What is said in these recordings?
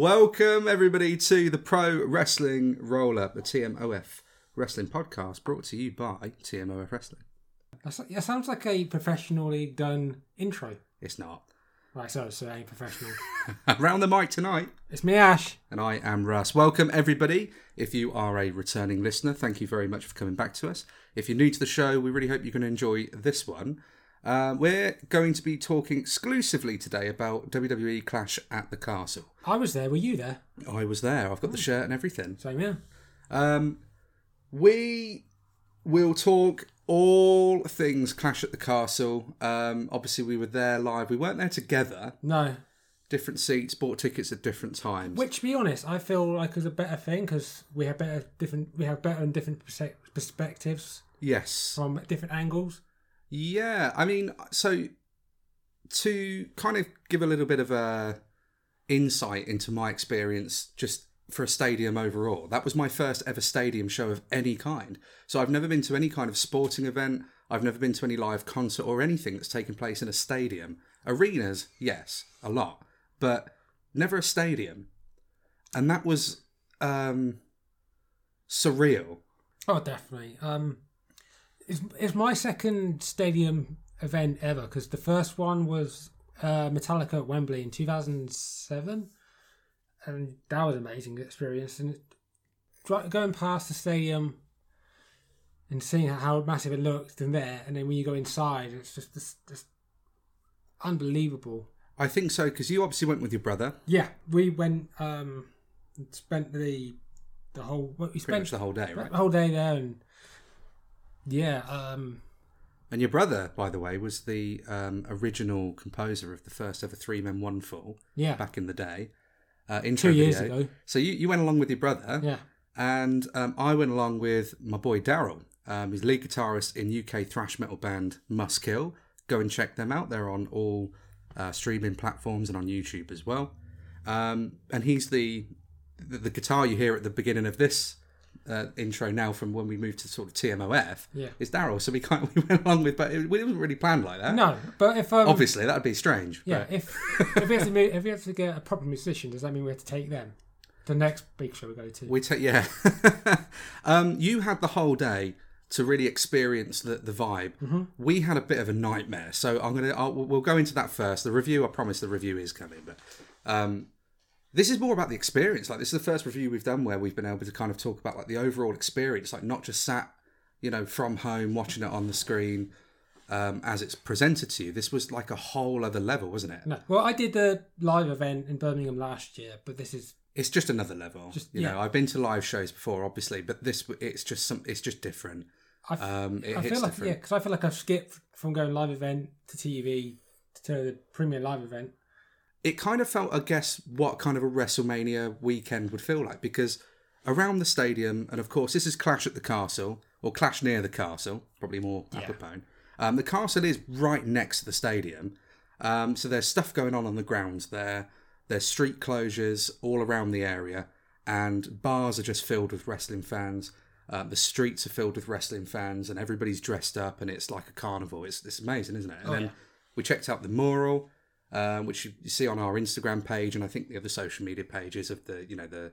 Welcome, everybody, to the Pro Wrestling Roll Up, the TMOF Wrestling Podcast, brought to you by TMOF Wrestling. That's, that sounds like a professionally done intro. It's not. Right, so so ain't professional. Around the mic tonight, it's me, Ash. and I am Russ. Welcome, everybody. If you are a returning listener, thank you very much for coming back to us. If you're new to the show, we really hope you're going to enjoy this one. Uh, we're going to be talking exclusively today about WWE Clash at the Castle. I was there. Were you there? I was there. I've got the shirt and everything. Same here. Um, we will talk all things Clash at the Castle. Um, obviously, we were there live. We weren't there together. No. Different seats, bought tickets at different times. Which, to be honest, I feel like is a better thing because we have better different. We have better and different perspectives yes. from different angles. Yeah. I mean, so to kind of give a little bit of a insight into my experience, just for a stadium overall. That was my first ever stadium show of any kind. So I've never been to any kind of sporting event. I've never been to any live concert or anything that's taken place in a stadium. Arenas, yes, a lot, but never a stadium. And that was um, surreal. Oh, definitely. Um, it's it's my second stadium event ever because the first one was uh, Metallica at Wembley in two thousand seven, and that was an amazing experience. And dri- going past the stadium and seeing how massive it looked in there, and then when you go inside, it's just this, this unbelievable. I think so because you obviously went with your brother Yeah, we went um, and spent the the whole we spent the whole day, right? the whole day there, and yeah, um, And your brother, by the way, was the um, original composer of the first ever Three Men One Fall yeah, back in the day. Uh, intro two years video. ago. So you, you went along with your brother, Yeah, and um, I went along with my boy Daryl. Um, he's lead guitarist in UK thrash metal band Muskill. Go and check them out. They're on all uh, streaming platforms and on YouTube as well. Um, and he's the, the the guitar you hear at the beginning of this uh, intro now from when we moved to sort of TMOF Yeah. is Daryl. So we kind of, we went along with, but it, it wasn't really planned like that. no, but if um, Obviously, that would be strange. yeah, but- if if we have to move, if we have to get a proper musician, does that mean we have to take them? The next big show we go to. We take yeah. um, you had the whole day to really experience the the vibe. Mm-hmm. We had a bit of a nightmare, so I'm gonna I'll, we'll go into that first. The review, I promise, the review is coming, but um, this is more about the experience. Like this is the first review we've done where we've been able to kind of talk about like the overall experience, like not just sat, you know, from home watching it on the screen. Um, as it's presented to you, this was like a whole other level, wasn't it? no, well, I did the live event in Birmingham last year, but this is it's just another level. Just- you know. I've been to live shows before, obviously, but this it's just some it's just different. I, f- Um, it I hits feel like different. yeah, because I feel like I've skipped from going live event to TV to the premiere live event. It kind of felt, I guess, what kind of a WrestleMania weekend would feel like because around the stadium, and of course, this is Clash at the Castle or Clash near the Castle, probably more apropos. Um, the castle is right next to the stadium, um, so there's stuff going on on the grounds there. There's street closures all around the area, and bars are just filled with wrestling fans. Uh, the streets are filled with wrestling fans, and everybody's dressed up, and it's like a carnival. It's, it's amazing, isn't it? And then yeah. we checked out the mural, um, which you see on our Instagram page, and I think the other social media pages of the you know the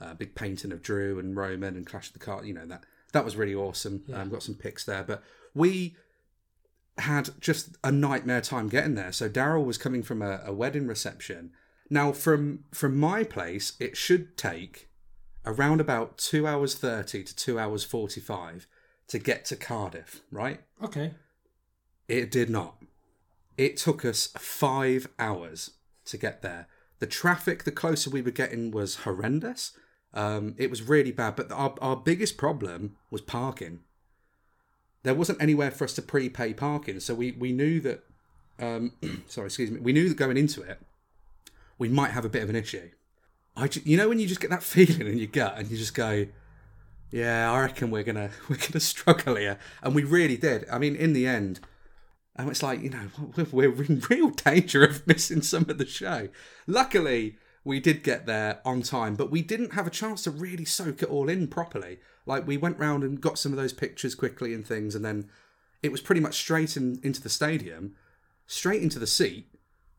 uh, big painting of Drew and Roman and Clash of the Car. You know that that was really awesome. Um, got some pics there, but we had just a nightmare time getting there. So Daryl was coming from a, a wedding reception. Now from from my place, it should take around about two hours thirty to two hours forty five to get to Cardiff. Right? Okay, It did not. It took us five hours to get there. The traffic, the closer we were getting, was horrendous. Um, it was really bad. But our, our biggest problem was parking. There wasn't anywhere for us to prepay parking, so we, we knew that. Um, sorry, excuse me. We knew that going into it, we might have a bit of an issue. I, ju- you know, when you just get that feeling in your gut, and you just go, "Yeah, I reckon we're gonna we're gonna struggle here," and we really did. I mean, in the end, and it's like, you know, we're in real danger of missing some of the show. Luckily, we did get there on time, but we didn't have a chance to really soak it all in properly. Like, we went round and got some of those pictures quickly and things, and then it was pretty much straight in, into the stadium, straight into the seat,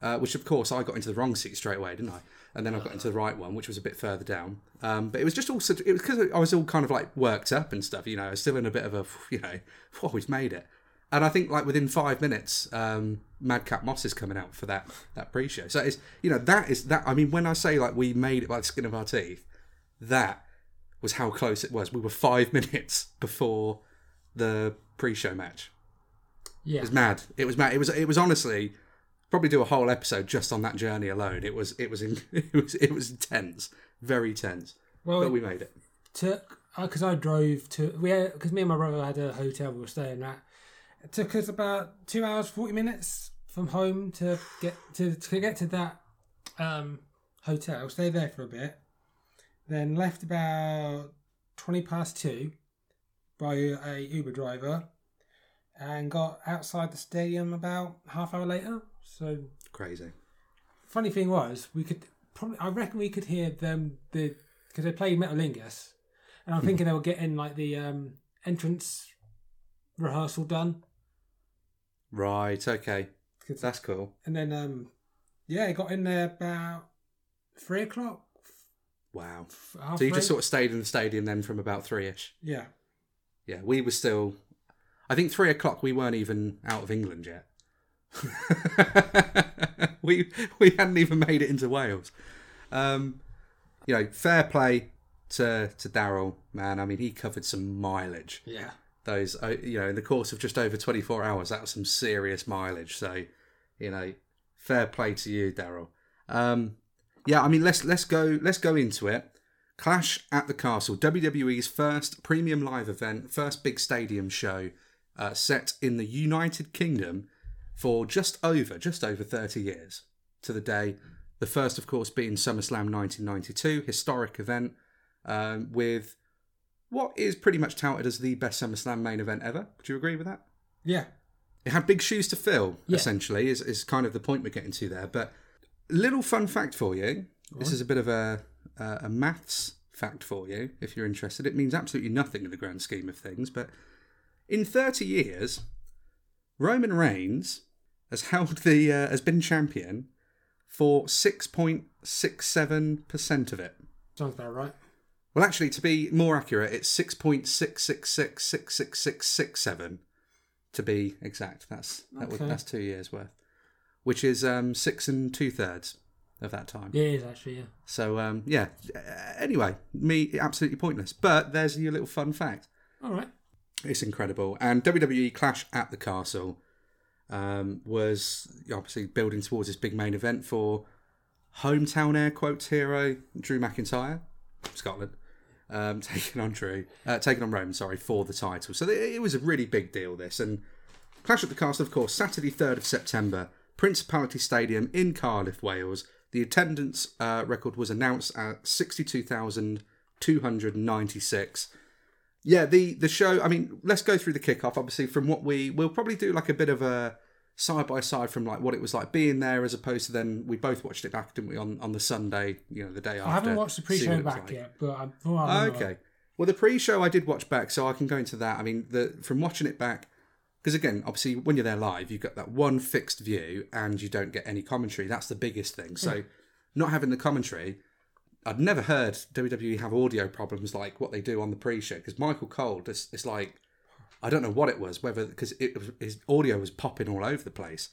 uh, which of course I got into the wrong seat straight away, didn't I? And then I got into the right one, which was a bit further down. Um, but it was just also it was because I was all kind of like worked up and stuff. You know, I was still in a bit of a you know, oh, we've made it. And I think like within five minutes, um, Madcap Moss is coming out for that that pre-show. So it's you know that is that. I mean, when I say like we made it by the skin of our teeth, that was how close it was. We were five minutes before the pre-show match. Yeah. It was mad. It was mad. It was. It was honestly probably do a whole episode just on that journey alone. It was. It was. In, it was. It was tense. Very tense. Well, But we made it. took because I drove to we because me and my brother had a hotel we were staying at. It took us about two hours forty minutes from home to get to to get to that um, hotel. Stay there for a bit, then left about twenty past two by a Uber driver, and got outside the stadium about half hour later. So Crazy. funny thing was we could probably I reckon we could hear them the because they played Metalingus, and I'm thinking they were getting like the um, entrance rehearsal done, Right. Okay. That's cool. and then um, yeah, it got in there about three o'clock. Wow. Half So you just sort of stayed in the stadium then from about three ish. yeah. Yeah, we were still. I think three o'clock. We weren't even out of England yet. we we hadn't even made it into Wales. Um, you know, fair play to to Daryl, man. I mean, he covered some mileage. Yeah. Those, uh, you know, in the course of just over twenty four hours, that was some serious mileage. So, you know, fair play to you, Daryl. Um, yeah, I mean, let's let's go let's go into it. Clash at the Castle, WWE's first premium live event, first big stadium show, uh, set in the United Kingdom for just over just over thirty years to the day. The first, of course, being SummerSlam 1992, historic event um, with what is pretty much touted as the best SummerSlam main event ever. Would you agree with that? Yeah. It had big shoes to fill, Yeah. essentially, is, is kind of the point we're getting to there. But little fun fact for you. This is a bit of a, a, a maths fact for you, if you're interested. It means absolutely nothing in the grand scheme of things. But in 30 years, Roman Reigns has held the uh, has been champion for 6.67% of it. Sounds about right. Well, actually, to be more accurate, it's 6.6666667 to be exact. That's that would, Okay. that's two years worth, which is um, six and two thirds of that time. Yeah, it is actually. Yeah. So um, yeah. Uh, Anyway, me absolutely pointless, but there's your little fun fact. All right. It's incredible. And WWE Clash at the Castle um, was obviously building towards this big main event for hometown air quotes hero Drew McIntyre, Scotland, um, taking on Drew, uh, taking on Roman, sorry, for the title. So it was a really big deal. This and Clash at the Castle, of course, Saturday, third of September, Principality Stadium in Cardiff, Wales. The attendance uh, record was announced at sixty-two thousand two hundred ninety-six. Yeah, the the show. I mean, let's go through the kickoff. Obviously, from what we we'll probably do like a bit of a side by side from like what it was like being there, as opposed to then we both watched it back, didn't we, on on the Sunday, you know, the day after. I haven't watched the pre-show back like. yet, but I'm. Well, I Okay. Well, the pre-show I did watch back, so I can go into that. I mean, the from watching it back, because again, obviously, when you're there live, you've got that one fixed view, and you don't get any commentary. That's the biggest thing. So, not having the commentary, I'd never heard WWE have audio problems like what they do on the pre-show. Because Michael Cole, it's, it's like I don't know what it was, whether because it was his audio was popping all over the place.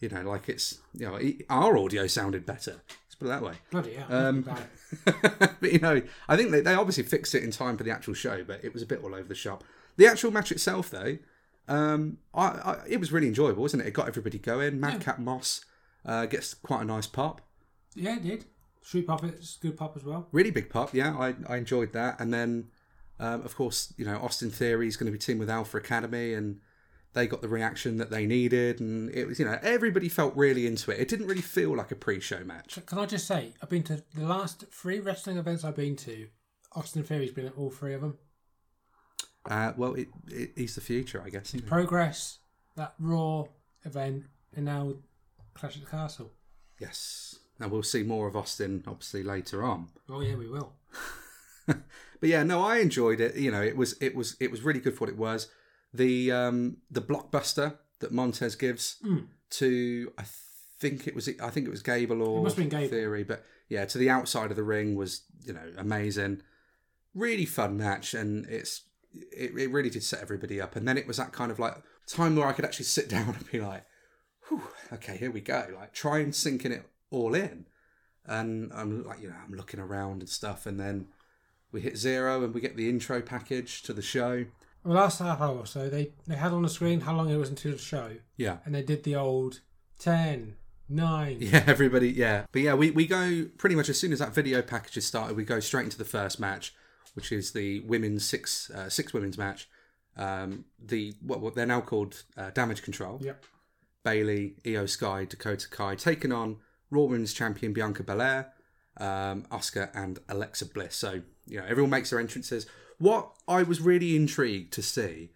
You know, like it's you know he- our audio sounded better. Let's put it that way. Bloody hell. Um, but you know, I think they, they obviously fixed it in time for the actual show, but it was a bit all over the shop. The actual match itself, though, um, I, I, it was really enjoyable, wasn't it? It got everybody going. Madcap Moss uh, gets quite a nice pop, Yeah, it did. Street Profits, good pop as well. really big pop. Yeah, I, I enjoyed that. And then, um, of course, you know, Austin Theory is going to be teamed with Alpha Academy, and they got the reaction that they needed, and it was you know everybody felt really into it. It didn't really feel like a pre-show match. Can I just say, I've been to the last three wrestling events I've been to. Austin Theory's been at all three of them. Uh, well, it, it, he's the future, I guess. Progress, that Raw event, and now Clash at the Castle. Yes. And we'll see more of Austin obviously later on. Oh yeah, we will. But yeah, no, I enjoyed it. You know, it was it was it was really good for what it was. The um the blockbuster that Montez gives to I think it was I think it was Gable or must have been Gable. Theory, but yeah, to the outside of the ring was you know amazing, really fun match, and it's it, it really did set everybody up. And then it was that kind of like time where I could actually sit down and be like, Whew, okay, here we go, like try and sinking it all in. And I'm like, you know, I'm looking around and stuff, and then we hit zero and we get the intro package to the show. Well, last half hour or so, they, they had on the screen how long it was until the show, Yeah. and they did the old 10, 9. Yeah, everybody, yeah. But yeah, we, we go pretty much as soon as that video package is started, we go straight into the first match, which is the women's six uh, six women's match. Um, the what, what they're now called uh, Damage Control. Yep. Bayley, Iyo Sky, Dakota Kai taking on Raw Women's Champion Bianca Belair, um, Asuka, and Alexa Bliss. So you know everyone makes their entrances. What I was really intrigued to see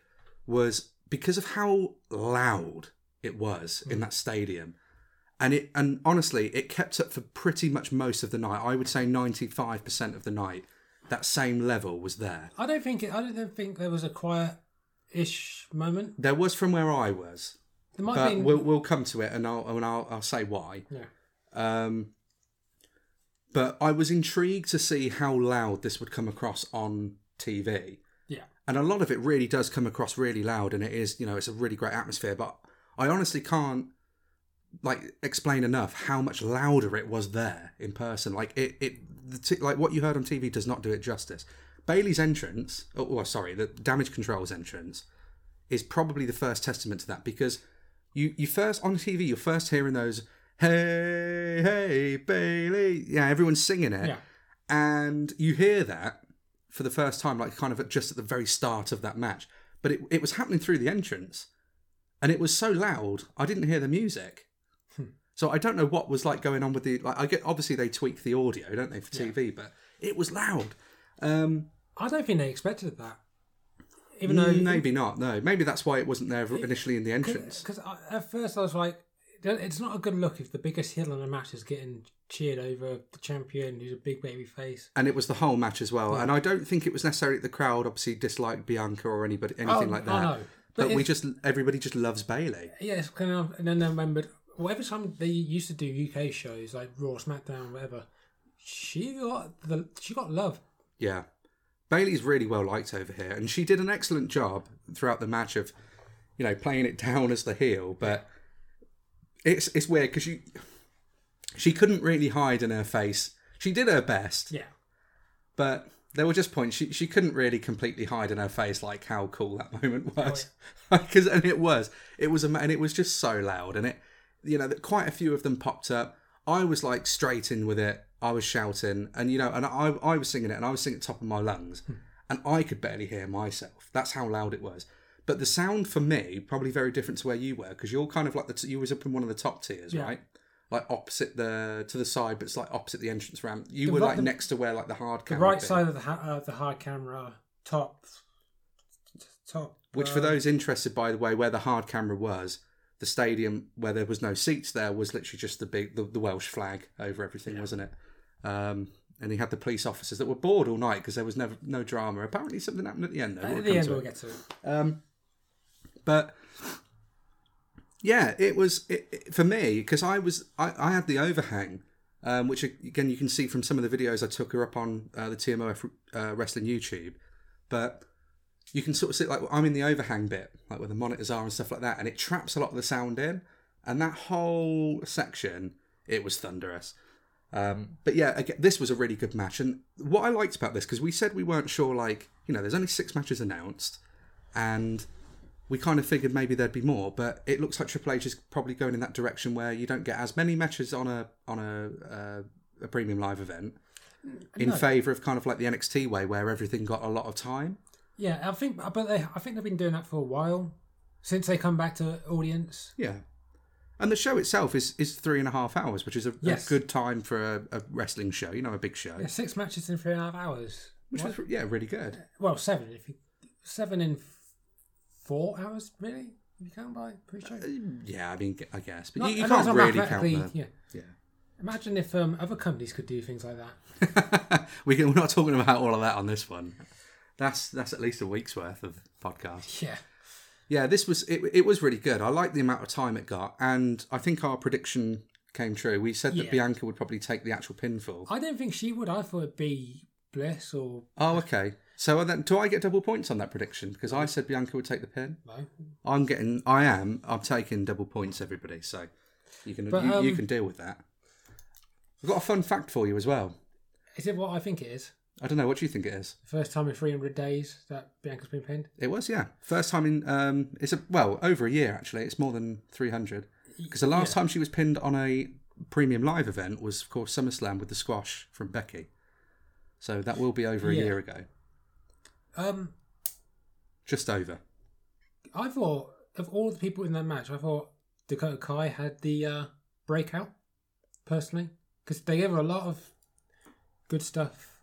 was because of how loud it was in that stadium and it and honestly it kept up for pretty much most of the night i would say 95% of the night that same level was there I don't think it, I don't think there was a quiet-ish moment. there was from where i was There might but been. we'll, we'll come to it and i'll and I'll, I'll say why yeah. um but i was intrigued to see how loud this would come across on tv Yeah. and a lot of it really does come across really loud and it is you know it's a really great atmosphere. But i honestly can't like explain enough how much louder it was there in person. Like it it the t- like what you heard on tv does not do it justice. Bayley's entrance oh, oh sorry the damage control's entrance is probably the first testament to that because you you first on tv you're first hearing those hey hey Bayley yeah everyone's singing it Yeah. and you hear that for the first time, like kind of at, just at the very start of that match. But it, it was happening through the entrance, and it was so loud I didn't hear the music. So I don't know what was like going on with the like. I get obviously they tweak the audio, don't they, for TV? But it was loud. Um, I don't think they expected that. Even though. maybe not. No, maybe that's why it wasn't there initially in the entrance. Because at first I was like, it's not a good look if the biggest heel in a match is getting cheered over the champion who's a big baby face. And it was the whole match as well. And I don't think it was necessarily the crowd obviously disliked Bianca or anybody oh, anything Oh, like oh, that. no. But, But we just everybody just loves Bayley. Yes, kind of, and then I remembered. Well, every time they used to do UK shows like Raw, SmackDown, whatever, she got the she got love. Yeah. Bayley's really well liked over here, and she did an excellent job throughout the match of, you know, playing it down as the heel. But it's it's weird because you, she couldn't really hide in her face. She did her best, Yeah, but there were just points she she couldn't really completely hide in her face like how cool that moment oh, was. Because and it was it was ama- and it was just so loud, and it you know that quite a few of them popped up. I was like straight in with it. I was shouting, and you know, and I I was singing it, and I was singing at the top of my lungs, hmm. and I could barely hear myself. That's how loud it was. But the sound for me probably very different to where you were because you're kind of like the t- you was up in one of the top tiers, Yeah. right? Like opposite the to the side, but it's like opposite the entrance ramp. You The were ri- like the- next to where like the hard the camera right bit. side of the ha- uh, the hard camera top top. Which, uh, for those interested, by the way, where the hard camera was, the stadium where there was no seats there was literally just the big the, the Welsh flag over everything, wasn't it? Um, and he had the police officers that were bored all night because there was never no drama. Apparently, something happened at the end. Though. We'll at come the end to we'll it. get to it. Um, but yeah, it was it, it- for me because I was I, I had the overhang, um, which again you can see from some of the videos I took her up on uh, the TMOF uh, wrestling YouTube, but you can sort of see like I'm in the overhang bit, like where the monitors are and stuff like that, and it traps a lot of the sound in, and that whole section it was thunderous. Um, but yeah, again, this was a really good match, and what I liked about this because we said we weren't sure, like you know, there's only six matches announced, and we kind of figured maybe there'd be more, but it looks like Triple H is probably going in that direction where you don't get as many matches on a on a uh, a premium live event in No. favour of kind of like the NXT way where everything got a lot of time. Yeah, I think, but they, I think they've been doing that for a while since they come back to audience. Yeah. And the show itself is, is three and a half hours, which is a, Yes. a good time for a, a wrestling show, you know, a big show. Yeah, six matches in three and a half hours. Which was, yeah, really good. Well, seven if you seven in four hours, really. You count by pre-show. Yeah, I mean, I guess. But Not- you, you can't not really count mathematically- the. Yeah. Yeah. Imagine if um, other companies could do things like that. we can, we're not talking about all of that on this one. That's that's at least a week's worth of podcast. Yeah. Yeah, this was it. It was really good. I like the amount of time it got, and I think our prediction came true. We said that Yeah. Bianca would probably take the actual pinfall. I don't think she would. I thought it'd be Bliss or Oh, okay. So then, do I get double points on that prediction? Because I said Bianca would take the pin. no. I'm getting. I am. I'm taking double points, everybody. So you can But, you, you um, can deal with that. I've got a fun fact for you as well. Is it what I think it is? I don't know. What do you think it is? First time in 300 days that Bianca's been pinned. It was, yeah. First time in. Um, it's a well over a year actually. It's more than 300. Because the last time she was pinned on a premium live event was, of course, SummerSlam with the squash from Becky. So that will be over a Yeah. year ago. Um, Just over. I thought of all the people in that match, I thought Dakota Kai had the uh, breakout personally because they gave her a lot of good stuff.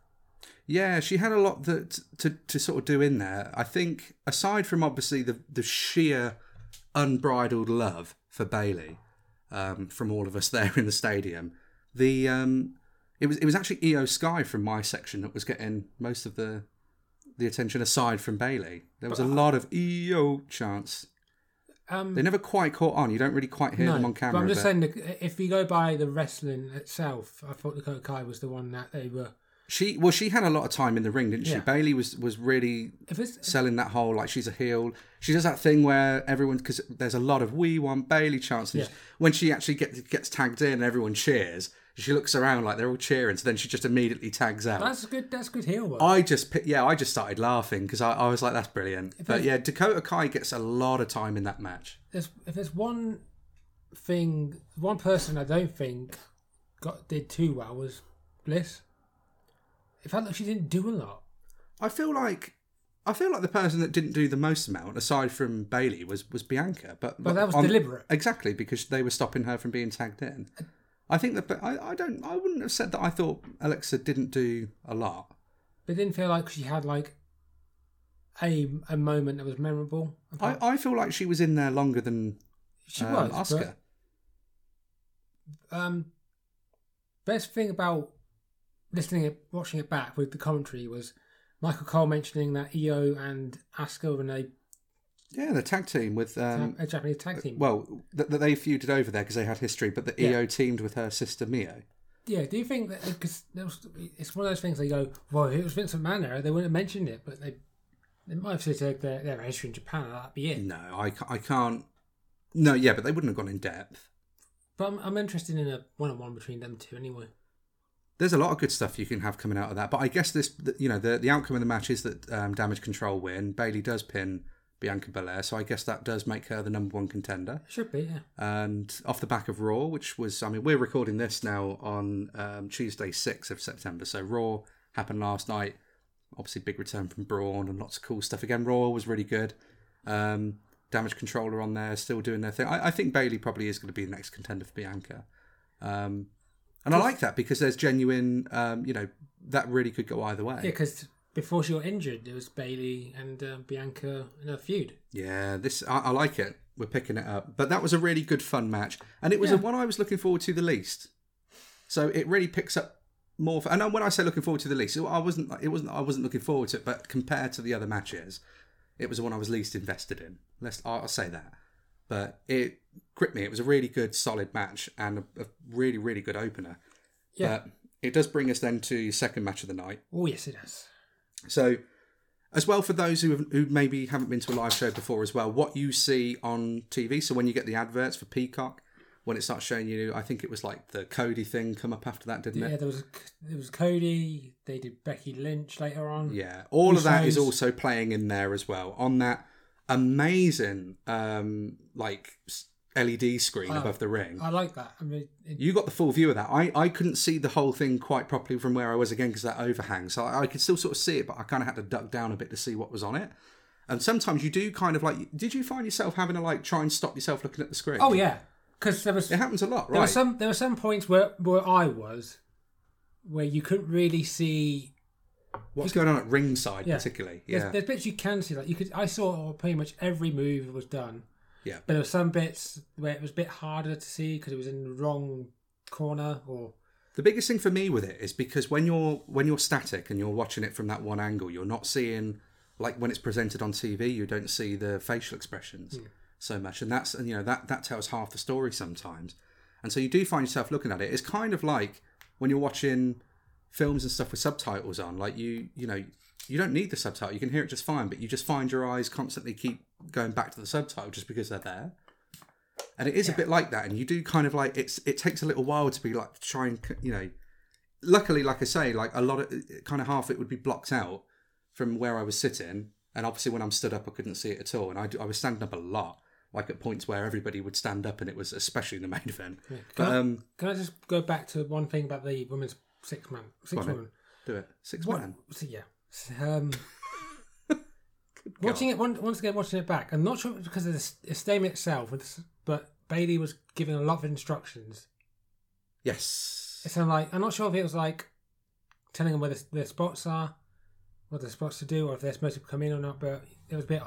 Yeah, she had a lot that to to sort of do in there. I think aside from obviously the the sheer unbridled love for Bayley um, from all of us there in the stadium, the um, it was it was actually Iyo Sky from my section that was getting most of the the attention aside from Bayley. There was a lot of Iyo chants. Um, They never quite caught on. You don't really quite hear no, them on camera. but I'm just but saying, that if you go by the wrestling itself, I thought Dakota Kai was the one that they were. she well, she had a lot of time in the ring, didn't she? Yeah. Bayley was was really If it's selling that whole like she's a heel. She does that thing where everyone because there's a lot of we want Bayley chants. Yeah. When she actually gets gets tagged in everyone cheers, she looks around like they're all cheering. So then she just immediately tags out. that's good, that's good heel work. I just yeah, I just started laughing because I, I was like that's brilliant. But yeah, Dakota Kai gets a lot of time in that match. there's if there's one thing, one person I don't think got did too well was Bliss. It felt like she didn't do a lot. I feel like. I feel like the person that didn't do the most amount, aside from Bayley, was was Bianca. But But that was on- deliberate. Exactly, because they were stopping her from being tagged in. I think that, but I, I don't, I wouldn't have said that I thought Alexa didn't do a lot. But it didn't feel like she had like a a moment that was memorable. I, I feel like she was in there longer than she um, was. Asuka. But, um, best thing about listening it, watching it back with the commentary was Michael Cole mentioning that Iyo and Asuka were in a, Yeah, the tag team with, um, a Japanese tag team. well, that, that they feuded over there because they had history, but the Yeah. Iyo teamed with her sister Mio. Yeah, do you think that because it's one of those things they go, well, if it was Vincent era, they wouldn't have mentioned it, but they they might have said their, their history in Japan, and that'd be it. No, I, I can't. No, yeah, but they wouldn't have gone in depth. But I'm, I'm interested in a one on one between them two anyway. There's a lot of good stuff you can have coming out of that, but I guess this, you know, the the outcome of the match is that um, Damage Control win. Bayley does pin Bianca Belair, so I guess that does make her the number one contender. Should be, yeah. and off the back of Raw, which was, I mean, we're recording this now on um, Tuesday, 6th of September. So Raw happened last night. Obviously, big return from Braun and lots of cool stuff. Again, Raw was really good. Um, Damage Controller on there, still doing their thing. I, I think Bayley probably is going to be the next contender for Bianca. Um, and I like that because there's genuine, um, you know, that really could go either way. Yeah, because before she got injured, there was Bayley and uh, Bianca in a feud. Yeah, this I, I like it. We're picking it up, but that was a really good fun match, and it was the one I was looking forward to the least. So it really picks up more. For, and when I say looking forward to the least, I wasn't. It wasn't. I wasn't looking forward to it, but compared to the other matches, it was the one I was least invested in. Let's. I'll I'll say that. But it gripped me. It was a really good, solid match and a, a really, really good opener. Yeah. But it does bring us then to your second match of the night. Oh, yes, it does. So, as well for those who have, who maybe haven't been to a live show before, as well, what you see on TV. So when you get the adverts for Peacock, when it starts showing you, I think it was like the Cody thing come up after that, didn't Yeah, it? Yeah, there was there was Cody. They did Becky Lynch later on. Yeah, all of that is Usos. also playing in there as well on that amazing um like LED screen Oh, above the ring. I like that. I mean, it, You got the full view of that. I, I couldn't see the whole thing quite properly from where I was again because that overhang. So I, I could still sort of see it, but I kind of had to duck down a bit to see what was on it. And sometimes you do kind of like. Did you find yourself having to like try and stop yourself looking at the screen? oh yeah, because there was it happens a lot, there were right? some there were some points where where I was where you couldn't really see. What's going on at ringside, Yeah. particularly? There's, Yeah, there's bits you can see. Like you could, I saw pretty much every move was done. Yeah. But there were some bits where it was a bit harder to see because it was in the wrong corner or The biggest thing for me with it is because when you're when you're static and you're watching it from that one angle, you're not seeing like when it's presented on TV, you don't see the facial expressions hmm. so much, and that's and you know that that tells half the story sometimes. and so you do find yourself looking at it. It's kind of like when you're watching films and stuff with subtitles on. Like you, you know, you don't need the subtitle. You can hear it just fine, but you just find your eyes constantly keep going back to the subtitle just because they're there. And it is a bit like that, and you do kind of like it's. It takes a little while to be like trying, you know. Luckily, like I say, like a lot of kind of half it would be blocked out from where I was sitting, and obviously when I'm stood up, I couldn't see it at all, and I, I was standing up a lot, like at points where everybody would stand up, and it was especially in the main event. But I- um, Can I just go back to one thing about the women's six man, six women? do it six What? man. So, yeah. Um, watching it once once again, watching it back. I'm not sure because of the, s- the statement itself, but Bayley was given a lot of instructions. Yes. It's like I'm not sure if it was like telling them where the, the spots are, what the spots to do, or if they're supposed to come in or not. But it was a bit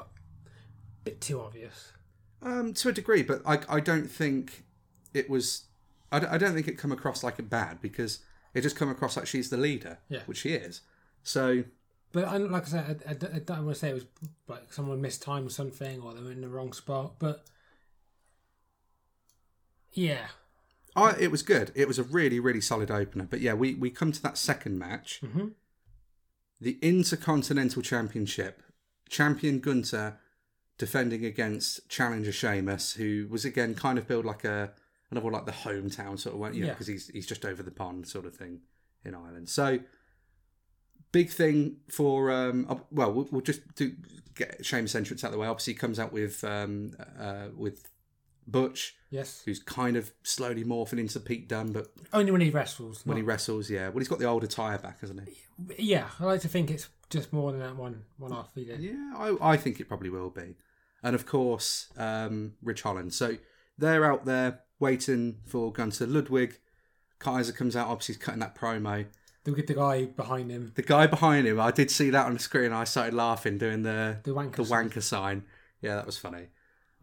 bit too obvious. Um, to a degree, but I, I don't think it was. I don't, I don't think it come across like a bad because it just come across like she's the leader, Yeah. which she is. So But I, like I said, I, I don't- I don't want to say it was like someone mistimed something or they were in the wrong spot. But yeah, I, it was good. It was a really, really solid opener. But yeah, we, we come to that second match, Mhm. the Intercontinental Championship. Champion Gunther defending against challenger Sheamus, who was again kind of billed like a another like the hometown sort of one, you know, Yeah. because he's he's just over the pond sort of thing in Ireland. So big thing for um well we'll, we'll just do get Sheamus entrance out of the way. Obviously, he comes out with um uh with Butch, yes. who's kind of slowly morphing into Pete Dunne, but Only when he wrestles. when he wrestles, yeah. Well, he's got the older tire back, hasn't he? yeah, I like to think it's just more than that one one off he did. Yeah, I, I think it probably will be. And of course, um, Ridge Holland. So they're out there waiting for Gunther Ludwig. Kaiser comes out, obviously, he's cutting that promo. Get the guy behind him, The guy behind him, I did see that on the screen. I started laughing doing the the wanker. the sign. wanker sign. Yeah, that was funny.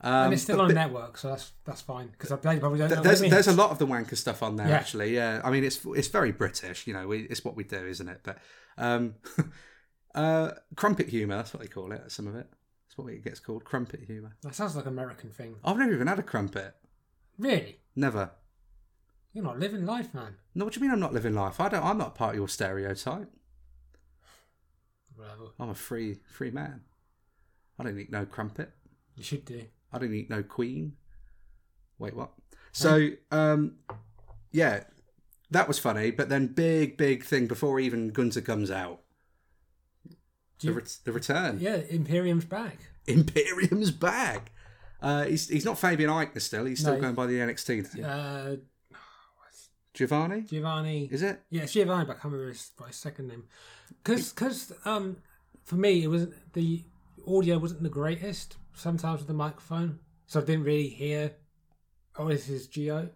Um, and it's still on th- network, so that's that's fine because I they probably don't know. th- there's there's a lot of the wanker stuff on there Yeah. actually. Yeah, I mean it's it's very British. You know, we, it's what we do, isn't it? But um, uh, crumpet humour. That's what they call it. Some of it. That's what it gets called. Crumpet humour. That sounds like an American thing. I've never even had a crumpet. Really, Never. You're not living life, man. No, what do you mean I'm not living life? I don't. I'm not part of your stereotype. I'm a free free man. I don't eat no crumpet. You should do. I don't eat no queen. Wait, what? So, um, yeah, that was funny. But then, big big thing before even Gunther comes out, Do the, you- ret- the return. Yeah, Imperium's back. Imperium's back. Uh, he's he's not Fabian Aichner still. He's still No. going by the NXT. Uh, Giovanni, Giovanni. is it? Yeah, it's Giovanni, but I can't remember his, his second name. Because um, for me, it was the audio wasn't the greatest sometimes with the microphone, so I didn't really hear. Oh, this is Geo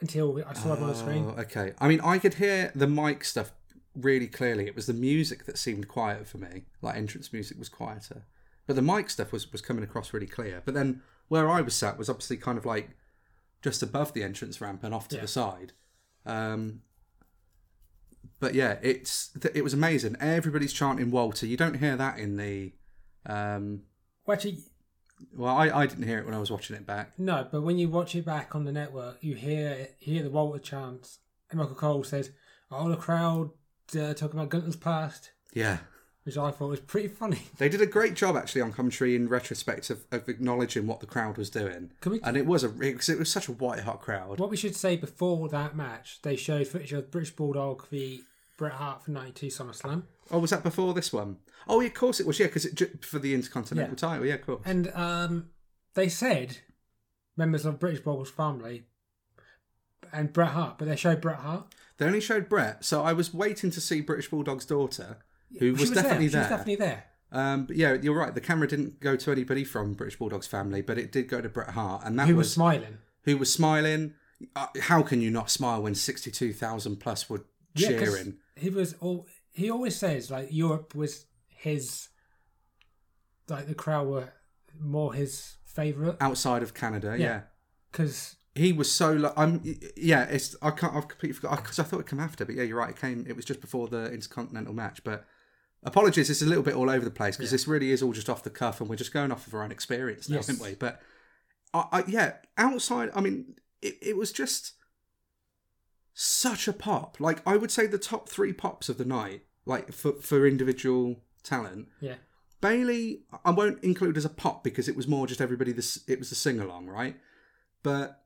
until I saw it on the screen. Oh, okay. I mean, I could hear the mic stuff really clearly. It was the music that seemed quiet for me. Like entrance music was quieter, but the mic stuff was was coming across really clear. But then where I was sat was obviously kind of like just above the entrance ramp and off to Yeah. the side. Um, but yeah, it's it was amazing. Everybody's chanting Walter. You don't hear that in the. Um, Well, actually, well, I, I didn't hear it when I was watching it back. no, but when you watch it back on the network, you hear it, you hear the Walter chants. And Michael Cole says, "Oh, the crowd uh, talking about Gunther's past," Yeah. Which I thought was pretty funny. They did a great job actually on commentary in retrospect of, of acknowledging what the crowd was doing. Can we? And it was a because it was such a white hot crowd. What we should say before that match, they showed footage of British Bulldog v Bret Hart for '92 SummerSlam, Oh, was that before this one? Oh, yeah, of course it was. Yeah, because for the Intercontinental Yeah. title. Yeah, of course. and um, they said members of British Bulldog's family and Bret Hart, but they showed Bret Hart. They only showed Bret, so I was waiting to see British Bulldog's daughter, who She was, definitely there. there. She was definitely there. Um, but yeah, you're right. The camera didn't go to anybody from British Bulldog's family, but it did go to Bret Hart, and that Who was, was smiling? who was smiling. Uh, how can you not smile when sixty-two thousand plus were Yeah, cheering? He was all. He always says like Europe was his. Like the crowd were more his favorite outside of Canada? Yeah. yeah. because he was so like I'm yeah it's I can't I've completely forgot because I thought it came after but yeah you're right it came it was just before the intercontinental match but apologies it's a little bit all over the place because this really is all just off the cuff and we're just going off of our own experience now Yes. aren't we but I, I yeah outside I mean it, it was just such a pop. Like I would say the top three pops of the night, like for for individual talent. Yeah. Bayley, I won't include as a pop because it was more just everybody. This it was a sing along, right? But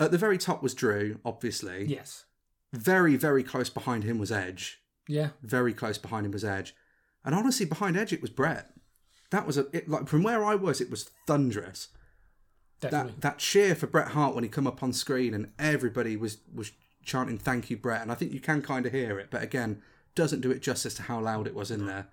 at the very top was Drew, obviously. Yes. Very very close behind him was Edge. Yeah. Very close behind him was Edge, and honestly, behind Edge it was Bret. That was a it, like from where I was, it was thunderous. Definitely. That that cheer for Bret Hart when he come up on screen and everybody was was chanting "Thank you, Bret," and I think you can kind of hear it, but again, doesn't do it justice to how loud it was in there.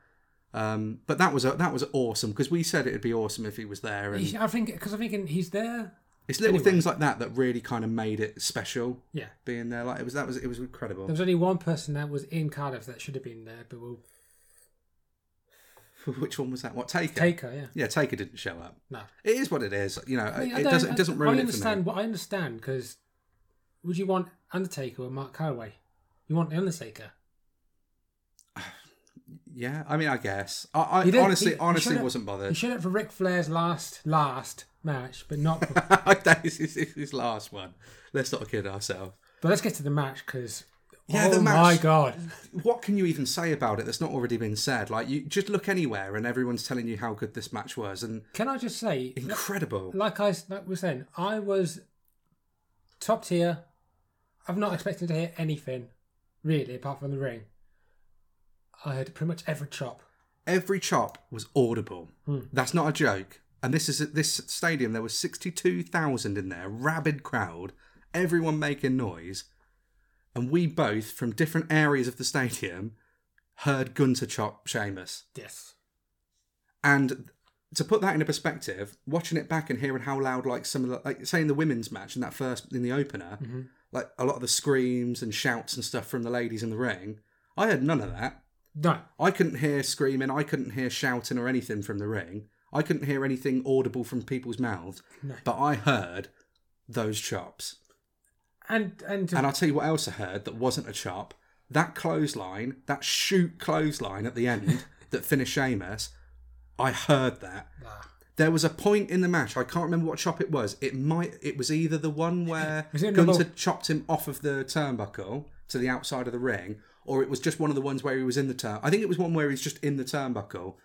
Um, but that was a, that was awesome because we said it'd be awesome if he was there, and I think because I'm thinking he's there. It's little anyway. things like that that really kind of made it special. Yeah. being there, like it was that was it was incredible. There was only one person that was in Cardiff that should have been there, but we'll Which one was that? What Taker? Taker. Yeah. Yeah, Taker didn't show up. No. It is what it is. You know, I mean, it doesn't it doesn't ruin I it for me. understand. What I understand because would you want Undertaker or Mark Calaway? You want the Undertaker. Yeah, I mean, I guess. I, I He honestly, he- he honestly, up- wasn't bothered. He showed up for Ric Flair's last last match, but not. That is his, his last one. Let's not kid ourselves. but let's get to the match because. Yeah, oh the my god! What can you even say about it that's not already been said? Like, you just look anywhere and everyone's telling you how good this match was, and Can I just say, incredible. like I like was saying, I was top tier. I'm not expecting to hear anything really apart from the ring. I heard pretty much every chop. Every chop was audible. Hmm. That's not a joke. And this is at this stadium. There was sixty-two thousand in there, rabid crowd, everyone making noise, and we both from different areas of the stadium heard Gunther chop Sheamus. Yes. And to put that into perspective, watching it back and hearing how loud, like some of the, like say in the women's match in that first in the opener, Mm-hmm. like a lot of the screams and shouts and stuff from the ladies in the ring, I heard none of that. No. I couldn't hear screaming, I couldn't hear shouting or anything from the ring. I couldn't hear anything audible from people's mouths, No. but I heard those chops. And and, And I'll tell you what else I heard that wasn't a chop. That clothesline, that shoot clothesline at the end that finished Sheamus, I heard that. Ah. There was a point in the match, I can't remember what chop it was. It might it was either the one where Gunther number- chopped him off of the turnbuckle to the outside of the ring, or it was just one of the ones where he was in the turn. I think it was one where he's just in the turnbuckle.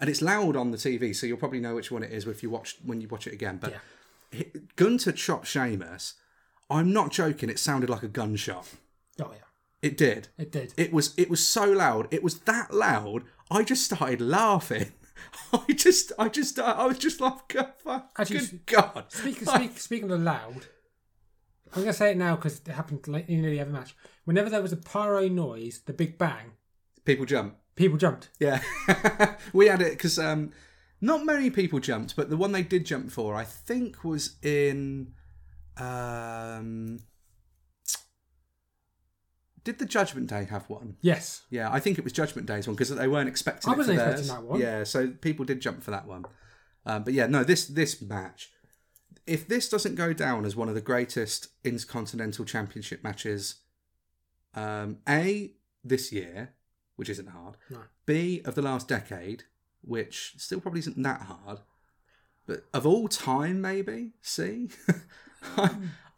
And it's loud on the TV, so you'll probably know which one it is if you watch when you watch it again. But Yeah. Gunther chopped Sheamus. I'm not joking. It sounded like a gunshot. oh yeah, It did. it did. It was. It was so loud. It was that loud. I just started laughing. I just. I just. I was just like, God, fuck, Actually, good God. Speaking speak, speaking of loud, I'm gonna say it now because it happened like in the other match. Whenever there was a pyro noise, the big bang, People jump. People jumped. Yeah, we had it because um, not many people jumped, but the one they did jump for, I think, was in. Um, did the Judgment Day have one? Yes, Yeah, I think it was Judgment Day's one because they weren't expecting I it wasn't theirs. expecting that one. Yeah, so people did jump for that one. Um, but yeah, no, this this match, if this doesn't go down as one of the greatest Intercontinental Championship matches, um, a this year, which isn't hard. No. B of the last decade, which still probably isn't that hard, but of all time, maybe. C.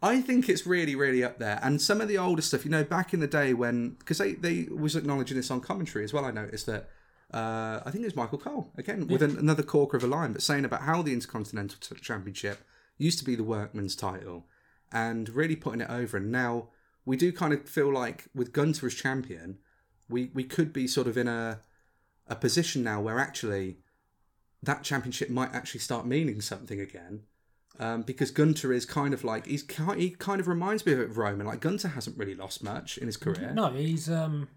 I think it's really, really up there. And some of the older stuff, you know, back in the day when, because they, they was acknowledging this on commentary as well, I noticed that, uh, I think it was Michael Cole, again, with an, another corker of a line, but saying about how the Intercontinental T- Championship used to be the workman's title and really putting it over. And now we do kind of feel like with Gunther as champion, we, we could be sort of in a, a position now where actually that championship might actually start meaning something again. Um, because Gunther is kind of like he's he kind of reminds me of Roman. Like Gunther hasn't really lost much in his career. no, he's um,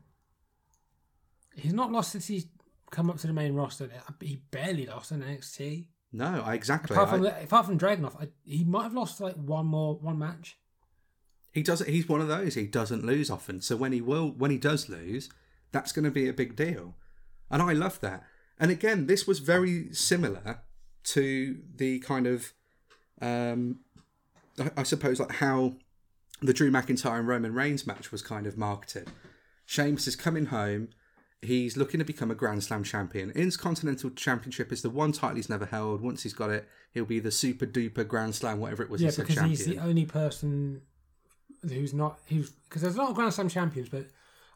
he's not lost since he's come up to the main roster. He barely lost in NXT. No, I exactly. Apart from I- apart from Dragunov, I, he might have lost like one more one match. He doesn't. He's one of those. He doesn't lose often. So when he will, when he does lose, that's going to be a big deal, and I love that. And again, this was very similar to the kind of, um, I, I suppose, like how the Drew McIntyre and Roman Reigns match was kind of marketed. Sheamus is coming home. He's looking to become a Grand Slam champion. Intercontinental Championship is the one title he's never held. Once he's got it, he'll be the super duper Grand Slam, whatever it was Yeah, he said, because champion. he's the only person who's not who's because there's a lot of Grand Slam champions, but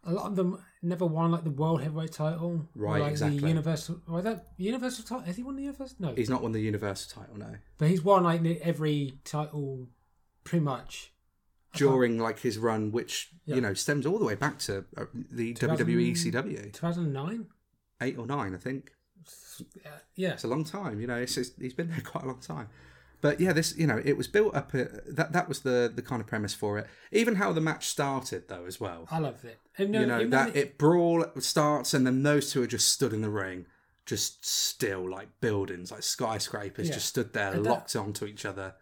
a lot of them never won like the world heavyweight title, Right, like exactly. the universal. Or that universal title? Has he won the universal? No, He's not won the Universal title, no. but he's won like every title, pretty much. During like his run, which Yeah. you know stems all the way back to uh, the WWE ECW, 2009. eight or nine, I think. Yeah, yeah. It's a long time, you know. It's, it's, he's been there quite a long time. But yeah, this you know it was built up. Uh, that that was the the kind of premise for it. Even how the match started though, as well. I loved it. And, you know even that it brawl starts and then those two are just stood in the ring, just still like buildings, like skyscrapers, Yeah. just stood there And that- locked onto each other,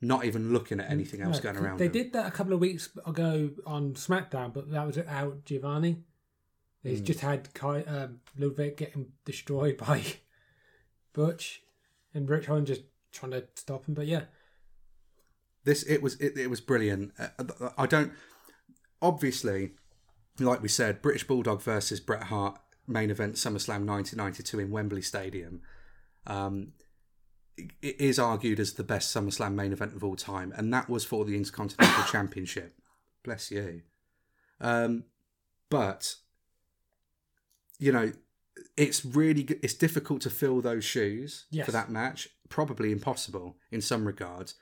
not even looking at anything else No, going around. They them. did that a couple of weeks ago on SmackDown, but that was out Giovanni. He's Hmm. just had Kai, um, Ludwig getting destroyed by Butch, and Ridge Holland just trying to stop him. But yeah, this it was it, it was brilliant Uh, i don't obviously like we said british bulldog versus bret hart main event summerslam 1992 in wembley stadium um it is argued as the best SummerSlam main event of all time, and that was for the Intercontinental Championship. Bless you. Um, but you know, it's really it's difficult to fill those shoes Yes. for that match. Probably impossible in some regards.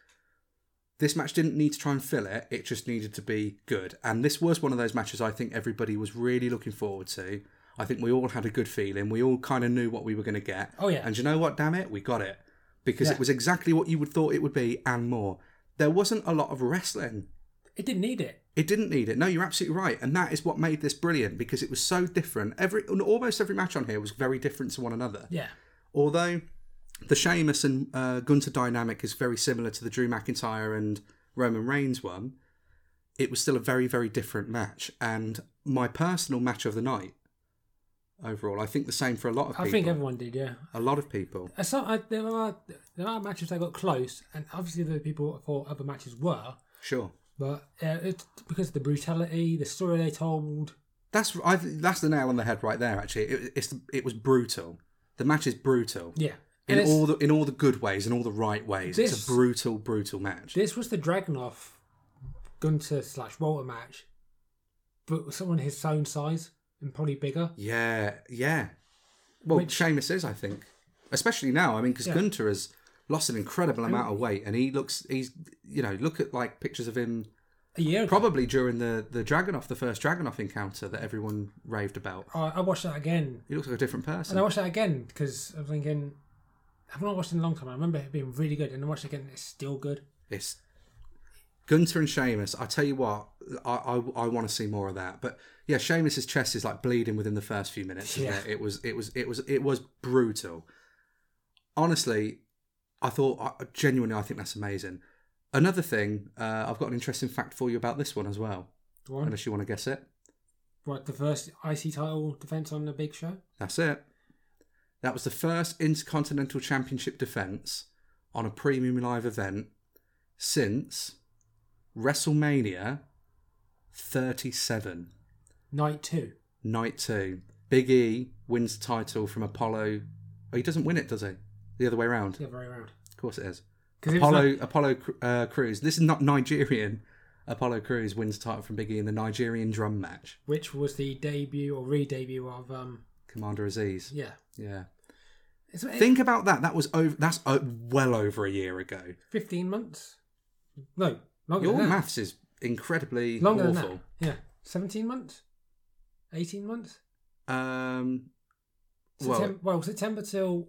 This match didn't need to try and fill it; it just needed to be good. And this was one of those matches I think everybody was really looking forward to. I think we all had a good feeling. We all kind of knew what we were going to get. Oh, yeah. And you know what? Damn it, we got it because Yeah. it was exactly what you would thought it would be and more. There wasn't a lot of wrestling. it didn't need it. It didn't need it. No, you're absolutely right, and that is what made this brilliant because it was so different. Every almost every match on here was very different to one another. Yeah, Although the Sheamus and uh, Gunther dynamic is very similar to the Drew McIntyre and Roman Reigns one, it was still a very very different match. And my personal match of the night overall, I think the same for a lot of people. I think everyone did. Yeah, a lot of people. Uh, I, there are there are matches that got close, and obviously the people thought other matches were, Sure. but uh, it's because of the brutality, the story they told. That's I, th- that's the nail on the head right there. Actually, it, it's it was brutal. The match is brutal Yeah, in all the in all the good ways and all the right ways. it's a brutal, brutal match. This was the Dragunov Gunther slash Walter match, but someone his own size and probably bigger. Yeah, yeah. Well, Which- Sheamus is, I think, especially now. I mean, because Yeah. Gunther has lost an incredible amount of weight, and he looks he's you know look at like pictures of him A year ago, probably during the the Dragunov, the first Dragunov encounter that everyone raved about. I, I watched that again, He looks like a different person. and I watched that again because I was thinking, I've not watched it in a long time. I remember it being really good, and I watched it again. It's still good. It's Gunther and Sheamus. I tell you what, I I, I want to see more of that. But yeah, Sheamus's chest is like bleeding within the first few minutes. Isn't Yeah. it? it was it was it was it was brutal. Honestly, I thought genuinely, I think that's amazing. Another thing, uh, I've got an interesting fact for you about this one as well. Unless you want to guess it, what the first IC title defense on the Big Show. that's it. That was the first Intercontinental Championship defense on a premium live event since WrestleMania 37. Night two. Night two. Big E wins the title from Apollo. Oh, he doesn't win it, does he? The other way around. The other way around. Of course it is. It Apollo like- Apollo uh, Crews. This is not Nigerian. Apollo Crews wins the title from Big E in the Nigerian drum match. which was the debut or re-debut of um Commander Azeez. yeah. Yeah. It's it, Think about that. That was over. That's uh, well over a year ago. fifteen months. No, longer Your than that. maths is incredibly Longer awful. than that. Yeah, seventeen months. Eighteen months. Um. Well, September, well, September till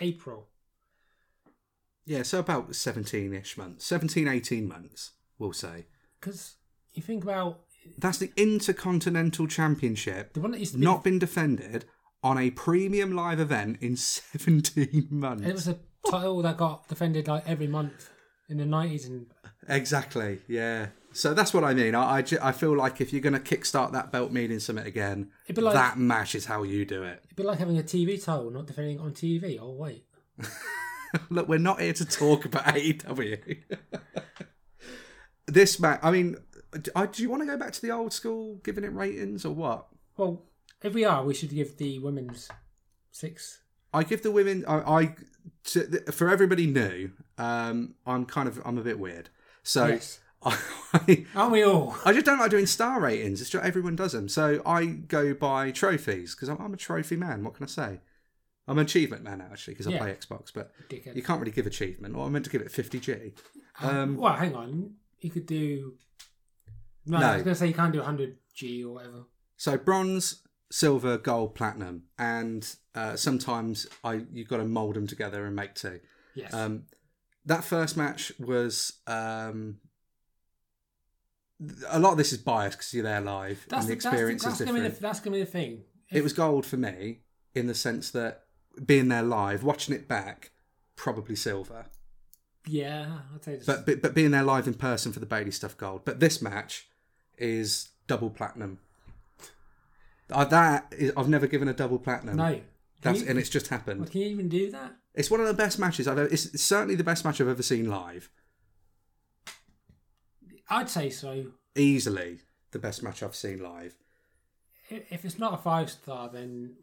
April. yeah. So about seventeen-ish months. 17, 18 months. We'll say. Because you think about That's the Intercontinental Championship, the one that used to be not been defended on a premium live event in 17 months. It was a title that got defended like every month in the nineties, and Exactly, yeah. So that's what I mean. I, I, I feel like if you're going to kickstart that belt meaning summit again, like- that match is how you do it. it'd be like having a TV title not defending on TV. Oh wait, Look, we're not here to talk about AEW. this match, I mean, I- do you want to go back to the old school, giving it ratings or what? well, If we are, we should give the women's six. I give the women. I, I to, for everybody new. Um, I'm kind of I'm a bit weird. So Yes. I, Aren't we all? I just don't like doing star ratings. It's just everyone does them. So I go by trophies because I'm, I'm a trophy man. What can I say? I'm an achievement man actually because I Yeah. play Xbox, but Dickhead. you can't really give achievement. Or I meant to give it 50g. Um, well, hang on. You could do. No, No. I was going to say you can't do 100G or whatever. So bronze, silver, gold, platinum, and uh, sometimes I you've got to mold them together and make two. Yes. Um, that first match was um, a lot of this is biased because you're there live that's and the the, experience that's, the, is that's gonna be different. the, that's gonna be the thing. it was gold for me in the sense that being there live, watching it back, probably silver. Yeah, I'd say. But, but but being there live in person for the Bayley stuff, gold. But this match is double platinum. Uh, that is, I've never given a double platinum. no. Can That's you, and it's just happened. well, can you even do that? It's one of the best matches I've ever. It's, it's certainly the best match I've ever seen live. I'd say so. Easily the best match I've seen live. I- If it's not a five star, then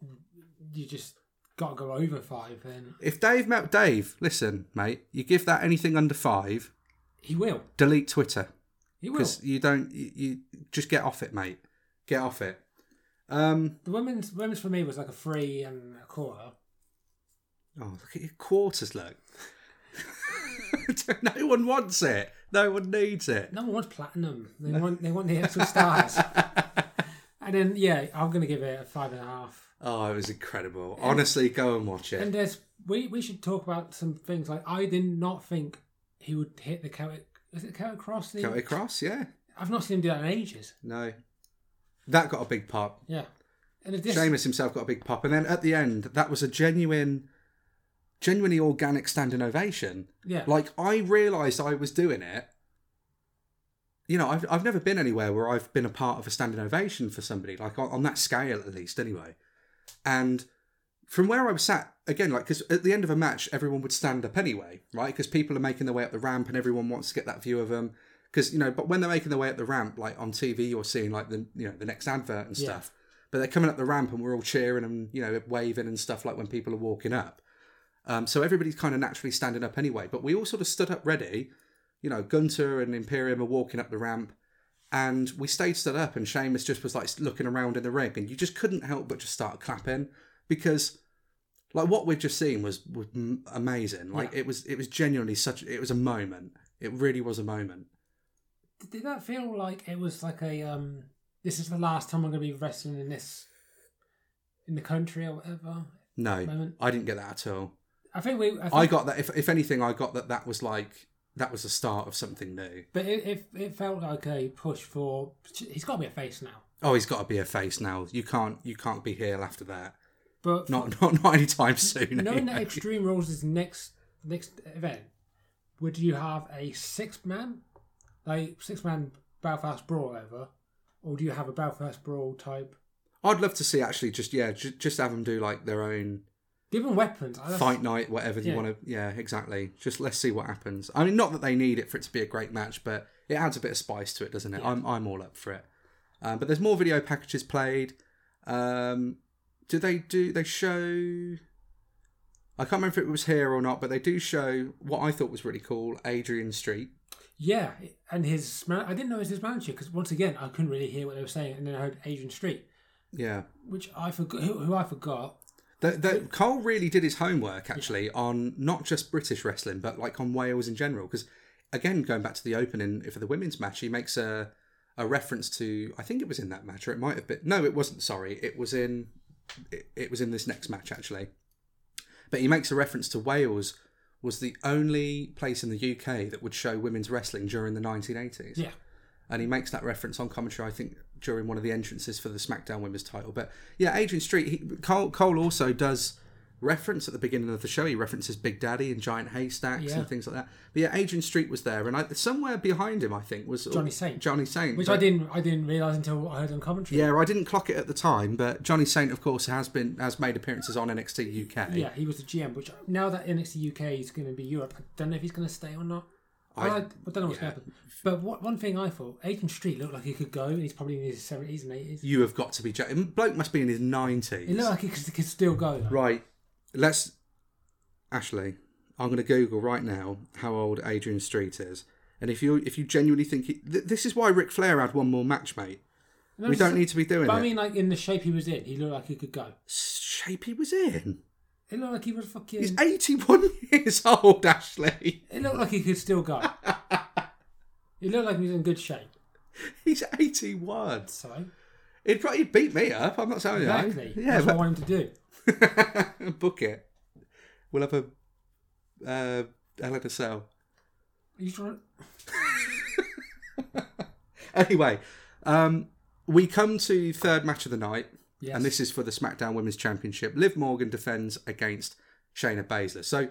you just got to go over five. Then If Dave met Dave, listen, mate, you give that anything under five, he will. delete Twitter He will. because you don't. You, you just get off it, mate. Get off it. Um. The women's women's for me was like a three and a quarter. Oh, look at your quarters. Look. no one wants it. No one needs it. No one wants platinum. They want they want the extra stars. and then yeah, I'm gonna give it a five and a half. Oh, it was incredible. Honestly, go and watch it. And there's we we should talk about some things like I did not think he would hit the Is it Celtic Cross? The, Celtic Cross, yeah. I've not seen him do that in ages. No. That got a big pop. Yeah. And just, Sheamus himself got a big pop. And then at the end, that was a genuine, genuinely organic standing ovation. yeah, Like, I realised I was doing it. You know, I've, I've never been anywhere where I've been a part of a standing ovation for somebody, like on, on that scale at least, anyway. And from where I was sat, again, like, because at the end of a match, everyone would stand up anyway, right? Because people are making their way up the ramp and everyone wants to get that view of them. Because, you know, but when they're making their way up the ramp, like on TV, you're seeing like the, you know, the next advert and Yeah. stuff. But they're coming up the ramp and we're all cheering and, you know, waving and stuff like when people are walking up. Um, so everybody's kind of naturally standing up anyway. But we all sort of stood up ready. You know, Gunther and Imperium are walking up the ramp. And we stayed stood up, and Sheamus just was like looking around in the ring, and you just couldn't help but just start clapping because, like, what we've just seen was was amazing. Like, Yeah. it was it was genuinely such it was a moment. It really was a moment. did that feel like it was like a um? This is the last time I'm going to be wrestling in this, in the country or whatever. No, Moment. I didn't get that at all. I think we. I, think, I got that. If if anything, I got that that was like that was the start of something new. but it, it it felt like a push for. He's got to be a face now. Oh, he's got to be a face now. You can't you can't be heel after that. But Not not not anytime soon. knowing that. Extreme Rules is next next event, would you have a six man, like six man Belfast brawl over, or do you have a Belfast brawl type? I'd love to see actually just yeah just, just have them do like their own Given weapons, I- fight night whatever you want to yeah exactly just let's see what happens. I mean not that they need it for it to be a great match, but it adds a bit of spice to it, doesn't it? I'm I'm all up for it. Um, but there's more video packages played. Um, do they do they show? I can't remember if it was here or not, but they do show what I thought was really cool. Adrian Street. Yeah, and his man- I didn't know it was his manager because once again I couldn't really hear what they were saying, and then I heard Adrian Street, Yeah, which I forgot, who, who I forgot. The, the, Cole really did his homework actually on not just British wrestling, but like on Wales in general. Because again, going back to the opening for the women's match, he makes a a reference to I think it was in that match, or it might have been. No, it wasn't. Sorry, it was in it, it was in this next match actually. But he makes a reference to Wales was the only place in the UK that would show women's wrestling during the 1980s Yeah, and he makes that reference on commentary. I think during one of the entrances for the SmackDown Women's title. But yeah, Adrian Street. He, Cole, Cole also does reference at the beginning of the show. He references Big Daddy and Giant Haystacks Yeah. and things like that. But yeah, Adrian Street was there, and I, somewhere behind him, I think, was Johnny oh, Saint. Johnny Saint, which but- I didn't I didn't realize until I heard on commentary. Yeah, I didn't clock it at the time, but Johnny Saint, of course, has been has made appearances on NXT UK. Yeah, he was the GM. Which now that NXT UK is going to be Europe, I don't know if he's going to stay or not. I, I, don't know what's yeah. happened. But what, one thing I thought, Adrian Street looked like he could go, and he's probably in his seventies and eighties. You have got to be joking. Bloke must be in his He nineties. looked like he could, could still go. Though. Right. Let's. Ashley, I'm going to Google right now how old Adrian Street is, and if you if you genuinely think he, th- this is why Ric Flair had one more match, mate. No, We don't need to be doing But it. I mean, like in the shape he was in, he looked like he could go. shape he was in. It looked like he was fucking. He's 81 years old, Ashley. It looked like he could still go. he looked like he was in good shape. He's 81. So He'd probably beat me up. I'm not saying exactly, you. Yeah, that's what I want him to do. book it. We'll have a uh, Hell in a Cell. Are you trying? Anyway, um, we come to third match of the night, Yes. and this is for the SmackDown Women's Championship. Liv Morgan defends against Shayna Baszler. So,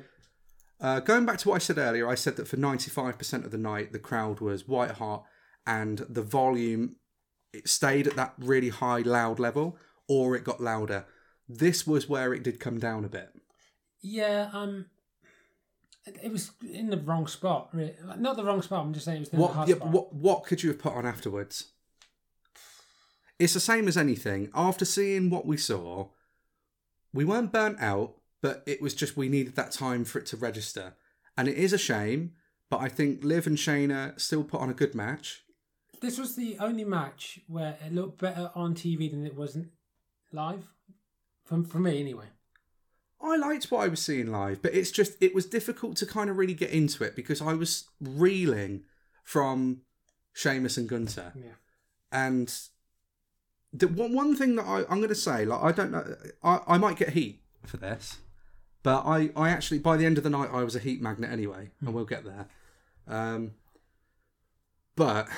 uh, going back to what I said earlier, I said that for 95% of the night, the crowd was white hot, and the volume it stayed at that really high, loud level, or it got louder. This was where it did come down a bit. Yeah. Um. It was in the wrong spot. Really. Not the wrong spot. I'm just saying it was in the What, hard yeah, spot. what what could you have put on afterwards? It's the same as anything. After seeing what we saw, we weren't burnt out, but it was just we needed that time for it to register. And it is a shame, but I think Liv and Shayna still put on a good match. This was the only match where it looked better on TV than it wasn't live. For, for me, anyway. I liked what I was seeing live, but it's just it was difficult to kind of really get into it because I was reeling from Sheamus and Gunther. Yeah. And the one one thing that I, I'm going to say, like I don't know, I, I might get heat for this, but I, I actually by the end of the night I was a heat magnet anyway, and we'll get there. Um, but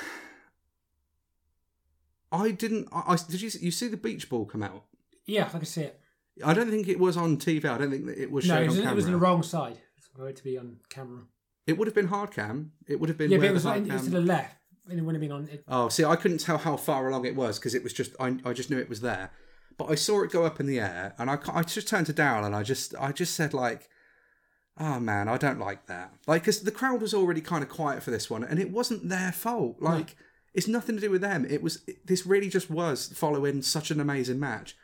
I didn't. I, I did you you see the beach ball come out? Yeah, I can see it. I don't think it was on TV. I don't think that it was No, shown it was, on it was on the wrong side. For it to be on camera. It would have been hard cam. It would have been Yeah, but it was, hard it was to the left. And it wouldn't have been on it. Oh, see, I couldn't tell how far along it was because it was just I, I just knew it was there. But I saw it go up in the air, and I, I just turned to Daryl and I just I just said like, "Oh man, I don't like that." Like, because the crowd was already kind of quiet for this one, and it wasn't their fault. Like, it's nothing to do with them. It was this really just was following such an amazing match.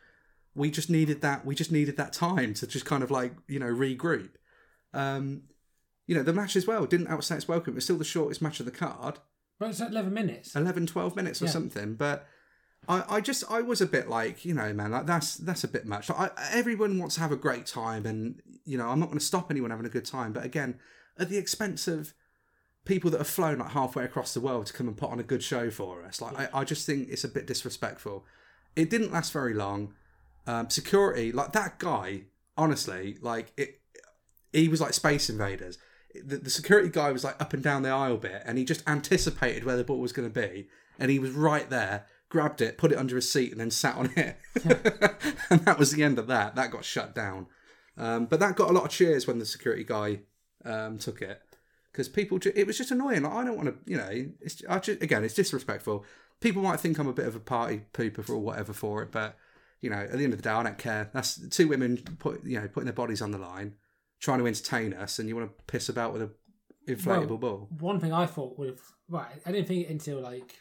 We just needed that. We just needed that time to just kind of like you know regroup. Um, you know, the match as well didn't outstay its welcome. It was still the shortest match of the card. But it's at 11 minutes. 11 12 minutes or Yeah. something but I, I just I was a bit like you know man like that's that's a bit much like, I, everyone wants to have a great time and you know I'm not going to stop anyone having a good time but again at the expense of people that have flown like halfway across the world to come and put on a good show for us like I, I just think it's a bit disrespectful it didn't last very long um, security like that guy honestly like it he was like space invaders. The, the security guy was like up and down the aisle bit and he just anticipated where the ball was going to be and he was right there grabbed it put it under his seat and then sat on it. And that was the end of that. That got shut down. Um, but that got a lot of cheers when the security guy um, took it because people ju- it was just annoying. Like, i don't want to you know it's I just, again it's disrespectful. People might think i'm a bit of a party pooper or whatever for it but you know at the end of the day i don't care that's two women put you know putting their bodies on the line trying to entertain us and you want to piss about with a inflatable Well, ball One thing I thought would have. Right, I didn't think it until like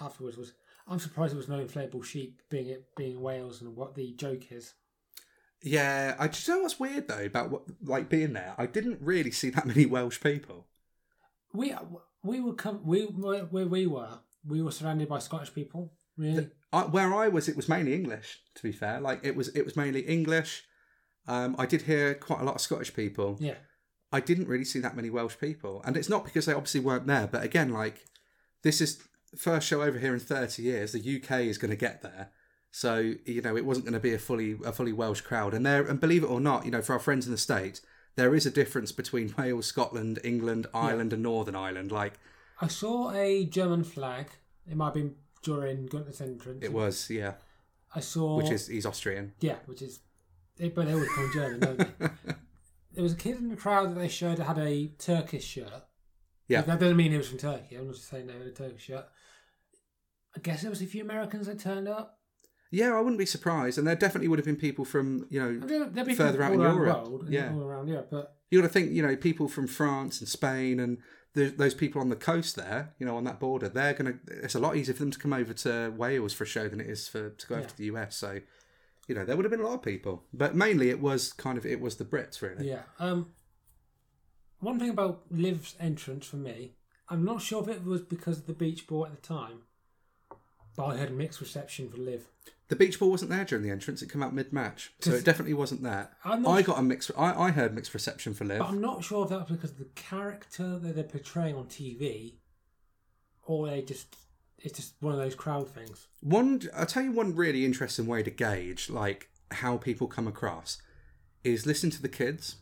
afterwards was. I'm surprised there was no inflatable sheep being it being Wales and what the joke is. yeah i just know what's weird though about what like being there i didn't really see that many welsh people We we were come we where where we were we were surrounded by Scottish people. Really, I, where I was, it was mainly English. To be fair, like it was, it was mainly English. Um, I did hear quite a lot of Scottish people. yeah. I didn't really see that many Welsh people, and it's not because they obviously weren't there. But again, like this is first show over here in thirty years. The UK is going to get there, so you know it wasn't going to be a fully a fully Welsh crowd. And there, and believe it or not, you know, for our friends in the states, there is a difference between Wales, Scotland, England, Ireland, and Northern Ireland. Like I saw a German flag. It might have been during Gunther's entrance. it was, yeah. I saw Which is he's Austrian. yeah, which is but they always call him German, don't they? There was a kid in the crowd that they showed that had a Turkish shirt. Yeah. That doesn't mean he was from Turkey. I'm not just saying they had a Turkish shirt. I guess there was a few Americans that turned up. Yeah, I wouldn't be surprised, and there definitely would have been people from you know And there- There'd be Further out in Europe, yeah. all around Europe. But you got to think you know people from France and Spain and the, those people on the coast there, you know, on that border, they're gonna. It's a lot easier for them to come over to Wales for a show than it is for to go over to the US. So, you know, there would have been a lot of people, but mainly it was kind of it was the Brits really. Yeah. Um. One thing about Liv's entrance for me, I'm not sure if it was because of the beach ball at the time, but I had a mixed reception for Liv. The beach ball wasn't there during the entrance; it came out mid match, so it definitely wasn't there. I'm not I got a mixed. I, I heard mixed reception for Liv. But I'm not sure if that's because of the character that they're portraying on TV, or they just it's just one of those crowd things. One, I'll tell you one really interesting way to gauge like how people come across is listen to the kids.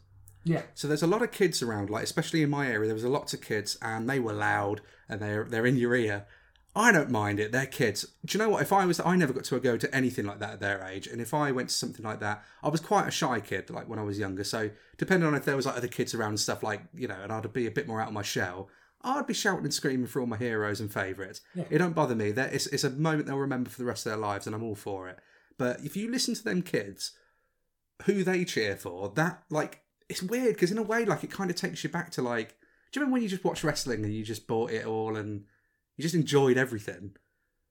Yeah. So there's a lot of kids around, like especially in my area, there was a lots of kids, and they were loud and they're they're in your ear. I don't mind it; they're kids. Do you know what? If I was, I never got to go to anything like that at their age, and if I went to something like that, I was quite a shy kid, like when I was younger. So depending on if there was like other kids around and stuff, like you know, and I'd be a bit more out of my shell, I'd be shouting and screaming for all my heroes and favourites. Yeah. It don't bother me. That it's, it's a moment they'll remember for the rest of their lives, and I'm all for it. But if you listen to them kids, who they cheer for, that like it's weird because in a way, like it kind of takes you back to like, do you remember when you just watched wrestling and you just bought it all and you just enjoyed everything?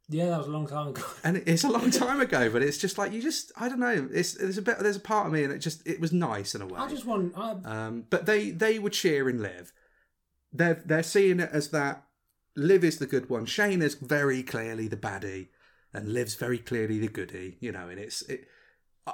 Yeah, that was a long time ago. And it's a long time ago, but it's just like you just I don't know. It's there's a bit there's a part of me and it just it was nice in a way. I just want. I, Um, but they they would cheer and live. They're they're seeing it as that Liv is the good one. Shane is very clearly the baddie, and Liv's very clearly the goodie. You know, and it's it. I,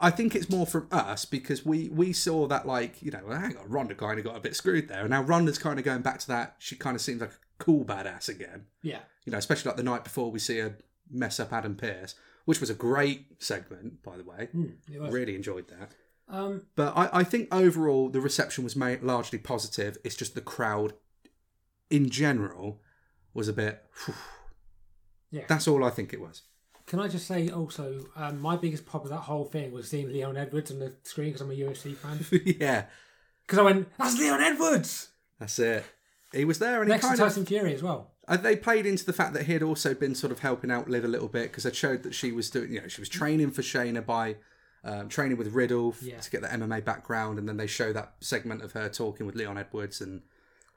I think it's more from us because we we saw that like you know hang on Ronda kind of got a bit screwed there, and now Ronda's kind of going back to that. She kind of seems like a cool badass again. yeah. You know, especially like the night before we see her mess up Adam Pearce, which was a great segment by the way. Mm, it was. Really enjoyed that. Um. But I, I think overall the reception was made largely positive. It's just the crowd in general was a bit. Yeah. That's all I think it was. Can I just say also, um, my biggest pop of that whole thing was seeing Leon Edwards on the screen because I'm a UFC fan. yeah, Because I went, that's Leon Edwards! that's it. He was there, and he Next to kind of. Tyson Fury as well. uh, They played into the fact that he had also been sort of helping out Liv a little bit because it showed that she was doing, you know, she was training for Shayna by um, training with Riddle f- Yeah. to get the MMA background, and then they show that segment of her talking with Leon Edwards, and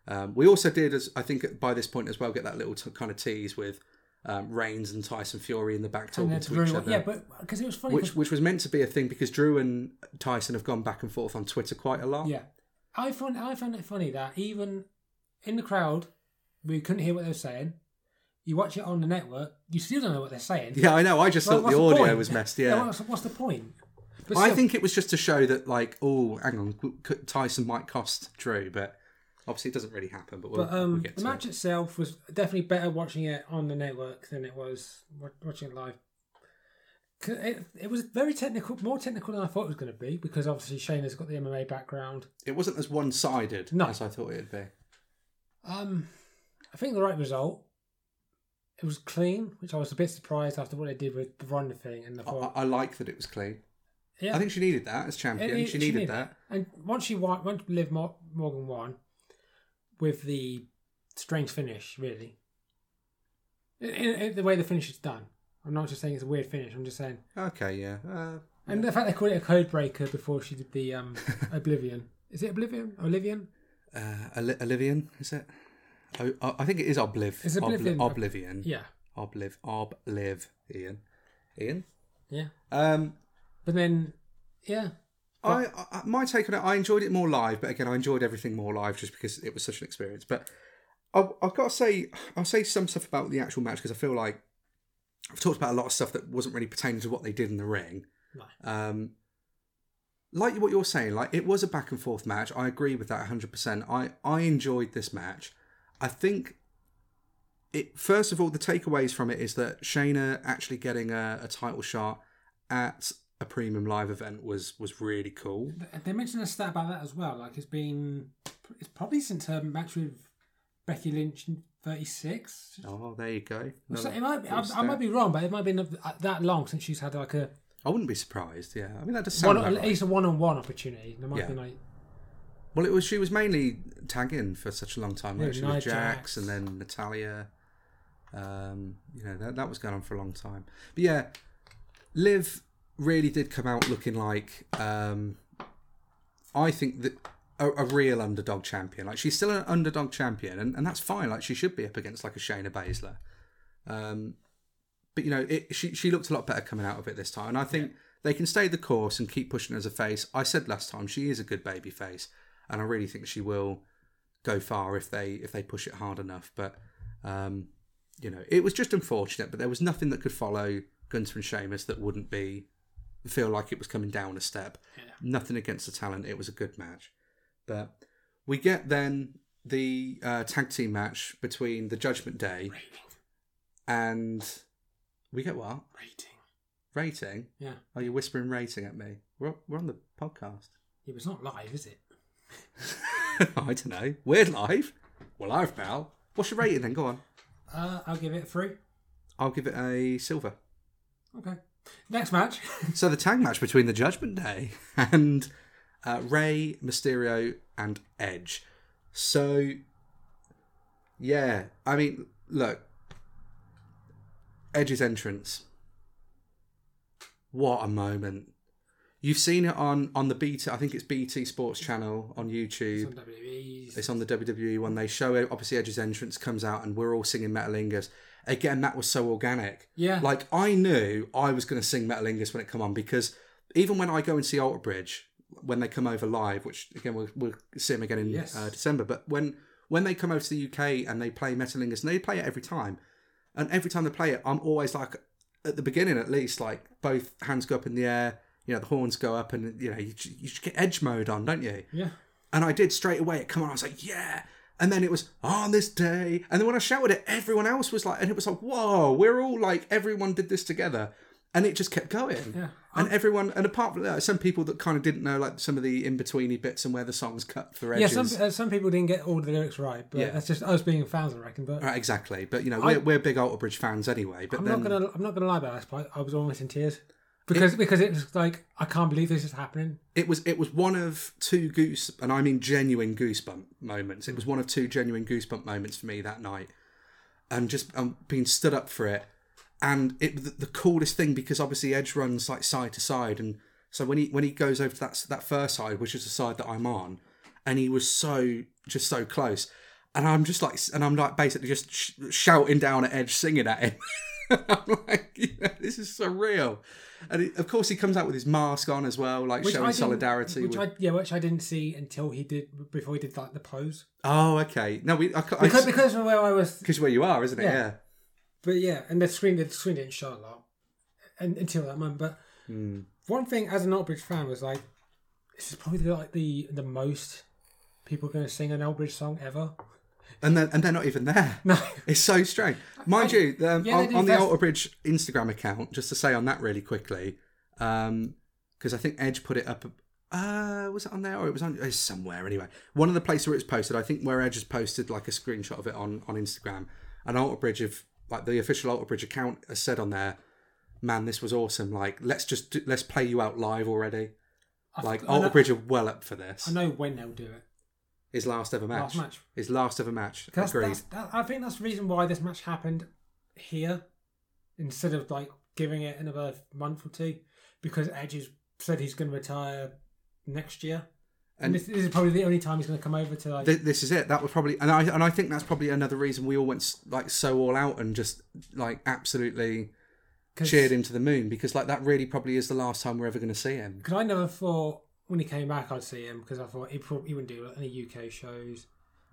um, we also did, as I think by this point as well, get that little t- kind of tease with um, Reigns and Tyson Fury in the back And talking to Drew- each other. yeah, but because it was funny. which 'cause- which was meant to be a thing because Drew and Tyson have gone back and forth on Twitter quite a lot. yeah, I found I found it funny that even in the crowd, we couldn't hear what they were saying. You watch it on the network, you still don't know what they're saying. Yeah, I know. I just Well, thought the audio was messed. Yeah, what's, what's the point? But I still- think it was just to show that, like, oh, hang on, Tyson might cost Drew, but obviously it doesn't really happen. But we'll, But um, we'll get the match it. itself was definitely better watching it on the network than it was watching it live. It, it was very technical, more technical than I thought it was going to be because obviously Shayna's got the MMA background. It wasn't as one sided No. as I thought it'd be. Um, I think the right result. It was clean, which I was a bit surprised after what they did with the Ronda thing, and the I, I like that it was clean. yeah, I think she needed that as champion. It- it- she needed needed that. And once she won, once Liv Mor- Morgan won, with the strange finish, really. In, the way the finish is done. I'm not just saying it's a weird finish. I'm just saying, Okay, yeah. Uh, and the fact they called it a code breaker before she did the um, Oblivion. Is it Oblivion? Oblivion? Uh, Olivian, is it? Oh, I I think it is Obliv. It's Obli- Oblivion. Oblivion. Yeah, Obliv. Obliv. Ian. Ian? yeah. Um, But then, yeah, I, I my take on it, I enjoyed it more live, but again, I enjoyed everything more live just because it was such an experience. But I, I've got to say, I'll say some stuff about the actual match because I feel like I've talked about a lot of stuff that wasn't really pertaining to what they did in the ring. No. Um, like what you're saying, like it was a back and forth match. I agree with that 100. percent I I enjoyed this match. I think it. First of all, the takeaways from it is that Shayna actually getting a, a title shot at a premium live event was was really cool. they mentioned a stat about that as well. Like it's been, it's probably since her match with Becky Lynch in '36. Oh, there you go. So it might be, I, I might be wrong, but it might be uh, that long since she's had like a I wouldn't be surprised. Yeah, I mean that does sound one, about right. a one-on-one opportunity. There might Yeah. be like Well, it was she was mainly tagging for such a long time. Yeah, Like she Nia was Jax, Jax. and then Natalya. Um, you know that that was going on for a long time. But yeah, Liv really did come out looking like. Um, I think that a, a real underdog champion. Like she's still an underdog champion, and, and that's fine. Like she should be up against like a Shayna Baszler. Um, but you know, it, she she looked a lot better coming out of it this time, and I think they can stay the course and keep pushing as a face. I said last time she is a good baby face, and I really think she will go far if they if they push it hard enough. But um, you know, it was just unfortunate, but there was nothing that could follow Gunther and Sheamus that wouldn't be feel like it was coming down a step. Nothing against the talent; it was a good match. But we get then the uh, tag team match between the Judgment Day and we get what Rating. rating? Yeah. Are you whispering rating at me? We're we're on the podcast. It was not live, is it? I don't know. Weird live. Well, live, pal. What's your rating then? Go on. Uh, I'll give it a three. I'll give it a silver. Okay. Next match. So the tag match between the Judgment Day and uh, Rey, Mysterio, and Edge. So, yeah, I mean, look, Edge's entrance. What a moment! You've seen it on on the BT. I think it's BT Sports Channel on YouTube. Some WWE's. It's on the WWE one. They show it. Obviously, Edge's entrance comes out, and we're all singing Metalingus. Again, that was so organic. Yeah. Like I knew I was going to sing Metalingus when it come on because even when I go and see Alter Bridge when they come over live, which again we'll, we'll see them again in Yes. uh, December, but when when they come over to the UK and they play Metalingus, and they play it every time, and every time they play it, I'm always like at the beginning at least, like both hands go up in the air, you know, the horns go up, and you know you, you get edge mode on, don't you? yeah. And I did straight away. It come on. I was like, yeah. And then it was on this day. And then when I shouted it, everyone else was like, and it was like, whoa, we're all like, everyone did this together. And it just kept going. Yeah. And everyone, and apart from that, some people that kind of didn't know like some of the in betweeny bits and where the songs cut for Yeah, some uh, some people didn't get all the lyrics right, but Yeah. that's just us being fans, I reckon. But Right, exactly. But you know, we're, we're big Alter Bridge fans anyway. But I'm then not gonna I'm not gonna lie about that but I was almost in tears because because it was like I can't believe this is happening. it was it was one of two goose and I mean genuine goosebump moments. It was one of two genuine goosebump moments for me that night, and just um, being stood up for it. And it the, the coolest thing because obviously Edge runs like side to side, and so when he when he goes over to that that first side, which is the side that I'm on, and he was so just so close, and I'm just like and I'm like basically just sh- shouting down at Edge, singing at him. I'm like, you know, this is surreal. And it, of course, he comes out with his mask on as well, like Which showing solidarity. Which with... I yeah, which I didn't see until he did before he did like the pose. Oh, okay. No, we I, I, Because because of where I was because where you are, isn't it? Yeah. Yeah. But yeah, and the screen the screen didn't show a lot and, until that moment. But Hmm. one thing as an Alter Bridge fan was like, this is probably like the the most people going to sing an Alter Bridge song ever. And then and they're not even there. No, It's so strange. Mind you, um, Yeah, on, on the fest- Alter Bridge Instagram account, just to say on that really quickly, because I think Edge put it up. Uh, was it on there or it was on it's somewhere anyway? One of the places where it's posted, I think where Edge has posted like a screenshot of it on on Instagram. And Alter Bridge of like the official Alter Bridge account has said on there, "Man, this was awesome. Like, let's just do, let's play you out live already." Like I Alter know, Bridge are well up for this. I know when they'll do it. His last ever match. Last match. His last ever match. That's, Agreed. that's, that, I think that's the reason why this match happened here instead of like giving it another month or two because Edge has said he's going to retire next year. And, And- this, this is probably the only time he's going to come over to like. Th- this is it. That was probably, and I and I think that's probably another reason we all went like so all out and just like absolutely cheered him to the moon because like that really probably is the last time we're ever going to see him. Because I never thought when he came back I'd see him because I thought he probably he wouldn't do any UK shows.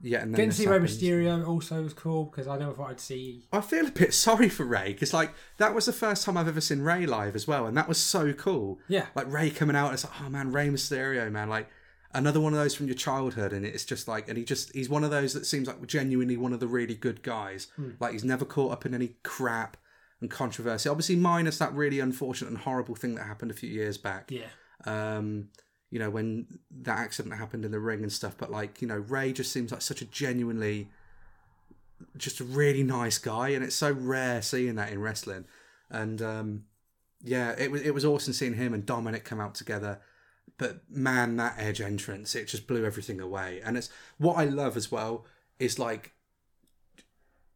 Yeah, and then Getting to see Rey. Mysterio also was cool because I never thought I'd see. I feel a bit sorry for Rey because like that was the first time I've ever seen Rey live as well, and that was so cool. Yeah, Like Rey coming out, and it's like, oh man, Rey Mysterio, man, like another one of those from your childhood, and it's just like, and he just he's one of those that seems like genuinely one of the really good guys. Like he's never caught up in any crap and controversy. Obviously, minus that really unfortunate and horrible thing that happened a few years back. yeah, Um, you know, when that accident happened in the ring and stuff. But like, you know, Rey just seems like such a genuinely, just a really nice guy, and it's so rare seeing that in wrestling. And um, yeah, it was it was awesome seeing him and Dominik come out together. But man, that Edge entrance, it just blew everything away. And it's what I love as well is like.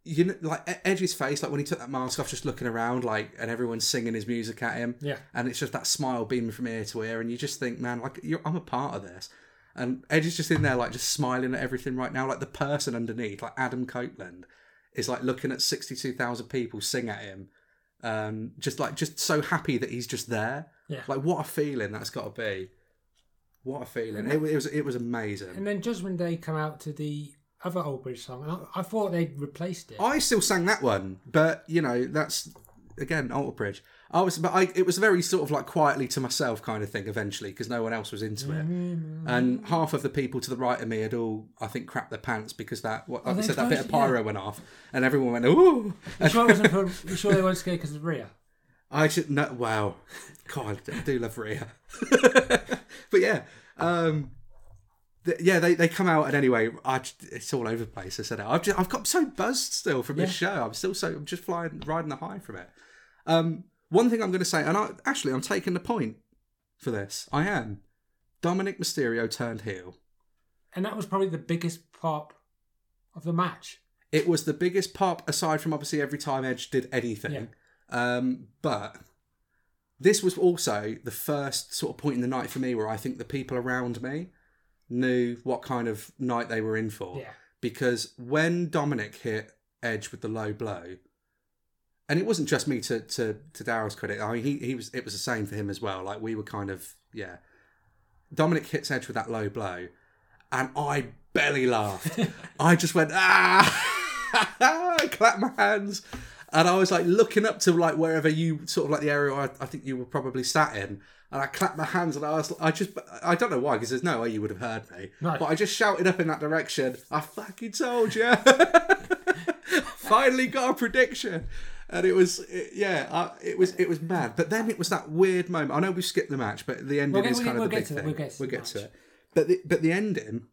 You know, like Edge's face, like when he took that mask off, just looking around, like, and everyone's singing his music at him yeah. and it's just that smile beaming from ear to ear, and you just think, man, like you're, I'm a part of this. And Edge is just in there, like just smiling at everything right now. Like the person underneath, like Adam Copeland, is like looking at sixty-two thousand people sing at him, um, just like just so happy that he's just there. Yeah. Like what a feeling that's got to be. What a feeling! It, it was it was amazing. And then Judgment Day come out to the other Alter Bridge song, and I, I thought they'd replaced it. I still sang that one, but you know that's again Alter Bridge. I was, but I it was very sort of like quietly to myself kind of thing eventually because no one else was into it, mm-hmm. and half of the people to the right of me had all I think crapped their pants because that what like I said that bit of pyro went off and everyone went ooh. You sure it wasn't for, you sure they weren't scared because of Rhea? I should no wow, God I do love Rhea, but yeah. um th- yeah, they, they come out and anyway, I it's all over the place. I said I've just, I've got so buzzed still from this show. I'm still so I'm just flying riding the high from it. Um, one thing I'm going to say, and I, actually I'm taking the point for this. I am. Dominik Mysterio turned heel. And that was probably the biggest pop of the match. It was the biggest pop aside from obviously every time Edge did anything. Yeah. Um, but this was also the first sort of point in the night for me where I think the people around me knew what kind of night they were in for. Yeah. Because when Dominik hit Edge with the low blow, and it wasn't just me to to to Daryl's credit. I mean, he he was it was the same for him as well. Like we were kind of yeah. Dominik hits Edge with that low blow, and I belly laughed. I just went ah, clap my hands, and I was like looking up to like wherever you sort of like the area I, I think you were probably sat in, and I clapped my hands, and I was I just I don't know why because there's no way you would have heard me, No. but I just shouted up in that direction. I fucking told you. Finally got a prediction. And it was, it- yeah, uh, it was, it was mad. But then it was that weird moment. I know we skipped the match, but the ending We'll get- is we'll kind of the we'll big it, thing. we'll get to We'll get to it. But the, but the ending,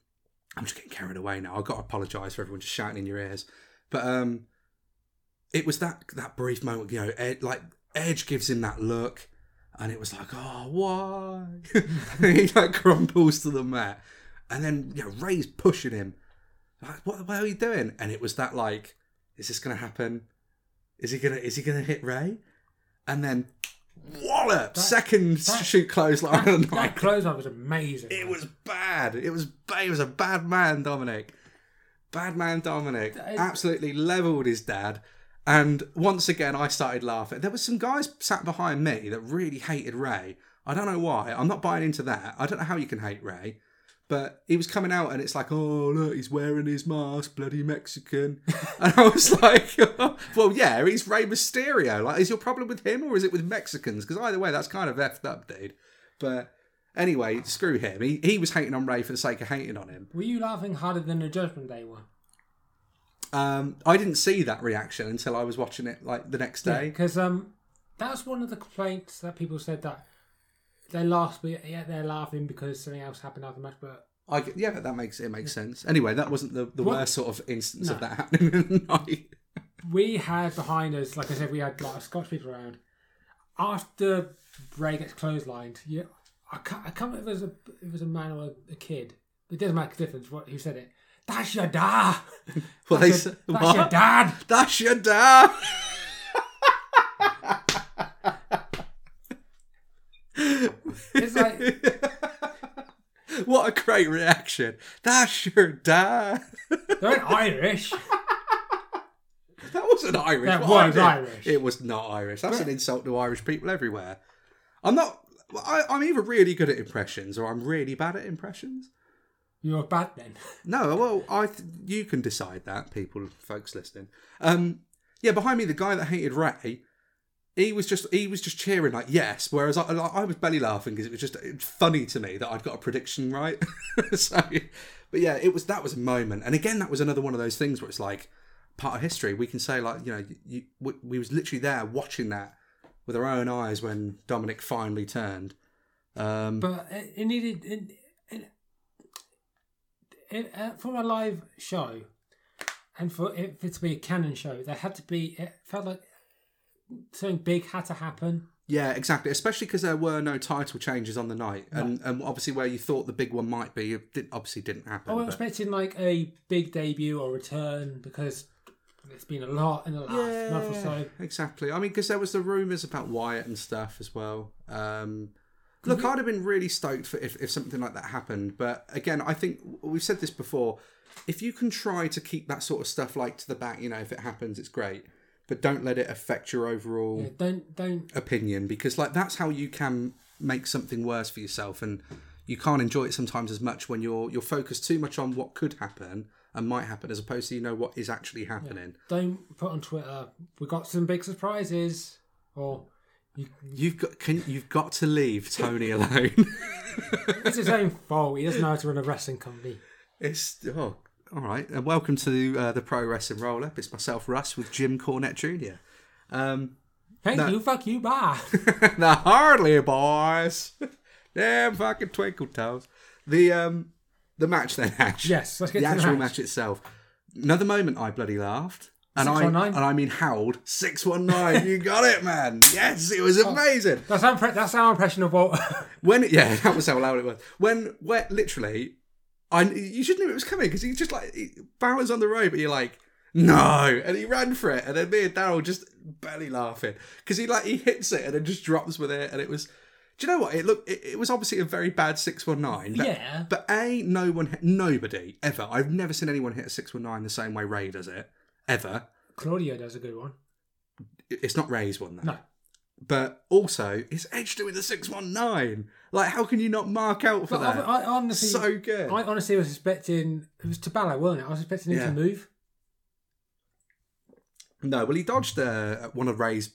I'm just getting carried away now. I've got to apologise for everyone just shouting in your ears. But um, it was that that brief moment, you know, Ed, like Edge gives him that look, and it was like, oh, why? he like crumples to the mat, and then you know Rey's pushing him. Like, what, what are you doing? And it was that like, is this gonna happen? Is he gonna is he gonna hit Rey? And then wallop, second that- shoot clothesline the That clothesline was amazing. It was bad. It was ba- it was a bad man, Dominik. Bad man, Dominik. That Absolutely leveled his dad. And once again, I started laughing. There were some guys sat behind me that really hated Rey. I don't know why. I'm not buying into that. I don't know how you can hate Rey. But he was coming out and it's like, oh, look, he's wearing his mask, bloody Mexican. and I was like, well, yeah, he's Rey Mysterio. Like, is your problem with him or is it with Mexicans? Because either way, that's kind of effed up, dude. But anyway, screw him. He, he was hating on Rey for the sake of hating on him. Were you laughing harder than the Judgment Day one? Um, I didn't see that reaction until I was watching it like the next day. Because um, that's one of the complaints that people said that they laughed, but yeah, they're laughing because something else happened after the match. But I, yeah, that makes it makes sense. Anyway, that wasn't the, the What- worst sort of instance of that happening in the night. we had behind us, like I said, we had like a Scotch people around. After Bray gets clotheslined, yeah, I can't, I can't remember if it was a, it was a man or a, a kid. It doesn't make a difference what who said it. That's your dad. Well, they That's, said, your, that's your dad. That's your dad. It's like what a great reaction. That's your dad. they're Irish. That wasn't Irish. That What was Irish. It was not Irish. That's an insult to Irish people everywhere. I'm not. I, I'm either really good at impressions or I'm really bad at impressions. You're bad then. No, well, I th- you can decide that, people, folks listening. Um, yeah, behind me, the guy that hated Rey, he was just he was just cheering like yes, whereas I, I was belly laughing because it was just funny to me that I'd got a prediction right. so, but yeah, it was that was a moment, and again, that was another one of those things where it's like part of history. We can say like you know you, we, we was literally there watching that with our own eyes when Dominik finally turned. Um, But it, it needed it, it, uh, for a live show, and for it, for it to be a canon show, there had to be. It felt like something big had to happen. Yeah, exactly. Especially because there were no title changes on the night, and and obviously where you thought the big one might be, it did, obviously didn't happen. I was but- expecting like a big debut or return because it's been a lot in the last month or so. exactly. I mean, because there was the rumors about Wyatt and stuff as well. Um, Look, mm-hmm. I'd have been really stoked for if, if something like that happened. But again, I think we've said this before. If you can try to keep that sort of stuff like to the back, you know, if it happens, it's great. But don't let it affect your overall Yeah, don't don't opinion because, like, that's how you can make something worse for yourself, and you can't enjoy it sometimes as much when you're you're focused too much on what could happen and might happen, as opposed to you know what is actually happening. don't put on Twitter. We got some big surprises, or you, You've got can you've got to leave Tony alone. it's his own fault. He doesn't know how to run a wrestling company. It's oh, all right. And welcome to uh, the Pro Wrestling Roll Up. It's myself, Russ, with Jim Cornette Jr. Um, Thank No. you, fuck you, bye. the Hardly Boys, damn fucking twinkle toes. The um, the match then, Ash. yes, let's get the to actual the match. match. itself. Another moment I bloody laughed. And I and I mean howled six one nine. You got it, man. Yes, it was Oh. amazing. That's our, impre- that's our impression of what. When yeah, that was how loud it was. When where literally, I you should knew it was coming because he just like he, Balor's on the road, but you're like no, and he ran for it, and then me and Daryl just belly laughing because he like he hits it and then just drops with it, and it was. Do you know what? It looked. It, it was obviously a very bad six one nine. Yeah. But a no one, nobody ever. I've never seen anyone hit a six one nine the same way Rey does it ever. Claudio does a good one. It's not Rey's one though. No. But also, it's Edge doing the six one nine. Like, how can you not mark out for But that? I, I honestly, so good. I honestly was expecting it was Tabala, wasn't it? I was expecting him Yeah. to move. No, well, he dodged uh, one of Rey's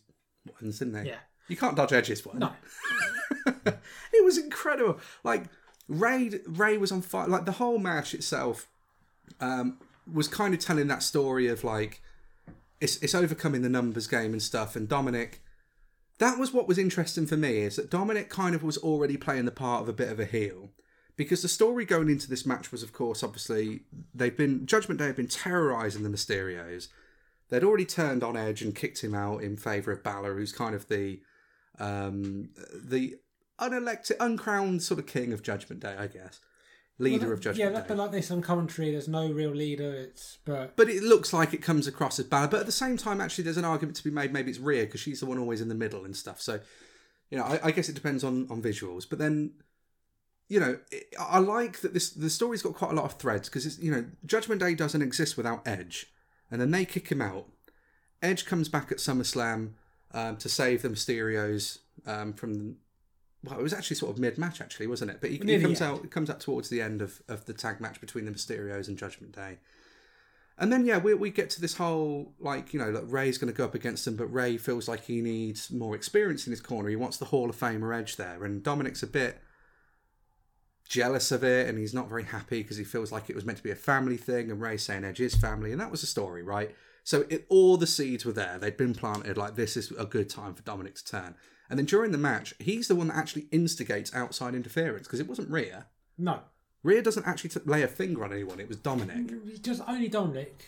ones, didn't he? Yeah. You can't dodge Edge's one. No, it was incredible. Like Rey, Rey was on fire. Like the whole match itself um, was kind of telling that story of like it's it's overcoming the numbers game and stuff. And Dominik, that was what was interesting for me is that Dominik kind of was already playing the part of a bit of a heel. Because the story going into this match was, of course, obviously they've been Judgment Day have been terrorizing the Mysterios. They'd already turned on Edge and kicked him out in favor of Balor, who's kind of the um, the unelected, uncrowned sort of king of Judgment Day, I guess, leader of Judgment like- Day. but like this on commentary, there's no real leader. It's but But it looks like it comes across as bad. But at the same time, actually, there's an argument to be made. Maybe it's Rhea because she's the one always in the middle and stuff. So, you know, I, I guess it depends on on visuals. But then, you know, it, I like that this the story's got quite a lot of threads because you know Judgment Day doesn't exist without Edge, and then they kick him out. Edge comes back at SummerSlam um, to save the Mysterios um, from. Well, it was actually sort of mid match, actually, wasn't it? But he, he comes out comes out towards the end of, of the tag match between the Mysterios and Judgment Day. And then yeah, we we get to this whole like you know like Rey's going to go up against him, but Rey feels like he needs more experience in his corner. He wants the Hall of Famer Edge there, and Dominik's a bit jealous of it, and he's not very happy because he feels like it was meant to be a family thing, and Rey's saying Edge is family, and that was the story, right? So it, all the seeds were there; they'd been planted. Like this is a good time for Dominik to turn. And then during the match, he's the one that actually instigates outside interference because it wasn't Rhea. no, Rhea doesn't actually t- lay a finger on anyone; it was Dominik. just only Dominik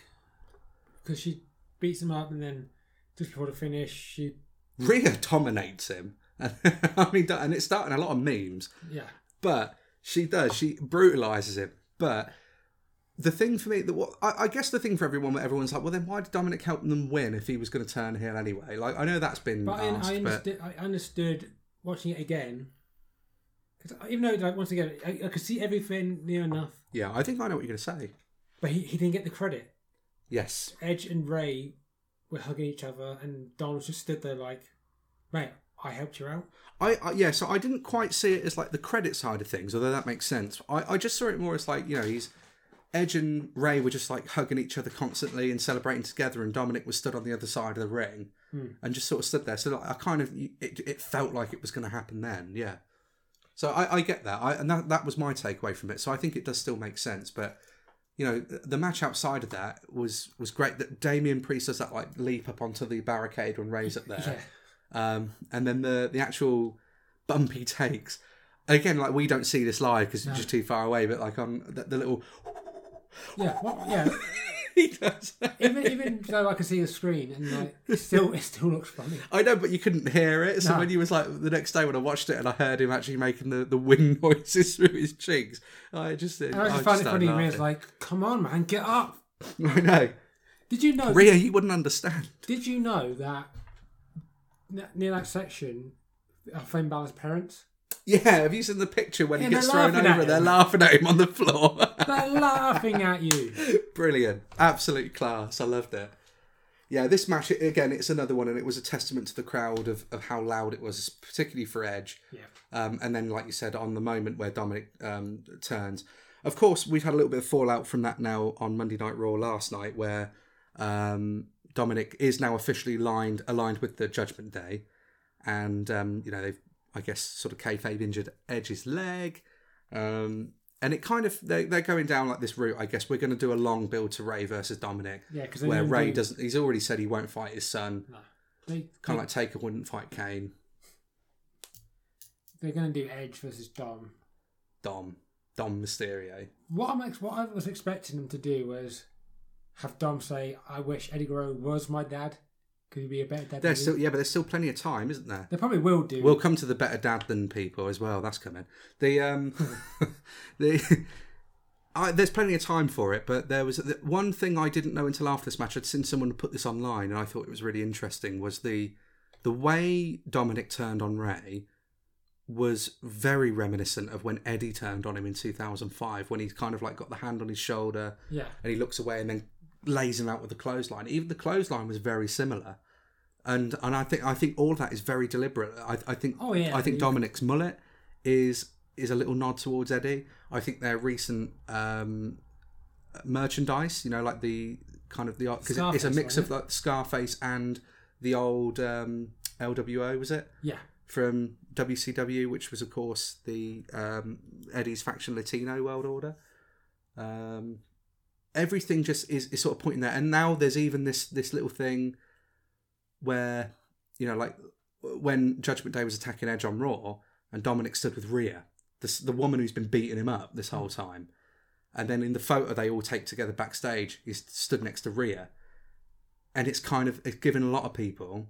because she beats him up and then just before the finish, she Rhea dominates him. I mean, and it's starting a lot of memes, yeah. but she does. She brutalizes him. But the thing for me, that what I, I guess the thing for everyone, where everyone's like, well, then why did Dominik help them win if he was going to turn heel anyway? Like, I know that's been But I, asked, I but understood. I understood watching it again because even though like once again I, I could see everything near enough, yeah, I think I know what you're going to say. but he, he didn't get the credit. Yes, Edge and Rey were hugging each other, and Don just stood there like, "Mate, I helped you out." I, I yeah. So I didn't quite see it as like the credit side of things, although that makes sense. I, I just saw it more as like you know he's Edge and Rey were just like hugging each other constantly and celebrating together, and Dominik was stood on the other side of the ring and just sort of stood there. So like, I kind of it, it felt like it was going to happen then, yeah. So I, I get that, I, and that that was my takeaway from it. So I think it does still make sense, but you know the, match outside of that was was great. That Damian Priest does that like leap up onto the barricade when Rey's up there, um, and then the the actual bumpy takes. Again, like we don't see this live because it's just too far away. But like on the, the little, Yeah, yeah. he does. even even though I can see the screen, and like it still it still looks funny. I know, but you couldn't hear it. So No. when he was like the next day when I watched it and I heard him actually making the, the wind noises through his cheeks, I just And I just found it funny. Rhea's like, "Come on, man, get up." I know, Did you know? Rhea, you wouldn't understand. Did you know that n- near that section are Finn Balor's parents? Yeah, have you seen the picture when he gets thrown over? They're laughing at him on the floor. They're laughing at you. Brilliant, absolute class. I loved it. Yeah, this match again, it's another one, and it was a testament to the crowd of, of how loud it was, particularly for Edge. Yeah. Um, and then, like you said, on the moment where Dominik um, turns. Of course, we've had a little bit of fallout from that now on Monday Night Raw last night, where um, Dominik is now officially lined aligned with the Judgment Day, and um, you know they've, I guess, sort of kayfabe injured Edge's leg, um, and it kind of they they're going down like this route. I guess we're going to do a long build to Rey versus Dominik, Yeah, because where Rey doesn't. He's already said he won't fight his son, No. They, kind of like Taker wouldn't fight Kane. they're going to do Edge versus Dom. Dom, Dom Mysterio. What I'm ex- what I was expecting them to do was have Dom say, "I wish Eddie Guerrero was my dad. Could he be a better dad?" There's still yeah, but there's still plenty of time, isn't there? They probably will do. We'll come to the better dad than people as well. That's coming. The um, the I, there's plenty of time for it, but there was the, one thing I didn't know until after this match. I'd seen someone put this online, and I thought it was really interesting. Was the the way Dominik turned on Rey was very reminiscent of when Eddie turned on him in 2005, when he's kind of like got the hand on his shoulder yeah, and he looks away and then lays him out with the clothesline. Even the clothesline was very similar, and and I think I think all of that is very deliberate. I, I think Oh, yeah. I think Dominik's mullet is is a little nod towards Eddie. I think their recent um, merchandise, you know, like the kind of the because it's a mix of like Scarface and the old um, LWO, was it? yeah, from WCW, which was of course the um, Eddie's faction Latino World Order. Um, everything just is, is sort of pointing there, and now there's even this this little thing where you know, like when Judgment Day was attacking Edge on Raw, and Dominik stood with Rhea, the the woman who's been beating him up this whole time, and then in the photo they all take together backstage, he's stood next to Rhea, and it's kind of it's given a lot of people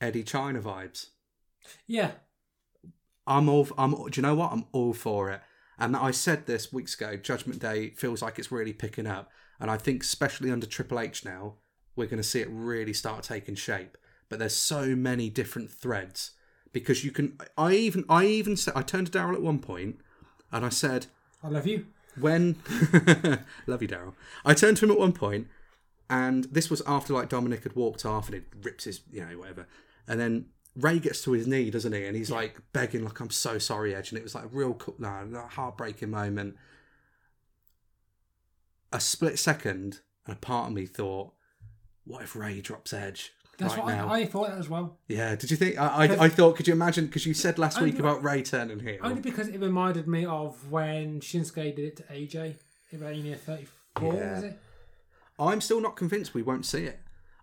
Eddie Chyna vibes. yeah. I'm all. I'm. Do you know what? I'm all for it. And I said this weeks ago. Judgment Day feels like it's really picking up, and I think especially under Triple H now, we're going to see it really start taking shape. But there's so many different threads because you can. I even. I even said. I turned to Daryl at one point, and I said, I love you. when love you daryl i turned to him at one point and this was after like dominik had walked off and it rips his you know whatever and then rey gets to his knee doesn't he and he's like begging like i'm so sorry edge and it was like a real no, no, heartbreaking moment a split second and a part of me thought what if rey drops edge That's right what now I, I thought as well. yeah did you think i i, I thought could you imagine because you said last week about rey turning heel Only because it reminded me of when Shinsuke did it to AJ at Mania 34, Yeah. was it? I'm still not convinced we won't see it.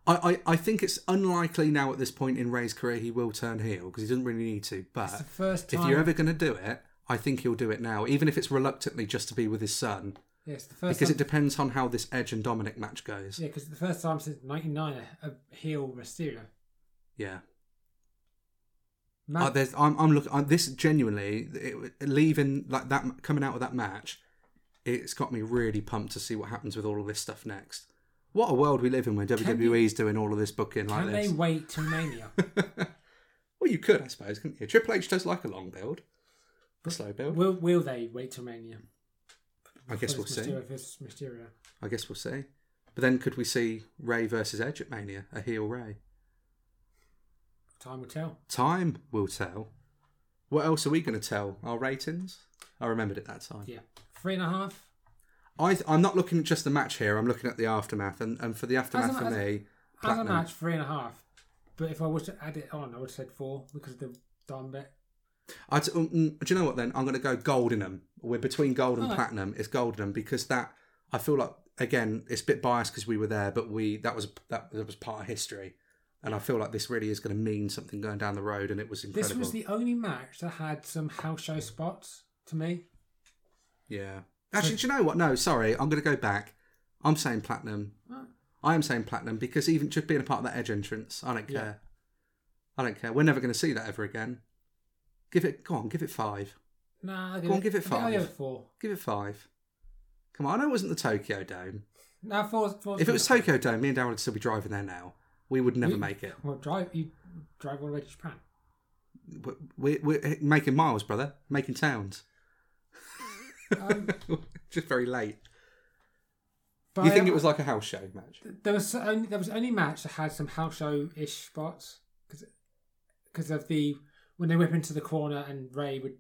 I, I, I think it's unlikely now at this point in Rey's career he will turn heel because he doesn't really need to. But It's the first if you're ever going to do it, I think he'll do it now, even if it's reluctantly just to be with his son, yeah, it's the first because time. it depends on how this Edge and Dominik match goes. yeah, because the first time since '99 a, a heel Mysterio. Yeah, Man, Uh, there's, I'm, I'm looking. I'm, this genuinely it, leaving like that, coming out of that match, it's got me really pumped to see what happens with all of this stuff next. What a world we live in when WWE's doing all of this booking like can this. they wait till Mania? Well, you could, I suppose, couldn't you? Triple H does like a long build, a slow build. will Will they wait till Mania? I guess we'll see. Versus Mysterio. I guess we'll see. But then, could we see Rey versus Edge at Mania? A heel Rey? Time will tell. Time will tell. What else are we going to tell? Our ratings? I remembered it that time. Yeah, three and a half. I, I'm not looking at just the match here. I'm looking at the aftermath, and, and for the aftermath for as a- me, As a match, three and a half. But if I was to add it on, I would have said four because of the Dom bit. Um, mm, do you know what? Then I'm going to go Goldenham. We're between gold and Alright. platinum. It's Goldenham because that I feel like again it's a bit biased because we were there, but we that was that, that was part of history, and I feel like this really is going to mean something going down the road, and it was incredible. This was the only match that had some house show spots to me. Yeah. Actually, do you know what? No, sorry. I'm going to go back. I'm saying platinum. Right. I am saying platinum because even just being a part of that edge entrance, I don't Yeah. care. I don't care. We're never going to see that ever again. Give it. Go on. Give it five. Nah, I'll Go on, give it I think I'll five. give it four. Give it five. Come on. I know it wasn't the Tokyo Dome. No, four. four If it was Tokyo Dome, me and Darren would still be driving there now. We would never We- make it. Well, drive you drive all the way to Japan. we're, we're making miles, brother, making towns. Um, Just very late. but You think I- it was like a house show match? there was only there was only match that had some house show ish spots because of the when they whip into the corner and Rey would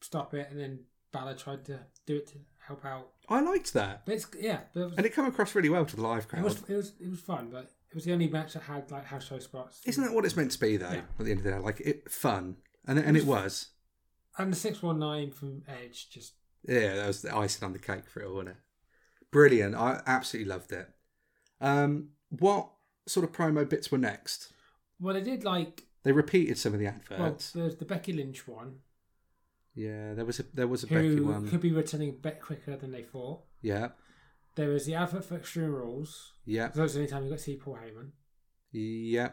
stop it and then Balor tried to do it to help out. I liked that, But it's yeah, but it was, and it came across really well to the live it crowd. was it was it was fun, but it was the only match that had like house show spots. Isn't that what it's meant to be, though? Yeah. At the end of the day, like it fun, and and it was. And the six one nine from Edge just Yeah, that was the icing on the cake for it, all, wasn't it? Brilliant. I absolutely loved it. Um, what sort of promo bits were next? well they did like They repeated some of the well adverts. there's the Becky Lynch one yeah, there was a there was a Becky who one. could be returning a bit quicker than they thought. Yeah, There was the advert for Extreme Rules. yeah, That was the only time you got to see Paul Heyman. yeah.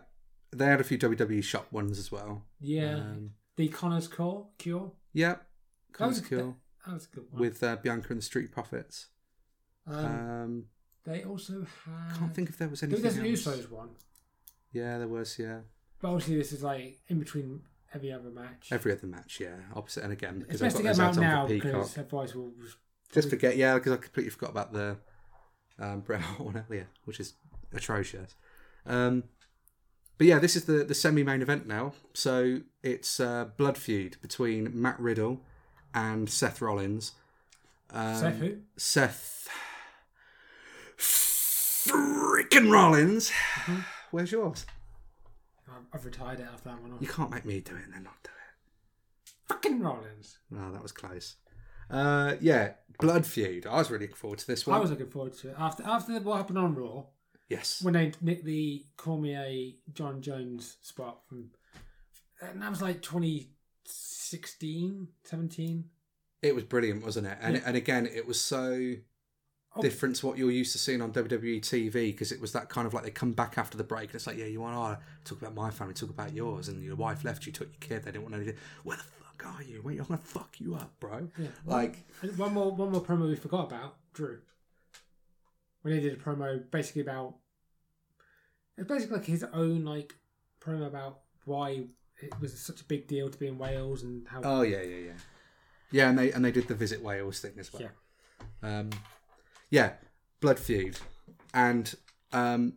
They had a few WWE shop ones as well. Yeah, Um, the Connor's Cure. Cure. yeah. Was, Comes Kill that was a good one. with uh, Bianca and the Street Profits. um, Um, they also had. can't think if there was There anything was an else. Usos one, Yeah, there was. Yeah, but obviously this is like in between every other match. every other match. Yeah, opposite and again because it's best to get those them out ads on for now Peacock. because otherwise we'll. Just forget, yeah, because I completely forgot about the um, Bret Hart one earlier, which is atrocious. Um, but yeah, this is the, the semi main event now. So it's uh, blood feud between Matt Riddle and Seth Rollins. Um, Seth who? Seth freaking Rollins. Mm-hmm. Where's yours? I've retired it after that one. You can't make me do it and then not do it. Fucking Rollins. No, that was close. Uh, yeah, blood feud. I was really looking forward to this one. I was looking forward to it after after what happened on Raw yes. when they nicked the Cormier Jon Jones spot from, and that was like 2016, 17. It was brilliant, wasn't it? And Yeah. and again, it was so Oh. different to what you're used to seeing on WWE TV because it was that kind of like they come back after the break and it's like, yeah, you want to talk about my family, talk about yours, and your wife left you, took your kid, they didn't want anything. Where the fuck are you? Wait, I'm gonna fuck you up, bro. Yeah. Like, one more one more promo we forgot about Drew. When he did a promo basically about it's basically like his own like promo about why it was such a big deal to be in Wales and how oh yeah, yeah, yeah, yeah, and they and they did the visit Wales thing as well. Yeah. Um, yeah, blood feud, and um,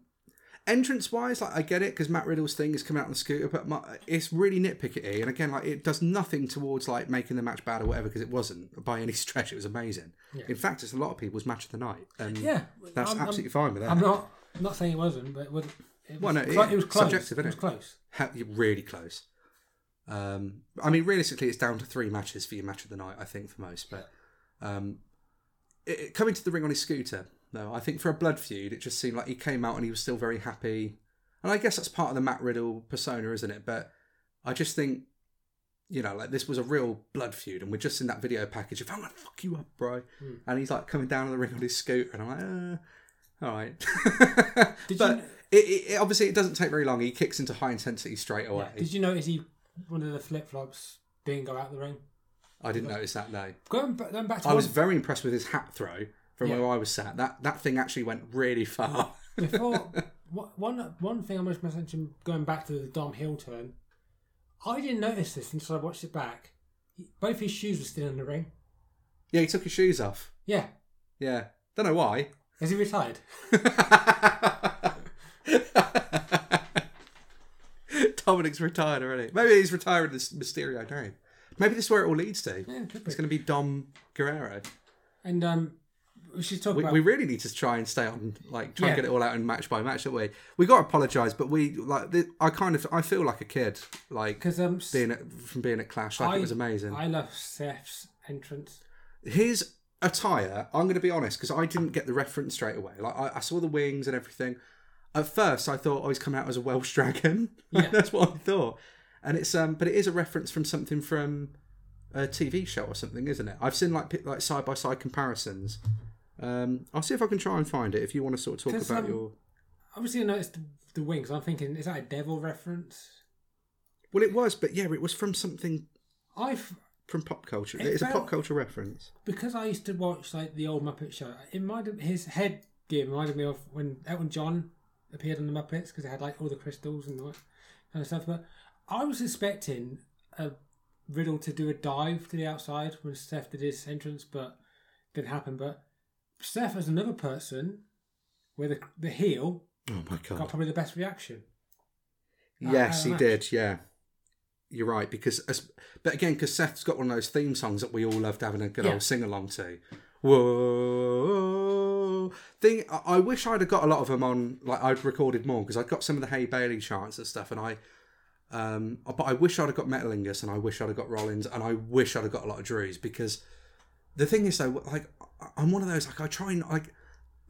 entrance wise, like I get it because Matt Riddle's thing is coming out on the scooter, but my, it's really nitpicky, and again, like it does nothing towards like making the match bad or whatever because it wasn't by any stretch. It was amazing. Yeah. In fact, it's a lot of people's match of the night, and yeah that's I'm- I'm- absolutely fine with that. I'm not I'm not saying it wasn't, but it was. It was, Well, no, it- it was close. subjective, it was innit? close. You're really close. Um, I mean, realistically, it's down to three matches for your match of the night. I think for most, but um, it, it- coming to the ring on his scooter, though, I think for a blood feud, it just seemed like he came out and he was still very happy. And I guess that's part of the Matt Riddle persona, isn't it? But I just think, you know, like this was a real blood feud, and we're just in that video package of "I'm gonna fuck you up, bro," Hmm. and he's like coming down the ring on his scooter, and I'm like, uh, all right. But you- it, it, it- obviously it doesn't take very long. He kicks into high intensity straight away. Yeah. Did you notice he one of the flip flops didn't go out the ring? I didn't notice that. No, Going, ba- going back to I was very impressed with his hat throw from Yeah. where I was sat. That that thing actually went really far. Before wha- one one thing I must mention going back to the Dom Hill turn, I didn't notice this until I watched it back. Both his shoes were still in the ring. yeah, he took his shoes off. Yeah, Yeah, don't know why. is he retired? Dominik's retired already. Maybe he's retired this Mysterio name. Maybe this is where it all leads to. Yeah, could be. It's going to be Dom Guerrero. And um, we should talk We, about we really need to try and stay on, like, try and Yeah. get it all out in match by match, don't we? We got to apologise, but we like. I kind of, I feel like a kid, like because um, being at, from being at Clash. Like I- it was amazing. I love Seth's entrance. his attire i'm going to be honest because i didn't get the reference straight away like I, I saw the wings and everything at first i thought oh he's coming out as a welsh dragon Yeah. that's what i thought and it's um but it is a reference from something from a tv show or something isn't it i've seen like like side by side comparisons um i'll see if i can try and find it if you want to sort of talk about um, your Obviously, I noticed the, the wings. I'm thinking, is that a devil reference? well it was but yeah it was from something I've from pop culture It it's a pop culture reference because I used to watch like the old Muppet Show. It might have his head gear reminded me of when Elton John appeared on the Muppets because they had like all the crystals and all that kind of stuff. But I was expecting a Riddle to do a dive to the outside when Seth did his entrance, but didn't happen. But Seth as another person where the the heel Oh my God. got probably the best reaction. Yes, he did. Yeah, you're right. Because, as- but again, because Seth's got one of those theme songs that we all loved having a good Yeah. old sing along to. Whoa! Thing. I, I wish I'd have got a lot of them on. Like I'd recorded more because I got some of the Hey Bayley chants and stuff, and I. Um, but I wish I'd have got Metalingus, and I wish I'd have got Rollins, and I wish I'd have got a lot of Drews because the thing is though, like I'm one of those like I try and like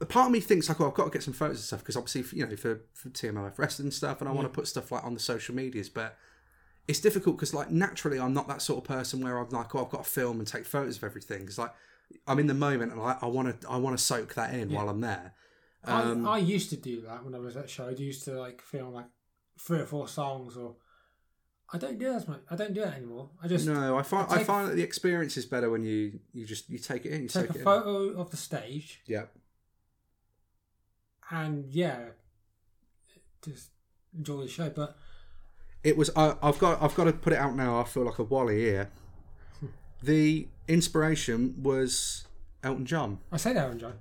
a part of me thinks like, oh, I've got to get some photos and stuff because obviously, you know, for, for TMOF wrestling stuff, and I want to put stuff like on the social medias, but it's difficult because like naturally, I'm not that sort of person where I'm like, oh, I've got to film and take photos of everything. Because like I'm in the moment and I, I want to, I want to soak that in while I'm there. Um, I, I used to do that when I was at show. I used to like film like three or four songs, or I don't do that as much. I don't do it anymore. I just no, I find I take- find that the experience is better when you you just you take it in, you take a it in. photo of the stage, Yeah, and yeah, just enjoy the show. But it was. I I've got I've got to put it out now. I feel like a wally here. The inspiration was Elton John. I say that, John.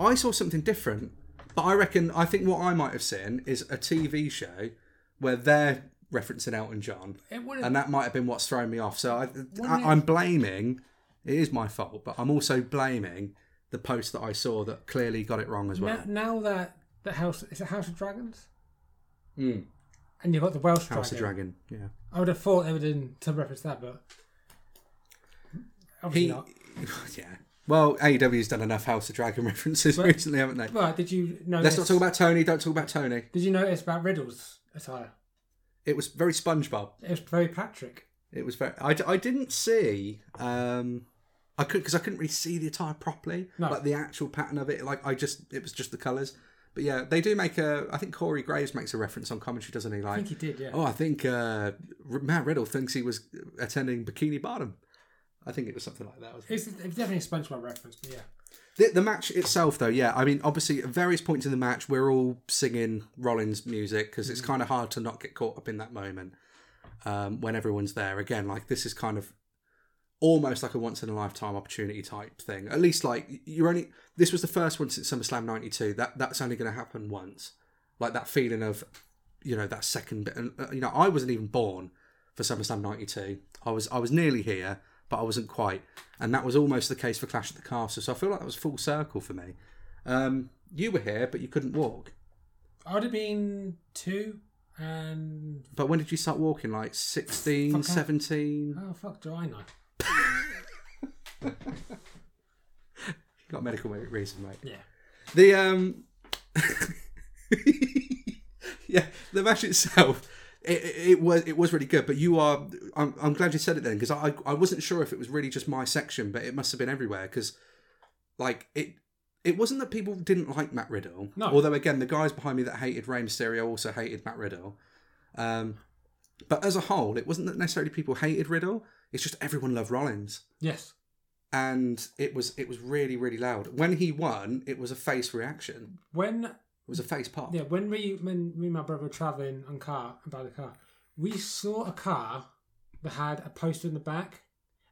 I saw something different, but I reckon I think what I might have seen is a TV show where they're referencing Elton John, It and that might have been what's thrown me off. So I, I, I'm blaming. It is my fault, but I'm also blaming the post that I saw that clearly got it wrong as well. now, now that the house is it House of Dragons, Mm. and you've got the Welsh House dragon. of Dragon, yeah. I would have thought they would have done some reference to that, but obviously He, not. yeah. Well, AEW's done enough House of Dragon references But- recently, haven't they? But did you notice? Let's not talk about Tony. Don't talk about Tony. Did you notice about Riddle's attire? It was very SpongeBob. It was very Patrick. It was very. I, I didn't see. Um, I could because I couldn't really see the attire properly, No. like the actual pattern of it. Like I just, it was just the colours. But yeah, they do make a. I think Corey Graves makes a reference on commentary, doesn't he? Like, I think he did, yeah. oh, I think uh, Matt Riddle thinks he was attending Bikini Bottom. I think it was something like that. wasn't it? It's, it's definitely a SpongeBob reference, but yeah. The, the match itself, though, yeah. I mean, obviously, at various points in the match, we're all singing Rollins music because it's kind of hard to not get caught up in that moment um, when everyone's there. Again, like this is kind of almost like a once in a lifetime opportunity type thing. At least, like you're only this was the first one since SummerSlam '92. That that's only going to happen once. Like that feeling of, you know, that second bit. And uh, you know, I wasn't even born for SummerSlam '92. I was I was nearly here, but I wasn't quite. And that was almost the case for Clash at the Castle. So I feel like that was full circle for me. Um, you were here, but you couldn't walk. I would have been two, and But when did you start walking? Like 16, 17? oh fuck, do I know? You got medical reason, mate. Yeah, The um, yeah, the match itself, it, it, was it was really good. But you are, I'm, I'm glad you said it then because I I wasn't sure if it was really just my section, but it must have been everywhere because, like it. It wasn't that people didn't like Matt Riddle. No. Although again, the guys behind me that hated Rey Mysterio also hated Matt Riddle. Um, but as a whole, it wasn't that necessarily people hated Riddle. It's just everyone loved Rollins yes, and it was it was really really loud. When he won, it was a face reaction. when It was a face pop. yeah when we when me and my brother were traveling on car by the car, we saw a car that had a poster in the back,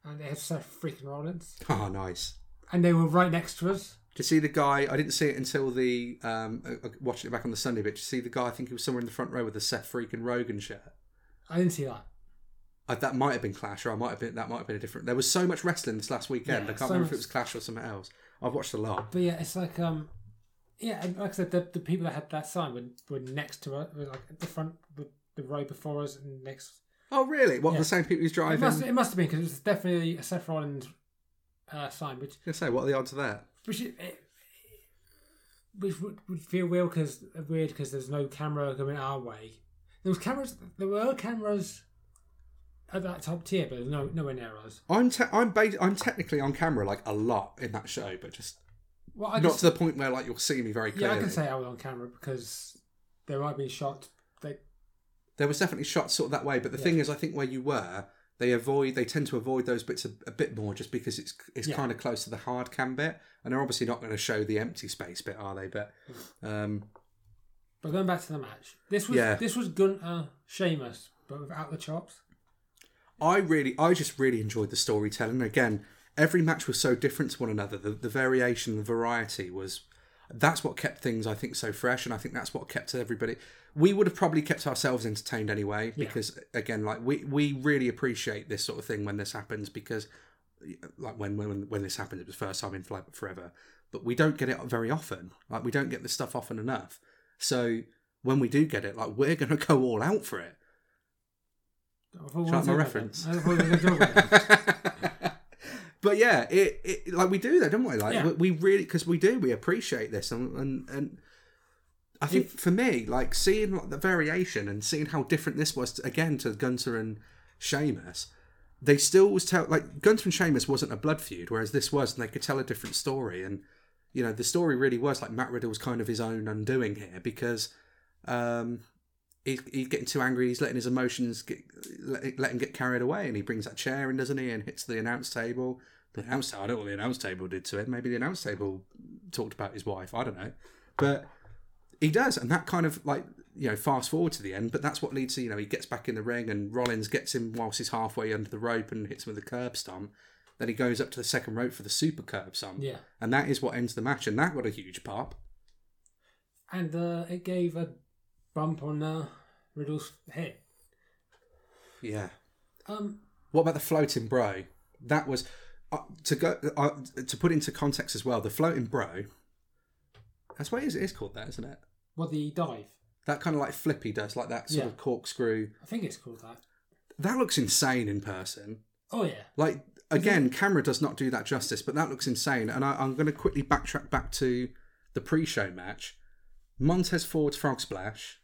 and it had Seth freaking Rollins, Oh, nice. and they were right next to us. To see the guy, I didn't see it until the um, uh, watching it back on the Sunday. But to see the guy, I think he was somewhere in the front row with the Seth freaking Rogan shirt. I didn't see that. Uh, that might have been Clash, or I might have been that might have been a different. There was so much wrestling this last weekend. Yeah, I can't so remember if much- it was Clash or something else. I've watched a lot. But yeah, it's like um, yeah, and like I said, the, the people that had that sign were, were next to us, were like at the front, the, the row before us, and next. Oh, really? What Yeah. the same people who's It driving? must, it must have been because it was definitely a Rollins uh, sign, which I say, what are the odds of that? which it, it- which would, would feel weird because weird because there's no camera coming our way. There was cameras. There were cameras at that top tier, but there's no nowhere near us. I'm te- I'm ba- I'm technically on camera like a lot in that show, but just Well, I not can, to the point where like you'll see me very clearly. yeah. I can say I was on camera because there might be shots. They there was definitely shots sort of that way but the Yeah. thing is i think where you were they avoid they tend to avoid those bits a, a bit more just because it's it's Yeah. kind of close to the hard cam bit and they're obviously not going to show the empty space bit are they but um But going back to the match, this was Yeah. this was Gunther Sheamus, but without the chops. I really, I just really enjoyed the storytelling. Again, every match was so different to one another. The, the variation, the variety was. That's what kept things, I think, so fresh, and I think that's what kept everybody. We would have probably kept ourselves entertained anyway, because again, like we we really appreciate this sort of thing when this happens, because like when when when this happened, it was first time in Fly Forever, but we don't get it very often. Like we don't get this stuff often enough. So when we do get it, like we're gonna go all out for it. I thought we Shout out were my reference. but yeah, it, it like we do that, don't we? Like Yeah. we, we really because we do we appreciate this, and and, and I think for me, like seeing like, the variation and seeing how different this was to, again to Gunther and Sheamus, they still was tell like Gunther and Sheamus wasn't a blood feud, whereas this was, and they could tell a different story, and you know the story really was like Matt Riddle was kind of his own undoing here because. um He's, he's getting too angry. He's letting his emotions get let, let him get carried away, and he brings that chair in, doesn't he? And hits the announce table the announce I don't know what the announce table did to him. Maybe the announce table talked about his wife. I don't know, but he does, and that kind of like you know fast forward to the end. But that's what leads to you know he gets back in the ring and Rollins gets him whilst he's halfway under the rope and hits him with a curb stomp. Then he goes up to the second rope for the super curb stomp, Yeah. and that is what ends the match. And that got a huge pop. And uh, it gave a bump on uh, Riddle's head. Yeah. Um, What about the floating bro? That was uh, to go uh, to put into context as well. The floating bro. That's what it is, it is called that, isn't it? what the dive? That kind of like flippy does, like that sort Yeah. of corkscrew. I think it's called that. That looks insane in person. Oh yeah. Like again, camera does not do that justice, but that looks insane. And I, I'm going to quickly backtrack back to the pre-show match. Montez Ford's frog splash.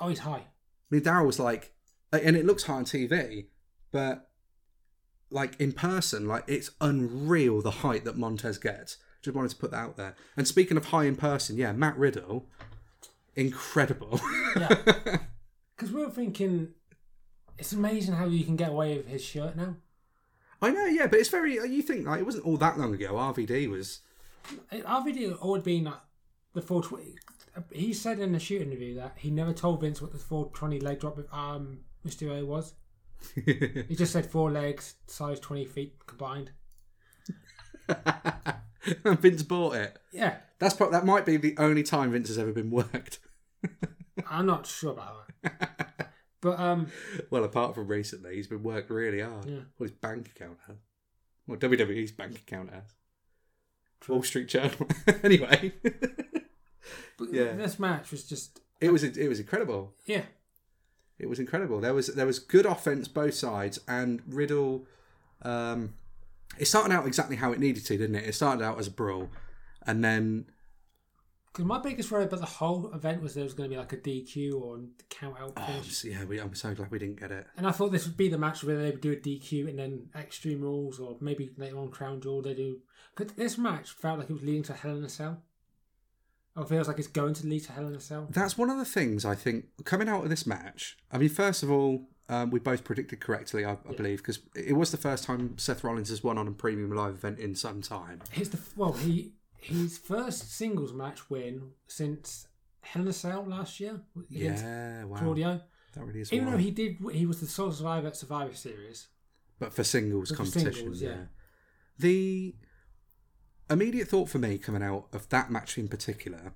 Oh, he's high. I mean, Daryl was like, and it looks high on TV, but like in person, like it's unreal the height that Montez gets. Just wanted to put that out there. And speaking of high in person, yeah, Matt Riddle, incredible. Yeah. Because we were thinking, it's amazing how you can get away with his shirt now. I know, yeah, but it's very. Uh, you think like it wasn't all that long ago. RVD was. RVD always been like the 420. He said in a shoot interview that he never told Vince what the 420 leg drop with um Mysterio was. He just said four legs, size 20 feet combined. and Vince bought it. Yeah, That's pro- that might be the only time Vince has ever been worked. I'm not sure about that. But um, Well, apart from recently, he's been worked really hard. Yeah. What his bank account has. What WWE's bank account has. Wall Street Journal. anyway, but Yeah. this match was just it was it was incredible. yeah. It was incredible. There was there was good offense both sides, and Riddle. Um, it started out exactly how it needed to, didn't it? It started out as a brawl, and then Because my biggest worry about the whole event was there was going to be like a DQ or count out oh, finish. yeah, we, I'm so glad we didn't get it. And I thought this would be the match where they would do a DQ and then Extreme Rules, or maybe later on Crown Jewel they do. Because this match felt like it was leading to Hell in a Cell. Or it feels like it's going to lead to Hell in a Cell. That's one of the things I think coming out of this match. I mean, first of all, um, we both predicted correctly, I, I believe, because it was the first time Seth Rollins has won on a premium live event in some time. His the well, he his first singles match win since Hell in a Cell last year Yeah, wow, Claudio. that really is. Even wild. though he did, he was the sole survivor at Survivor Series. but for singles But for singles, yeah. yeah. The immediate thought for me coming out of that match in particular,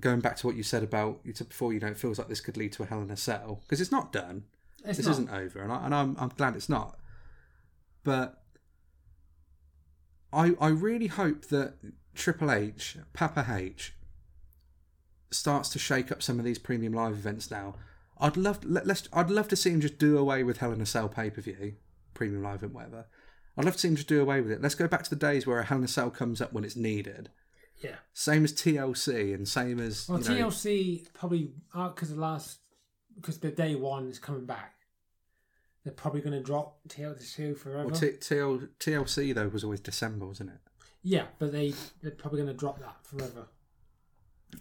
going back to what you said about you said before, you know, it feels like this could lead to a Hell in a Cell because it's not done. It's this not. isn't over, and, I, and I'm I'm glad it's not. But I I really hope that Triple H, Papa H, starts to shake up some of these premium live events now. I'd love let, let's I'd love to see him just do away with Hell in a Cell pay per view, premium live event, whatever. I'd love to see him just do away with it. Let's go back to the days where a Hell in a Cell comes up when it's needed. Yeah. Same as TLC and same as Well, you know, TLC probably uh, because the last because the day one is coming back. They're probably going to drop TLC forever. well, T- TL, TLC though was always December, wasn't it? yeah, but they they're probably going to drop that forever.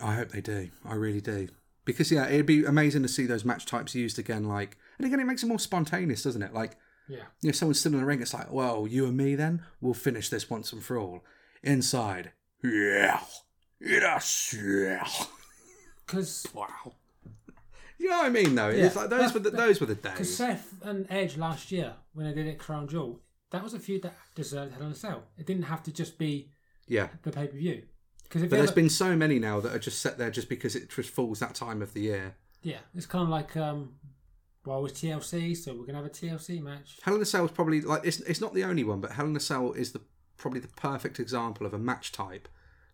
I hope they do. I really do. Because yeah, it'd be amazing to see those match types used again. Like, and again, it makes it more spontaneous, doesn't it? Like, Yeah. you know, someone's still in the ring. It's like, well, you and me, then we'll finish this once and for all. Inside, yeah, yes, yeah. Because Wow. You know what I mean? Though Yeah, it's like those were the, those were the days. Because. Seth and Edge last year, when they did it Crown Jewel, that was a feud that deserved Hell in a Cell. It didn't have to just be Yeah, the pay per view. Because if but there's been so many now that are just set there just because it just falls that time of the year. yeah, it's kind of like um, well, with TLC, so we're gonna have a TLC match. Hell in a Cell is probably like it's it's not the only one, but Hell in a Cell is the probably the perfect example of a match type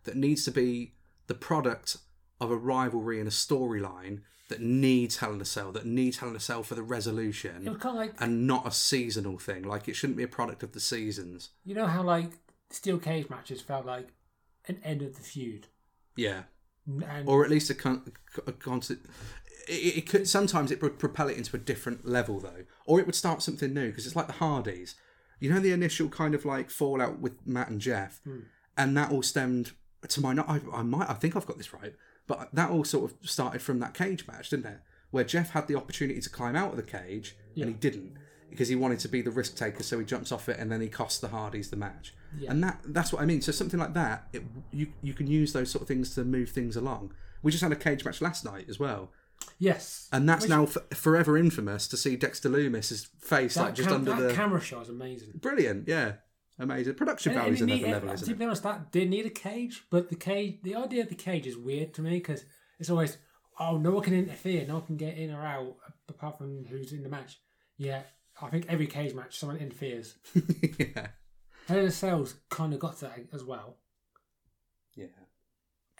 that needs to be the product of a rivalry and a storyline that needs Hell in a Cell, that needs Hell in a Cell for the It resolution, was kind of like and not a seasonal thing. Like it shouldn't be a product of the seasons. you know how like steel cage matches felt like an end of the feud, Yeah, and or at least a, con- a constant. It, it could sometimes it would propel it into a different level though, or it would start something new because it's like the Hardys. You know the initial kind of like fallout with Matt and Jeff, hmm. and that all stemmed to my. I, I might I think I've got this right, but that all sort of started from that cage match, didn't it? Where Jeff had the opportunity to climb out of the cage and he didn't because he wanted to be the risk taker, so he jumps off it and then he costs the Hardys the match. Yeah. And that that's what I mean. So something like that, it, you you can use those sort of things to move things along. We just had a cage match last night as well, yes, and that's Which- now f- forever infamous to see Dexter Lumis's face like just cam- under that the camera shot is amazing. brilliant, yeah, amazing production And- and values it another need- level, isn't to it? be honest, that did need a cage, but the cage, the idea of the cage is weird to me because it's always, oh, no one can interfere, no one can get in or out apart from who's in the match. Yeah, I think every cage match someone interferes. yeah, Hell in a Cell's kind of got that as well. yeah.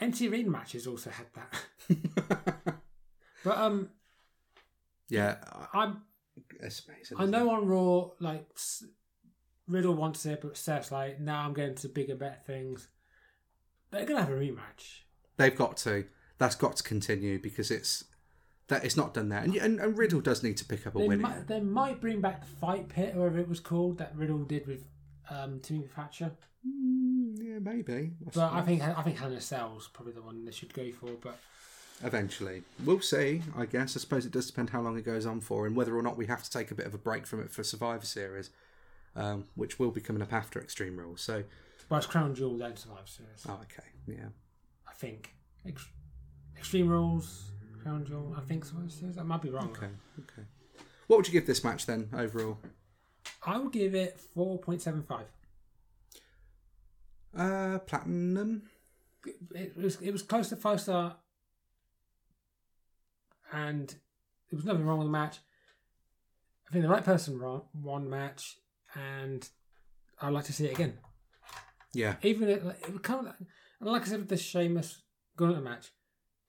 NXT Arena matches also had that. but um, yeah, I- I'm it's amazing. I know it? on Raw like Riddle wants it, but Seth's like, now I'm going to bigger, better things. They're gonna have a rematch. they've got to. That's got to continue because it's that it's not done there, and and, and Riddle does need to pick up a They win. might, they might bring back the fight pit, or whatever it was called, that Riddle did with um, Timmy Thatcher. Mm, yeah, maybe. But I think I think Hell in a Cell's probably the one they should go for. But Eventually, we'll see. I guess. I suppose it does depend how long it goes on for, and whether or not we have to take a bit of a break from it for Survivor Series, um, which will be coming up after Extreme Rules. So, well, it's Crown Jewel then Survivor Series. oh, okay, yeah. I think Ex- Extreme Rules, Crown Jewel. I think Survivor Series. I might be wrong. Okay, okay. What would you give this match then overall? I would give it four point seven five. Uh, platinum. it was it was close to five star, and there was nothing wrong with the match. I think the right person won, won match, and I'd like to see it again. Yeah, Even it, it would kind of like I said with the Sheamus Gunther match,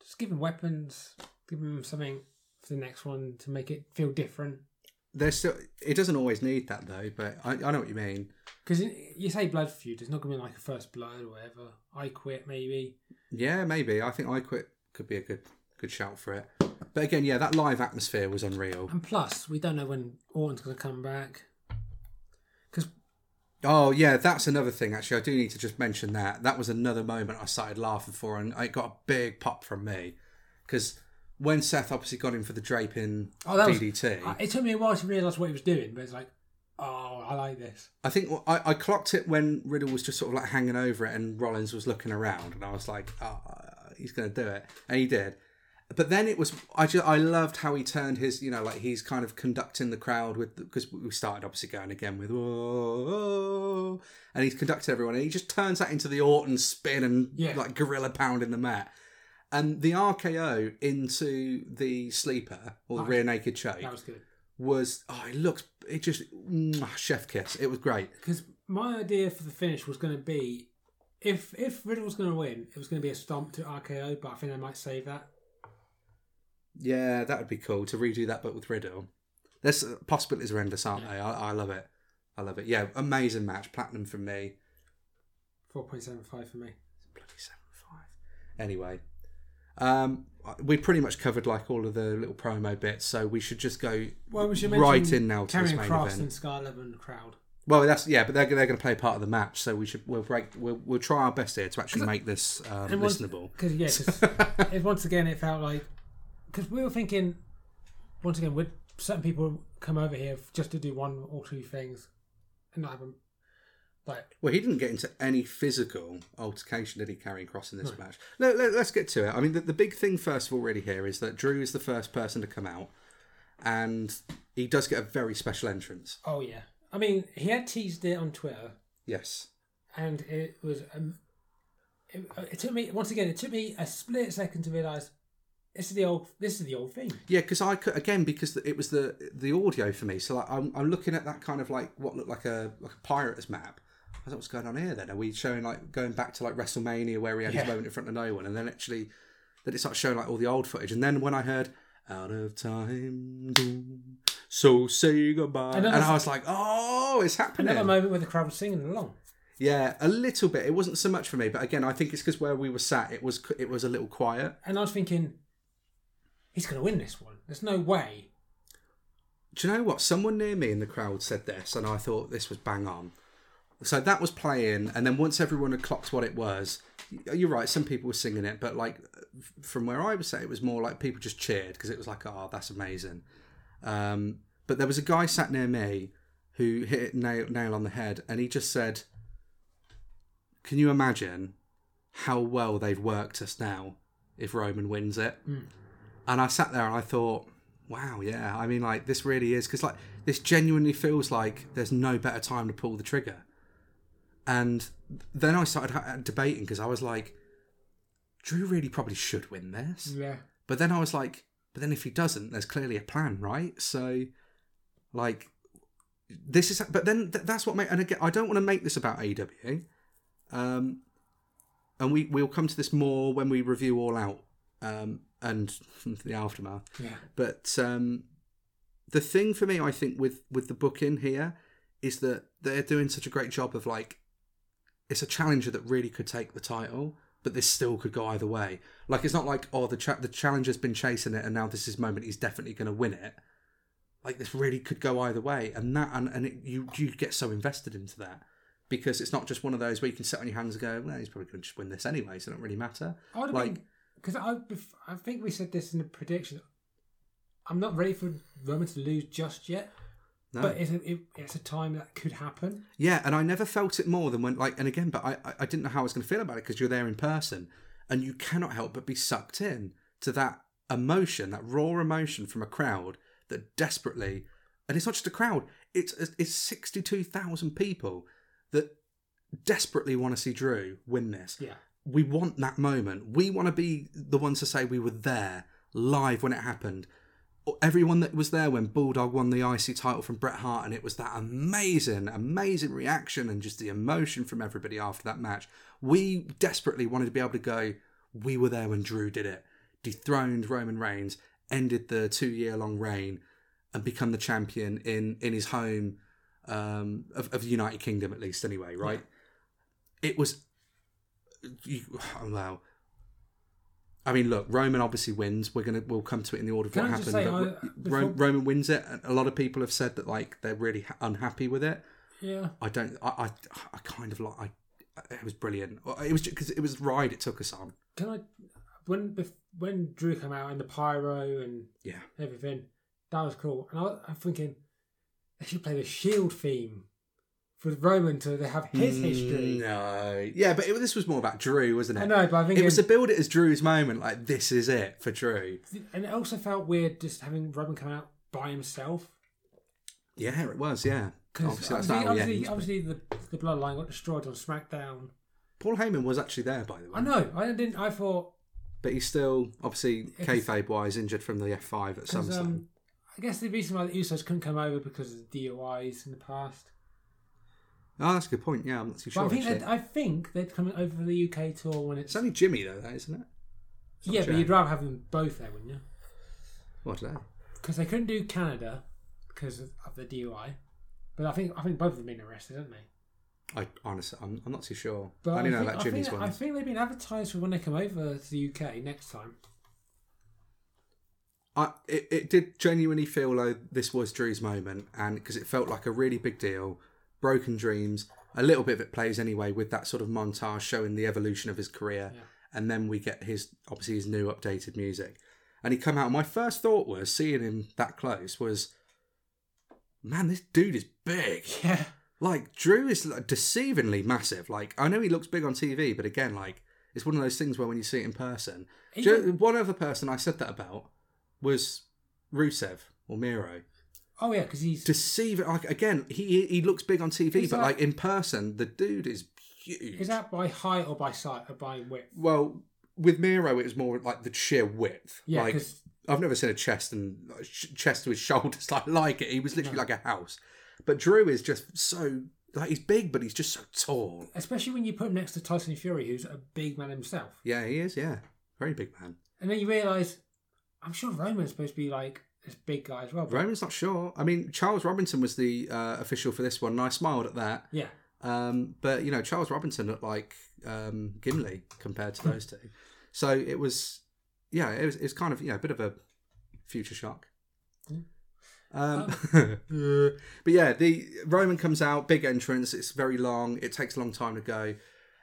just give him weapons, give him something for the next one to make it feel different. there's still. It doesn't always need that though, but I, I know what you mean. Because you say blood feud, it's not going to be like a first blood or whatever. I quit maybe. Yeah, maybe. I think I quit could be a good good shout for it. But again, yeah, that live atmosphere was unreal. And plus, we don't know when Orton's going to come back. Because Oh yeah, that's another thing. Actually, I do need to just mention that. That was another moment I started laughing for, and it got a big pop from me because when Seth obviously got him for the draping Oh, that was- DDT, It took me a while to realise what he was doing, but it's like, oh, I like this. I think I, I clocked it when Riddle was just sort of like hanging over it, and Rollins was looking around, and I was like, oh, he's going to do it, and he did. But then it was I just I loved how he turned his you know like he's kind of conducting the crowd with because we started obviously going again with and he's conducted everyone and he just turns that into the Orton spin and Yeah. like gorilla pound in the mat. And the RKO into the sleeper or the was- rear naked choke That was good. was oh it looked it just mwah, chef kiss it was great Because my idea for the finish was going to be, if if Riddle was going to win, it was going to be a stomp to RKO, but I think they might save that. Yeah that would be cool to redo that but with Riddle. There's uh, possibilities are endless aren't they? I, I love it. I love it. Yeah amazing match platinum for me. 4.75 for me. bloody seven five. Anyway um we pretty much covered like all of the little promo bits so we should just go Well, we should right in now to this main Kross event. and Sky Eleven crowd. well that's yeah but they're, they're going to play part of the match so we should we'll break we'll, we'll try our best here to actually make this um, once- listenable. Because yeah, because it, once again it felt like because we were thinking once again would certain people come over here just to do one or two things and not have them. Like, Well, he didn't get into any physical altercation, did he, Karrion Kross in this match? Let, let, us get to it. I mean, the, the big thing, first of all, really here is that Drew is the first person to come out, and he does get a very special entrance. oh yeah. I mean, he had teased it on Twitter, Yes. and it was. Um, it, it took me once again. It took me a split second to realise this is the old. This is the old thing. Yeah, because I could again because it was the the audio for me. So like, I'm, I'm looking at that kind of like what looked like a like a pirate's map. I thought, what's going on here? Then are we showing like going back to like WrestleMania where we had Yeah. his moment in front of no one, and then actually that it starts showing like all the old footage, and then when I heard "Out of Time," so say goodbye, Another- and I was like, oh, it's happening. Another moment where the crowd was singing along. Yeah, a little bit. It wasn't so much for me, but again, I think it's because where we were sat, it was it was a little quiet. And I was thinking, he's going to win this one. There's no way. Do you know what? Someone near me in the crowd said this, and I thought this was bang on. So that was playing, and then once everyone had clocked what it was, you're right. Some people were singing it, but like from where I was at, it was more like people just cheered because it was like, "Oh, that's amazing." Um, but there was a guy sat near me who hit it nail, nail on the head, and he just said, "Can you imagine how well they've worked us now if Roman wins it?" And I sat there and I thought, wow, yeah. I mean, like, this really is because, like, this genuinely feels like there's no better time to pull the trigger. And then I started ha- debating because I was like, Drew really probably should win this. Yeah. But then I was like, but then if he doesn't, there's clearly a plan, right? So, like, this is. But then th- that's what made. And again, I don't want to make this about AEW. Um, and we we'll come to this more when we review All Out um, and the aftermath. Yeah. But um, the thing for me, I think, with with the booking here, is that they're doing such a great job of like, it's a challenger that really could take the title, but this still could go either way. Like, it's not like oh the cha- the challenger's been chasing it, and now this is moment. He's definitely going to win it. Like this really could go either way, and that and and it, you you get so invested into that. Because it's not just one of those where you can sit on your hands and go, well, he's probably going to just win this anyway, so it don't really matter. I would have Like- been because I I think we said this in the prediction. I'm not ready for Roman to lose just yet, No. but it's a, it, it's a time that could happen. Yeah, and I never felt it more than when like, and again, but I I- didn't know how I was going to feel about it because you're there in person, and you cannot help but be sucked in to that emotion, that raw emotion from a crowd that desperately, and it's not just a crowd, it's it's sixty two thousand people that desperately want to see Drew win this. Yeah. We want that moment. We want to be the ones to say we were there live when it happened. Everyone that was there when Bulldog won the IC title from Bret Hart, and it was that amazing, amazing reaction and just the emotion from everybody after that match. We desperately wanted to be able to go, we were there when Drew did it, dethroned Roman Reigns, ended the two year long reign, and become the champion in, in his home um, of, of the United Kingdom, at least, anyway, right? It was. You, wow. I mean, look, Roman obviously wins. We're gonna we'll come to it in the order of Can what I happened. say, I- Ro- before- Roman wins it. and A lot of people have said that like they're really ha- unhappy with it. Yeah. I don't. I I, I kind of like. I it was brilliant. It was because it was ride it took us on. Can I when when Drew came out and the pyro and Yeah. everything that was cool, and I, I'm thinking they should play the Shield theme for Roman to have his history. No. Yeah, but it, this was more about Drew, wasn't it? I know, but I think It was to build it as Drew's moment. Like this is it for Drew. and it also felt weird just having Roman come out by himself. Yeah, it was. Yeah. Obviously, that's obviously, not obviously, ends, obviously the, the bloodline got destroyed on SmackDown. Paul Heyman was actually there, by the way. I know. I didn't. I thought But he's still, obviously, kayfabe wise, injured from the F5 at some um, I guess the reason why the Usos couldn't come over because of the DUIs in the past. Oh, that's a good point. Yeah, I'm not too But sure. I think actually. they'd, I think they'd come over for the UK tour when it's It's only Jimmy, though, that, isn't it? not yeah, but Jay. you'd rather have them both there, wouldn't you? What, today? Because they couldn't do Canada because of, the DUI. But I think I think both of them been arrested, haven't they? I honestly, I'm, I'm not too sure. But I only know think, about I Jimmy's think, one. I think they've been advertised for when they come over to the UK next time. I, it, it did genuinely feel like this was Drew's moment, and because it felt like a really big deal. Broken dreams, a little bit of it plays anyway with that sort of montage showing the evolution of his career, Yeah. and then we get his obviously his new updated music, and he come out. My first thought was seeing him that close was, man, this dude is big. Yeah. Like Drew is like, deceivingly massive. Like I know he looks big on TV, but again, like it's one of those things where when you see it in person, Even- one other person I said that about was Rusev or Miro. Oh yeah, because he's Deceive like again, he he looks big on TV, Is but that- like in person, the dude is huge. is that by height or by sight uh, or by width? well, with Miro, it was more like the sheer width. Yeah, like I've never seen a chest and ch- chest to his shoulders like like it. He was literally like a house. But Drew is just so like he's big, but he's just so tall. especially when you put him next to Tyson Fury, who's a big man himself, Yeah, he is. Yeah, very big man. and then you realise, I'm sure Roman's supposed to be like this big guy as well. But Roman's not sure. I mean, Charles Robinson was the uh, official for this one, and I smiled at that. yeah, Um, but you know, Charles Robinson looked like um, Gimli compared to those two. So it was, yeah, it was, it was kind of you know a bit of a future shock. Um, but yeah, the Roman comes out, big entrance. It's very long. It takes a long time to go,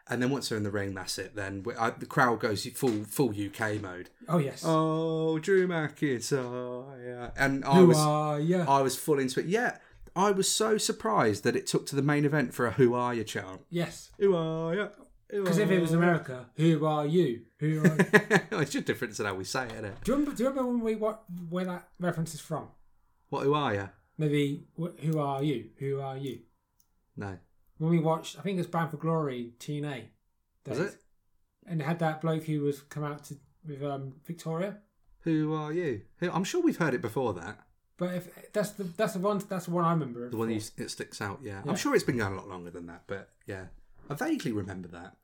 and then once they're in the ring, that's it. Then I, the crowd goes full full UK mode. oh yes, Oh, Drew McIntyre, and I who was are? I was full into it. Yeah, I was so surprised that it took to the main event for a "Who are you?" chant. yes, Who are you? because if it was America, who are you? Who are? you? it's just different than how we say it, isn't it? do you remember? Do you remember when we what where that reference is from? What? Who are you? Maybe wh- who are you? Who are you? No. When we watched, I think it's Bound for Glory TNA. Was it? And it had that bloke who was come out to with um, Victoria. Who are you? Who, I'm sure we've heard it before. That But if that's the that's the one that's the one I remember. the one you, it sticks out. Yeah. Yeah. I'm sure it's been going a lot longer than that, but yeah, I vaguely remember that.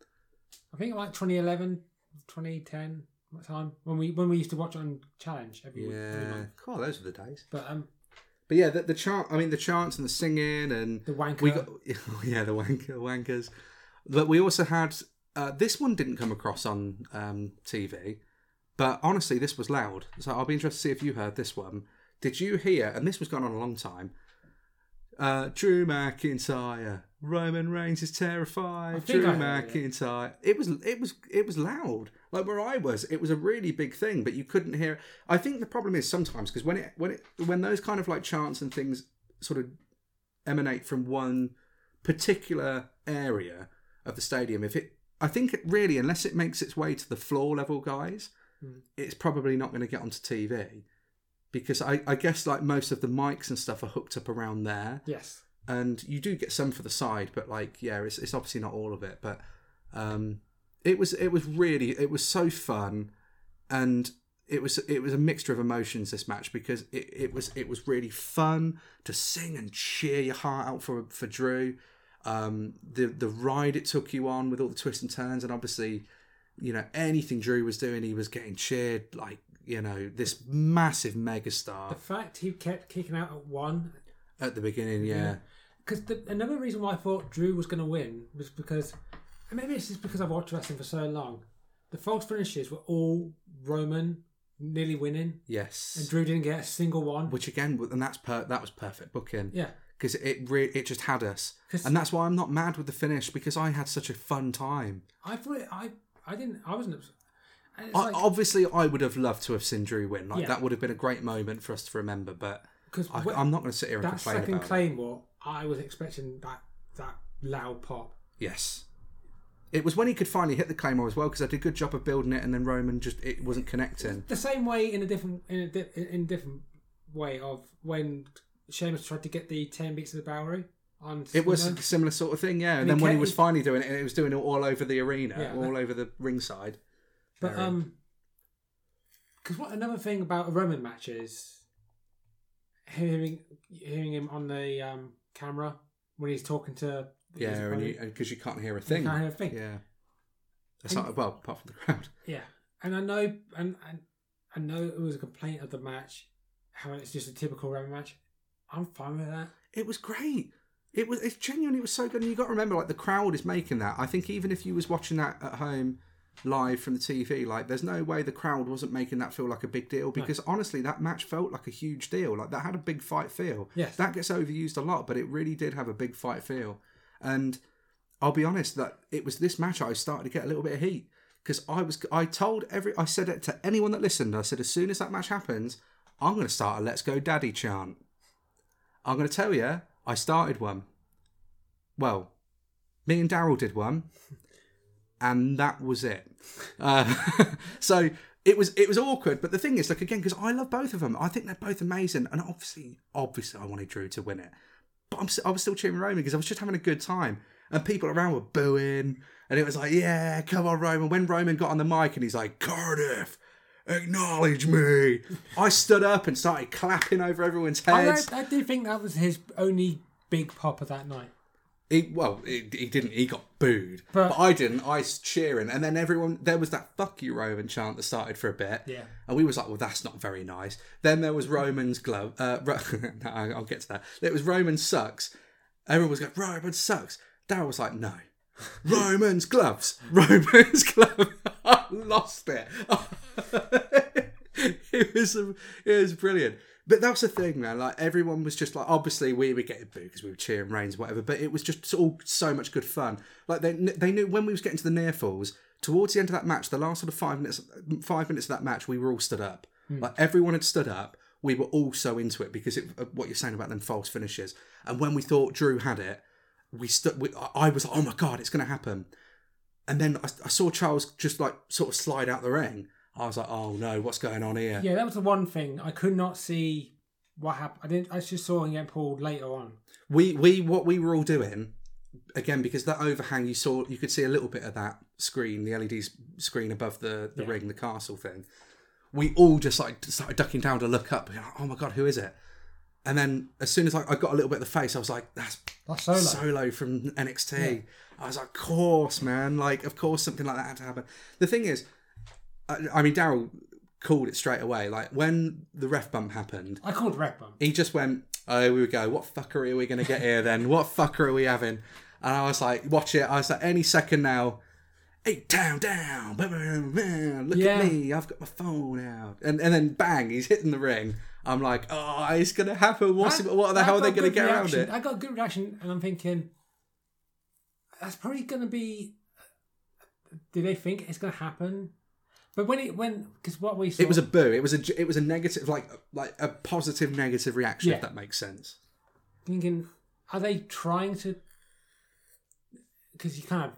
I think like 2011, 2010 what time when we when we used to watch on Challenge every, week, every Yeah. month. Cool. Those were the days. But um, But yeah, the, the chant. I mean, the chants and the singing and the wanker. we got yeah the wanker wankers but we also had uh, this one didn't come across on um, tv but honestly this was loud so i'll be interested to see if you heard this one did you hear and this was going on a long time uh, drew mcintyre roman reigns is terrified drew heard it. mcintyre it was it was it was loud like where i was it was a really big thing but you couldn't hear i think the problem is sometimes because when it when it when those kind of like chants and things sort of emanate from one particular area of the stadium if it i think it really unless it makes its way to the floor level guys Hmm. it's probably not going to get onto tv because I, I guess like most of the mics and stuff are hooked up around there yes. and you do get some for the side but like yeah it's, it's obviously not all of it but um it was it was really it was so fun and it was it was a mixture of emotions this match because it, it was it was really fun to sing and cheer your heart out for for Drew. Um the the ride it took you on with all the twists and turns and obviously you know anything Drew was doing he was getting cheered like you know this massive megastar. The fact he kept kicking out at one. At the beginning yeah. Because another reason why I thought Drew was going to win was because and maybe it's just because I've watched wrestling for so long. The false finishes were all Roman nearly winning, yes and Drew didn't get a single one. which again and that's per that was perfect booking yeah, because it re- it just had us 'Cause- and that's why i'm not mad with the finish because i had such a fun time I thought it, I I didn't I wasn't. ups- and It's I, like obviously i would have loved to have seen drew win like Yeah. that would have been a great moment for us to remember but because I, i'm not going to sit here and that complain second about it Claymore, I was expecting that that loud pop. yes it was when he could finally hit the claymore as well because i did a good job of building it and then roman just it wasn't connecting The same way in a different in a di- in a different way of when Sheamus tried to get the ten beats of the Bodhrán on. it was a similar sort of thing yeah and, And then he when he was finally doing it and it was doing it all over the arena Yeah, all over the ringside But Very. um, because what another thing about a Roman match is hearing hearing him on the um camera when he's talking to yeah and opponent. you because you can't hear a You thing can't hear a thing. yeah not well apart from the crowd Yeah, and I know, and, and I know it was a complaint of the match, how it's just a typical Roman match. I'm fine with that. It was great. It was it's genuinely it was so good. And you got to remember, like the crowd is making that. I think even if you was watching that at home live from the TV, like there's no way the crowd wasn't making that feel like a big deal. Because honestly, that match felt like a huge deal. Like that had a big fight feel. Yes. that gets overused a lot, but it really did have a big fight feel. And I'll be honest that it was this match I started to get a little bit of heat because I was I told every I said it to anyone that listened. I said as soon as that match happens, I'm going to start a "Let's Go Daddy" chant. I'm going to tell you, I started one. well, me and Daryl did one, and that was it. Uh, so it was it was awkward. But the thing is, like again, because I love both of them, I think they're both amazing, and obviously, obviously, I wanted Drew to win it, but I'm, I was still cheering Roman because I was just having a good time, and people around were booing, and it was like, yeah, come on, Roman. When Roman got on the mic and he's like, Cardiff. Acknowledge me! I stood up and started clapping over everyone's heads. I, I do think that was his only big pop of that night. He, well, he, he didn't. He got booed, But- but, I didn't. I was cheering, and then everyone there was that "fuck you, Roman" chant that started for a bit. Yeah. and we was like, "Well, that's not very nice." Then there was Roman's glove. Uh, Ro- no, I'll get to that. It was Roman sucks. Everyone was going, "Roman sucks." Daryl was like, "No, Roman's gloves. Roman's gloves." I lost it. it was it was brilliant. But that's the thing, man. Like everyone was just like, obviously we were getting booed because we were cheering Reigns, whatever. But it was just all so much good fun. Like they they knew when we was getting to the near falls towards the end of that match, the last sort of five minutes five minutes of that match, we were all stood up. Hmm. Like everyone had stood up. We were all so into it because it, what you're saying about them false finishes. And when we thought Drew had it, we stood. We, I was like, oh my god, it's going to happen. And then I, I saw Charles just like sort of slide out the ring. I was like, oh no, what's going on here? Yeah, that was the one thing I could not see what happened. I didn't. I just saw him get pulled later on. we we what we were all doing again because that overhang you saw you could see a little bit of that screen the led screen above the the Yeah. ring the castle thing we all just like started ducking down to look up like, oh my god who is it and then as soon as I, I got a little bit of the face i was like that's That's solo. solo from nxt i was like of course man like of course something like that had to happen the thing is i, I mean daryl called it straight away like when the ref bump happened I called ref Bump. he just went, oh, we go. What fuckery are we going to get here then? What fucker are we having? And I was like, watch it. I was like, any second now. Eight down, down. boom, boom, boom, Look Yeah. at me. I've got my phone out. And and then bang, he's hitting the ring. I'm like, oh, it's going to happen. What's I- what the I hell are got they going to good get reaction. around it? I got a good reaction, and I'm thinking that's probably going to be. Do they think it's going to happen? But when it when because what we saw It was a boo. It was a it was a negative, like like a positive negative reaction. Yeah. If that makes sense. thinking, are they trying to? Because you can't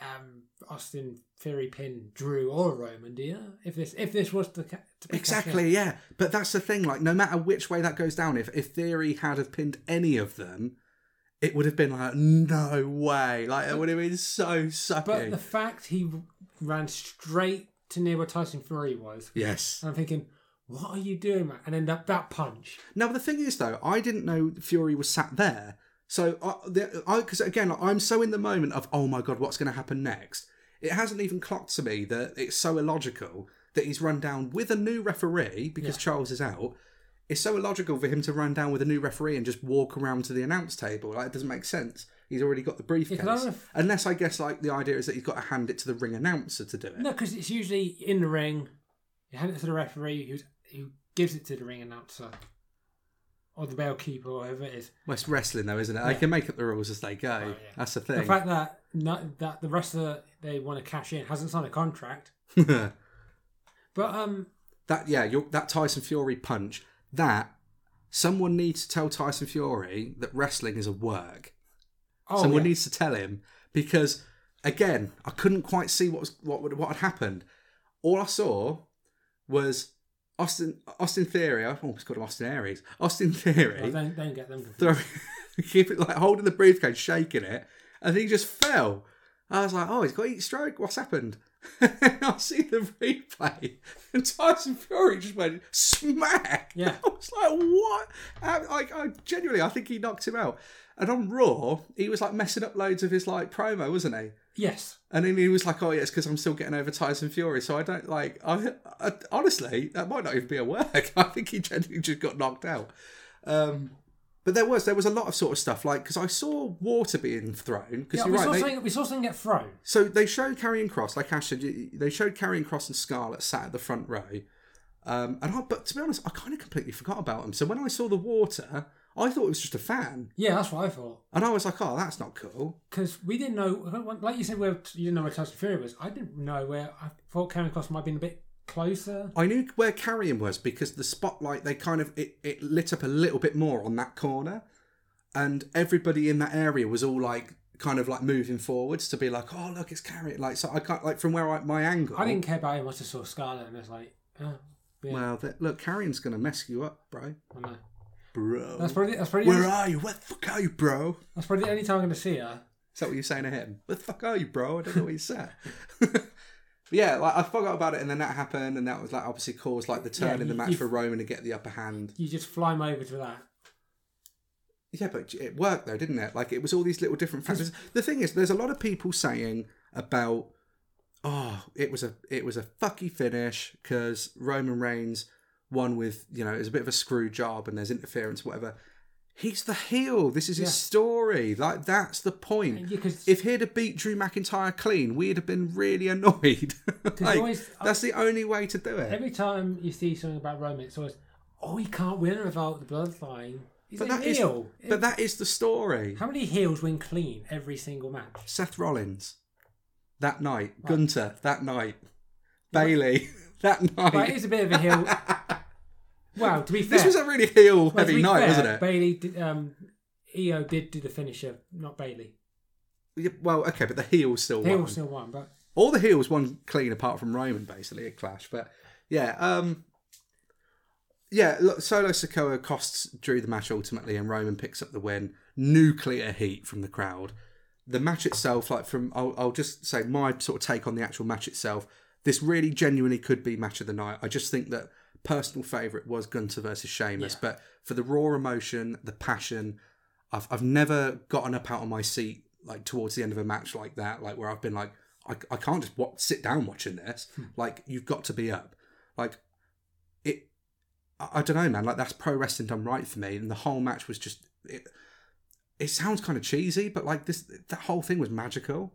um, Austin Theory pin Drew or Roman, do you? If this if this was the Exactly, yeah. But that's the thing. Like, no matter which way that goes down, if if Theory had have pinned any of them, it would have been like, no way. Like, it would have been so sucky. But the fact he ran straight to near where Tyson Fury was, yes. and I'm thinking, what are you doing, man? And then that, that punch. Now the thing is, though, I didn't know Fury was sat there. So, I because again, I'm so in the moment of, oh my god, what's going to happen next? It hasn't even clocked to me that it's so illogical that he's run down with a new referee because Yeah. Charles is out. It's so illogical for him to run down with a new referee and just walk around to the announce table. Like, it doesn't make sense. He's already got the briefcase. I if- Unless I guess like the idea is that he's got to hand it to the ring announcer to do it. No, because it's usually in the ring. You hand it to the referee, who who gives it to the ring announcer or the bellkeeper, or whoever it is. Well, it's wrestling though, isn't it? They can make up the rules as they go. Oh, yeah. That's the thing. The fact that not, that the wrestler they want to cash in hasn't signed a contract, but um, that yeah, that Tyson Fury punch. That someone needs to tell Tyson Fury that wrestling is a work. Oh someone yeah. needs to tell him because again, I couldn't quite see what was what would what had happened. All I saw was Austin Austin Theory. Oh, I almost called him Austin Aries. Austin Oh, Theory don't don't get them. confused. keep it like holding the briefcase, shaking it, and he just fell. I was like, oh, he's got heat stroke. What's happened? I see the replay, and Tyson Fury just went smack. Yeah. I was like, what? I, I, I genuinely, I think he knocked him out. And on Raw, he was like messing up loads of his like promo, wasn't he? Yes, And then he was like, "Oh, yeah, it's because I'm still getting over Tyson Fury." So I don't like. I, I honestly, that might not even be a work. I think he genuinely just got knocked out. Um, but there was there was a lot of sort of stuff like because I saw water being thrown. Because yeah, you're we right. saw they- something. We saw something get thrown. so they showed Karrion Kross, like Ash said, they showed Karrion Kross and Scarlett sat at the front row. Um, and I, but to be honest, I kind of completely forgot about them. So when I saw the water, I thought it was just a fan, Yeah, that's what I thought. and I was like, "Oh, that's not cool." Because we didn't know, like you said, where you didn't know where Tyson Fury was. I didn't know where. I thought Karrion Kross might have been a bit closer. I knew where Karrion was because the spotlight they kind of it, it lit up a little bit more on that corner. and everybody in that area was all like kind of like moving forwards to be like, oh look, it's Karrion. Like so, I can't like from where I, my angle. I didn't care about him. I just saw Scarlett and it's like, oh, yeah, Well, look, Karrion's gonna mess you up, bro. I know. Bro, That's probably that's probably where are you? Where the fuck are you, bro? that's probably the only time I'm to see her. Is that what you're saying to him? Where the fuck are you, bro? I don't know what you said. Yeah, like I forgot about it, and then that happened, and that was like obviously caused like the turn Yeah, in the you- match for Roman to get the upper hand. You just fly him over to that. Yeah, but it worked though, didn't it? Like it was all these little different factors. The thing is, there's a lot of people saying about, oh, it was a it was a fucky finish because Roman Reigns won with you know it was a bit of a screw job and there's interference, whatever. He's the heel. This is his Yeah. story. Like that's the point. Yeah, if he'd have beat Drew McIntyre clean, we'd have been really annoyed. Like, always- uh, that's the only way to do it. Every time you see something about Roman, it's always, oh, he can't win without the bloodline. He's But a that is, heel. but that is the story. How many heels win clean every single match? Seth Rollins that night, Gunther that night, Bayley that night. It is a bit of a heel. wow, to be fair, this was a really heel well, heavy night, fair, wasn't it? Bayley, did, um, Iyo did do the finisher, not Bayley. Yeah, well, okay, but the heel still Heel won. still won, but All the heels won clean apart from Roman, basically at Clash. But yeah, um, yeah, look, Solo Sikoa costs Drew the match ultimately, and Roman picks up the win. Nuclear heat from the crowd. The match itself, like from, I'll, I'll just say my sort of take on the actual match itself. This really genuinely could be match of the night. I just think that personal favourite was Gunther versus Sheamus, Yeah. but for the raw emotion, the passion, I've I've never gotten up out of my seat like towards the end of a match like that, like where I've been like, I, I can't just wa sit down watching this. Hmm. Like you've got to be up. Like it, I, I don't know, man. Like that's pro wrestling done right for me, and the whole match was just. It, it sounds kind of cheesy, but like this, that whole thing was magical.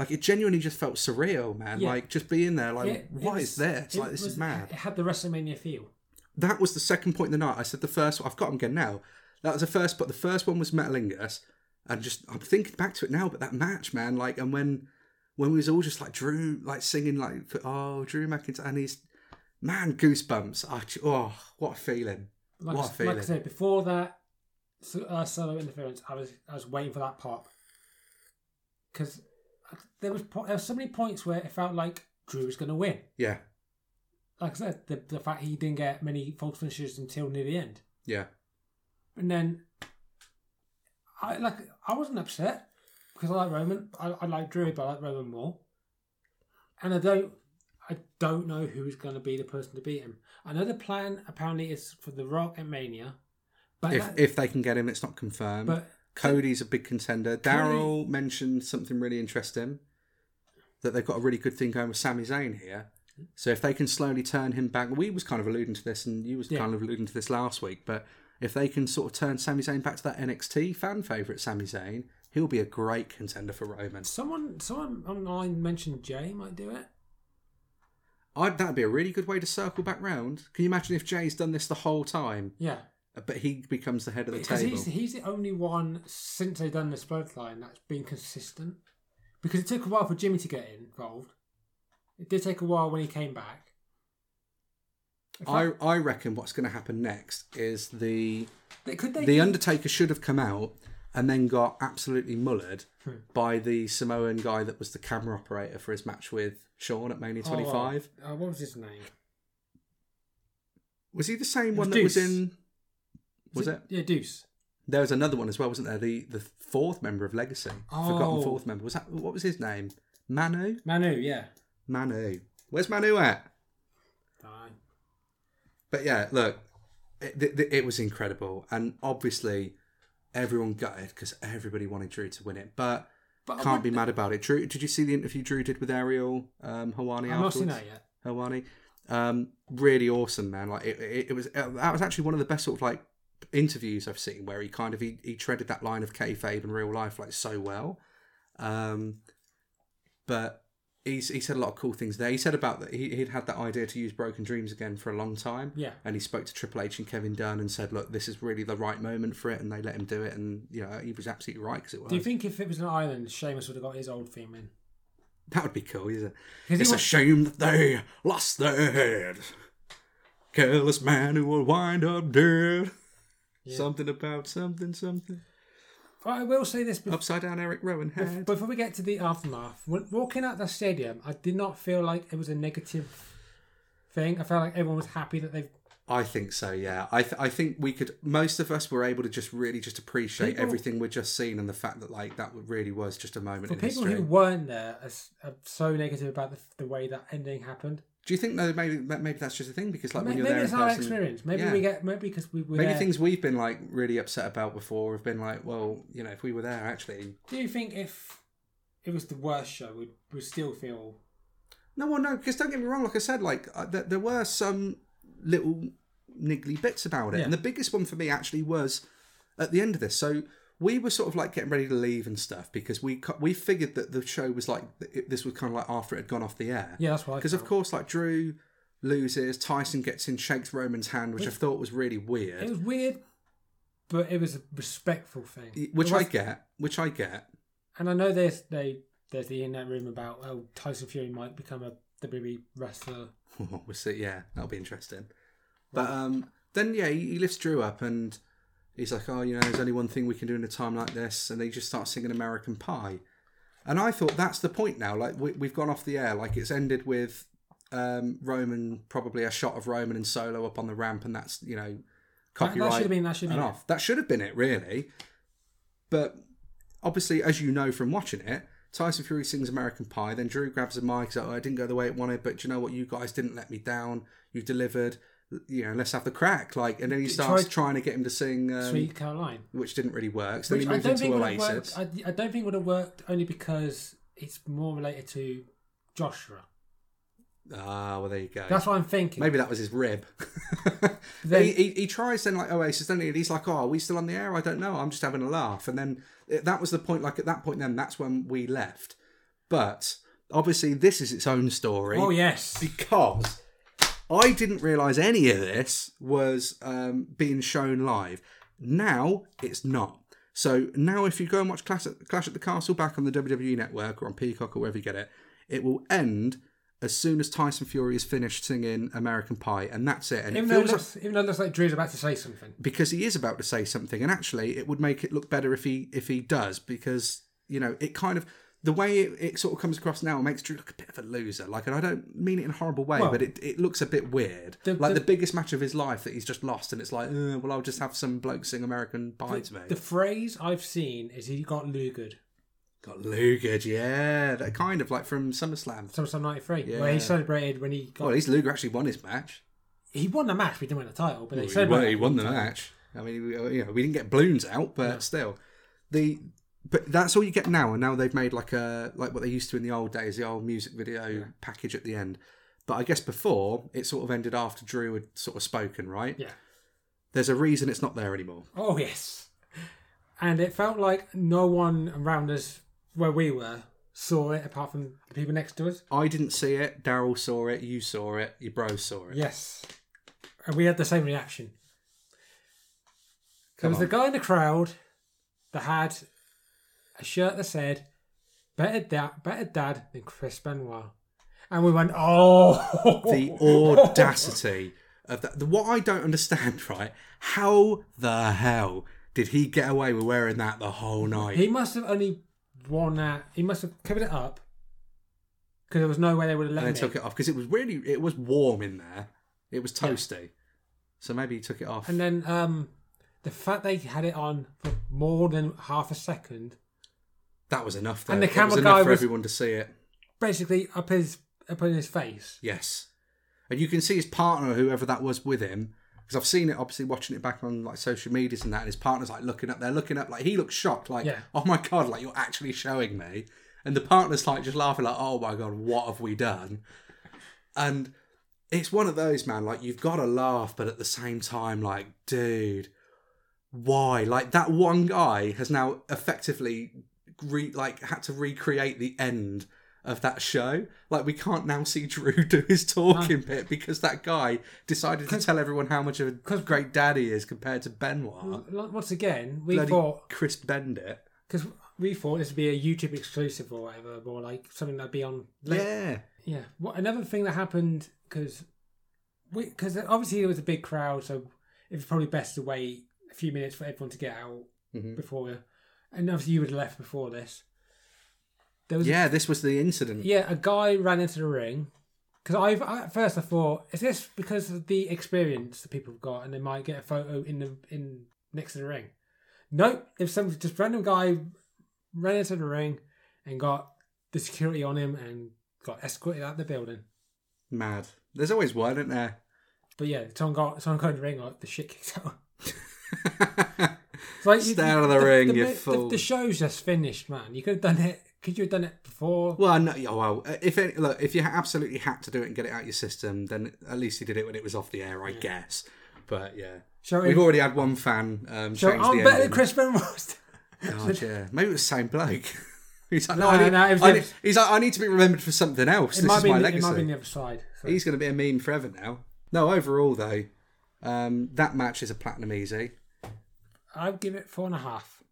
Like it genuinely just felt surreal, man. Yeah. Like just being there, like what it is was- this? it Like this was- is mad It had the WrestleMania feel. that was the second point in the night. I said the first. I've got them again now. That was the first, but the first one was Metalingus, and just I'm thinking back to it now. But that match, man, like, and when when we was all just like Drew, like singing like, oh Drew McIntyre, and he's man goosebumps. I, oh, what a feeling! Like, what a I- like! I said before that so- uh, solo interference, I was I was waiting for that pop because there was po- there were so many points where it felt like Drew was going to win. yeah, Like I said, the the fact he didn't get many false finishes until near the end, yeah, and then I like I wasn't upset because I like Roman. I, I like Drew, but I like Roman more. And I don't I don't know who is going to be the person to beat him. I know the plan apparently is for The Rock at Mania, but if that- if they can get him, it's not confirmed. but Cody's a big contender. Daryl mentioned something really interesting that they've got a really good thing going with Sami Zayn here. So if they can slowly turn him back, we was kind of alluding to this, and you was Yeah. kind of alluding to this last week. But if they can sort of turn Sami Zayn back to that NXT fan favorite Sami Zayn, he'll be a great contender for Roman. Someone, someone online mentioned Jay might do it. I'd, that'd be a really good way to circle back round. Can you imagine if Jay's done this the whole time, Yeah, but he becomes the head of the because table? he's he's the only one since they've done this bloodline that's been consistent. Because it took a while for Jimmy to get involved. It did take a while when he came back. I, I reckon what's going to happen next is the they- could they? The Undertaker should have come out and then got absolutely mullered Hmm. by the Samoan guy that was the camera operator for his match with Shawn at Mania 25. Oh, uh, what was his name? Was he the same was one that was in? Was it? Yeah, Deuce. There was another one as well, wasn't there? The the fourth member of Legacy, forgotten Oh. fourth member. Was that what was his name? Manu. Manu, yeah. Manu. Where's Manu at? Fine. But yeah, look, it, it, it was incredible, and obviously everyone gutted because everybody wanted Drew to win it, but. But Can't would- be mad about it. Drew, did you see the interview Drew did with Ariel um, Helwani I've not seen that yet. Helwani, um, really awesome, man. Like it, it, it was. uh, that was actually one of the best sort of like interviews I've seen where he kind of he, he treaded that line of kayfabe in real life like so well. Um, but he's he said a lot of cool things there. He said about that he, he'd had that idea to use Broken Dreams again for a long time. Yeah. And he spoke to Triple H and Kevin Dunn and said, "Look, this is really the right moment for it," and they let him do it. And you know, he was absolutely right because it was. Do you think if it was an island, Sheamus would have got his old theme in? That would be cool, isn't it? It's a shame that they lost their head. Careless man who will wind up dead. Yeah. Something about something, something. I will say this before, Upside down Eric Rowan head. before we get to the aftermath. When walking out the stadium, I did not feel like it was a negative thing. I felt like everyone was happy that they've. I think so. Yeah, I th- I think we could. Most of us were able to just really just appreciate People- everything we'd just seen and the fact that like that really was just a moment For people history. who weren't there, are, are uh, so negative about the, the way that ending happened. Do you think though maybe maybe that's just a thing because like when you're there it's in our person, experience. Maybe Yeah. we get maybe because we were maybe there. things we've been like really upset about before have been like, well, you know, if we were there actually. Do you think if it was the worst show, we'd, we'd still feel No, well, no, because don't get me wrong. Like I said, like uh, there, there were some little niggly bits about it, Yeah. and the biggest one for me actually was at the end of this. So we were sort of like getting ready to leave and stuff because we we figured that the show was like this was kind of like after it had gone off the air. yeah, that's I Because of course, like Drew loses, Tyson gets in, shakes Roman's hand, which I thought was really weird. It was weird, but it was a respectful thing. Which It I get, which I get. and I know there's they there's the internet room about oh Tyson Fury might become a WWE wrestler. we'll see. Yeah, that'll be interesting. But um, then yeah, he, he lifts Drew up and he's like, "Oh, you know, there's only one thing we can do in a time like this," and they just start singing American Pie. And I thought that's the point now. Like we, we've gone off the air. Like it's ended with um, Roman probably a shot of Roman and Solo up on the ramp, and that's you know copyright that should have been that should have been. off. That should have been it, really. But obviously, as you know from watching it, Tyson Fury sings American Pie. Then Drew grabs a mic. He's like, oh, I didn't go the way it wanted, but you know what? You guys didn't let me down. You delivered. You know, let's have the crack. Like, and then he starts tried- trying to get him to sing, um, Sweet Caroline. which didn't really work. So Which then he moved into think Oasis. worked. I, I don't think it would have worked only because it's more related to Joshua. Ah, well, there you go. That's what I'm thinking. Maybe that was his rib. Then- he, he, he tries then like Oasis, then he? And he's like, "Oh, are we still on the air? I don't know. I'm just having a laugh." And then that was the point. Like at that point, then that's when we left. But obviously, this is its own story Oh yes. because I didn't realize any of this was um, being shown live. Now it's not. So now, if you go and watch Clash at, Clash at the Castle back on the WWE Network or on Peacock or wherever you get it, it will end as soon as Tyson Fury is finished singing American Pie, and that's it. And Even it though, it feels like, even though it looks like Drew's about to say something. because he is about to say something, and actually, it would make it look better if he if he does, because you know it kind of the way it, it sort of comes across now makes Drew look a bit of a loser. Like, and I don't mean it in a horrible way, Well, but it, it looks a bit weird. the- like the- the, biggest match of his life that he's just lost, and it's like, uh, well, I'll just have some bloke sing American Pie to me. The phrase I've seen is he got lugered. Got Luger, yeah, that kind of like from SummerSlam. SummerSlam '93, where he celebrated when he got. Well, at least Luger actually won his match. he won the match, but he didn't win the title. But he He won, he won the match. I mean, we- you know, we didn't get balloons out, but still, the but that's all you get now. And now they've made like a like what they used to in the old days, the old music video package at the end. But I guess before it sort of ended after Drew had sort of spoken, right? Yeah. There's a reason it's not there anymore. Oh yes, and it felt like no one around us where we were saw it apart from the people next to us. I didn't see it. Daryl saw it. You saw it. Your bro saw it. Yes, and we had the same reaction. There was on. the guy in the crowd that had a shirt that said "Better Dad, Better Dad than Chris Benoit," and we went, "Oh, the audacity of that. The, what I don't understand, right? How the hell did he get away with wearing that the whole night? He must have only worn that. He must have covered it up because there was no way they would have let and him took it off because it was really it was warm in there. It was toasty, so maybe he took it off. And then um, the fact they had it on for more than half a second, that was enough. Though. And the It was enough guy for was- everyone to see it. basically up his up in his face. Yes, and you can see his partner, whoever that was, with him. Because I've seen it, obviously, watching it back on like social medias and that, and his partner's like looking up there, looking up, like he looks shocked, like, Yeah. "Oh my god, like you're actually showing me," and the partner's like just laughing, like, "Oh my god, what have we done?" And it's one of those, man. Like you've got to laugh, but at the same time, like, dude, why? Like that one guy has now effectively re- like had to recreate the end of that show. Like we can't now see Drew do his talking bit because that guy decided to tell everyone how much of a great dad he is compared to Benoit. Once again, we Bloody thought Chris Bendit. because we thought this would be a YouTube exclusive or whatever, or like something that'd be on. Yeah. Yeah. What another thing that happened because we because obviously there was a big crowd, so it was probably best to wait a few minutes for everyone to get out Mhm. before and obviously you would have left before this. There was Yeah, this was the incident. yeah, a guy ran into the ring. Because I at first I thought, is this because of the experience that people have got, and they might get a photo in the in next to the ring? Nope, if some just random guy ran into the ring and got the security on him and got escorted out of the building. Mad. There's always one, isn't there? But yeah, someone got someone got in the ring, like the shit kicked out. Like Stay out of the ring, you the, fool. The, show's just finished, man. You could have done it. Could you have done it before? Well, no, oh, well, if it, look, if you absolutely had to do it and get it out of your system, then at least you did it when it was off the air, I guess. But yeah, Show we've him. already had one fan um, Show, I'm the better than ending. Chris Benoit. God, yeah, maybe it was the same bloke. he's like, No, no, need, no, it the- need- he's like, I need to be remembered for something else. It this is my it legacy. might be on the other side. So. He's going to be a meme forever now. No, overall though, um, that match is a platinum easy. I'd give it four and a half.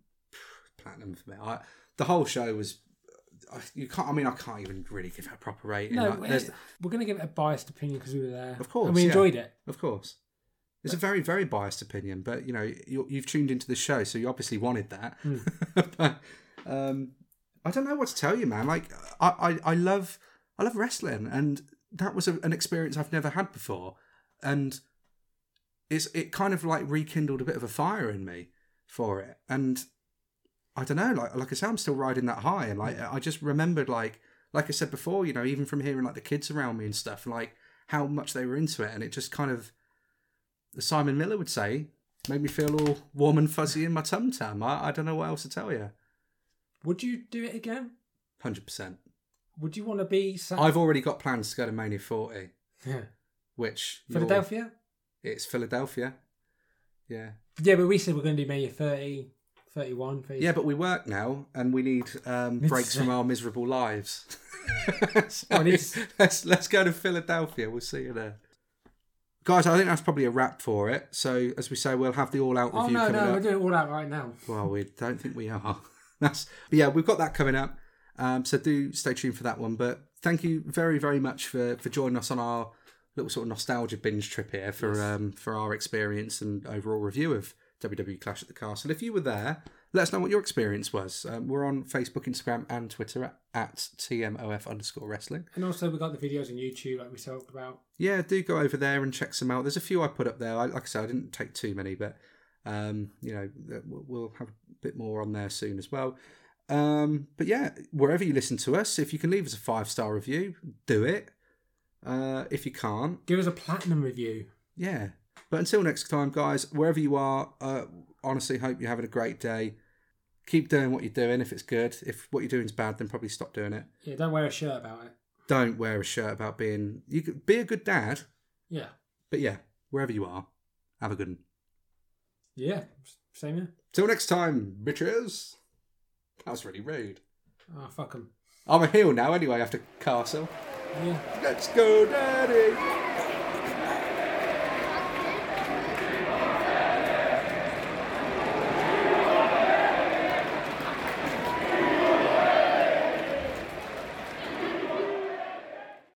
Platinum for me. I, the whole show was. I, you can't. I mean, I can't even really give it a proper rating. No, Like, it- we're going to give it a biased opinion because we were there. Of course, And we yeah. enjoyed it. Of course. It's a very, very biased opinion, but you know, you, you've tuned into the show, so you obviously wanted that. Hmm. but um, I don't know what to tell you, man. Like, I, I, I love, I love wrestling, and that was a, an experience I've never had before, and it's it kind of like rekindled a bit of a fire in me for it, and I don't know, like like I said, I'm still riding that high, and like mm. I just remembered, like like I said before, you know, even from hearing like the kids around me and stuff, like how much they were into it, and it just kind of, as Simon Miller would say, made me feel all warm and fuzzy in my tum tum. I, I don't know what else to tell you. Would you do it again? Hundred percent. Would you want to be sat- I've already got plans to go to Mania 40, yeah. which Philadelphia? It's Philadelphia. Yeah, Yeah, but we said we're going to do May 30, 31. 30. yeah, but we work now, and we need um, breaks from our miserable lives. So Well, let's let's go to Philadelphia. We'll see you there. Guys, I think that's probably a wrap for it. So, as we say, we'll have the all-out Oh, review no, coming no, up. we're doing all out right now. Well, we don't think we are. That's but yeah, we've got that coming up. Um, so do stay tuned for that one. But thank you very, very much for for joining us on our little sort of nostalgia binge trip here for um for our experience and overall review of WWE Clash at the Castle. If you were there, let us know what your experience was. Um, we're on Facebook, Instagram, and Twitter at, at TMOF underscore wrestling. And also, we got the videos on YouTube, like we talked about. Yeah, do go over there and check some out. There's a few I put up there. I, like I said, I didn't take too many, but um, you know, we'll we'll have a bit more on there soon as well. Um, but yeah, wherever you listen to us, if you can leave us a five star review, do it. Uh, if you can't, Give us a platinum review. yeah. But until next time, guys, wherever you are, uh, honestly, hope you're having a great day. Keep doing what you're doing. If it's good, if what you're doing is bad, then probably stop doing it. Yeah, don't wear a shirt about it. Don't wear a shirt about being. You could be a good dad, Yeah. but yeah, wherever you are, have a good one. Yeah. Same here. Till next time, bitches. That was really rude. Oh, fuck them. I'm a heel now anyway after Castle. Yeah. Let's go, Daddy.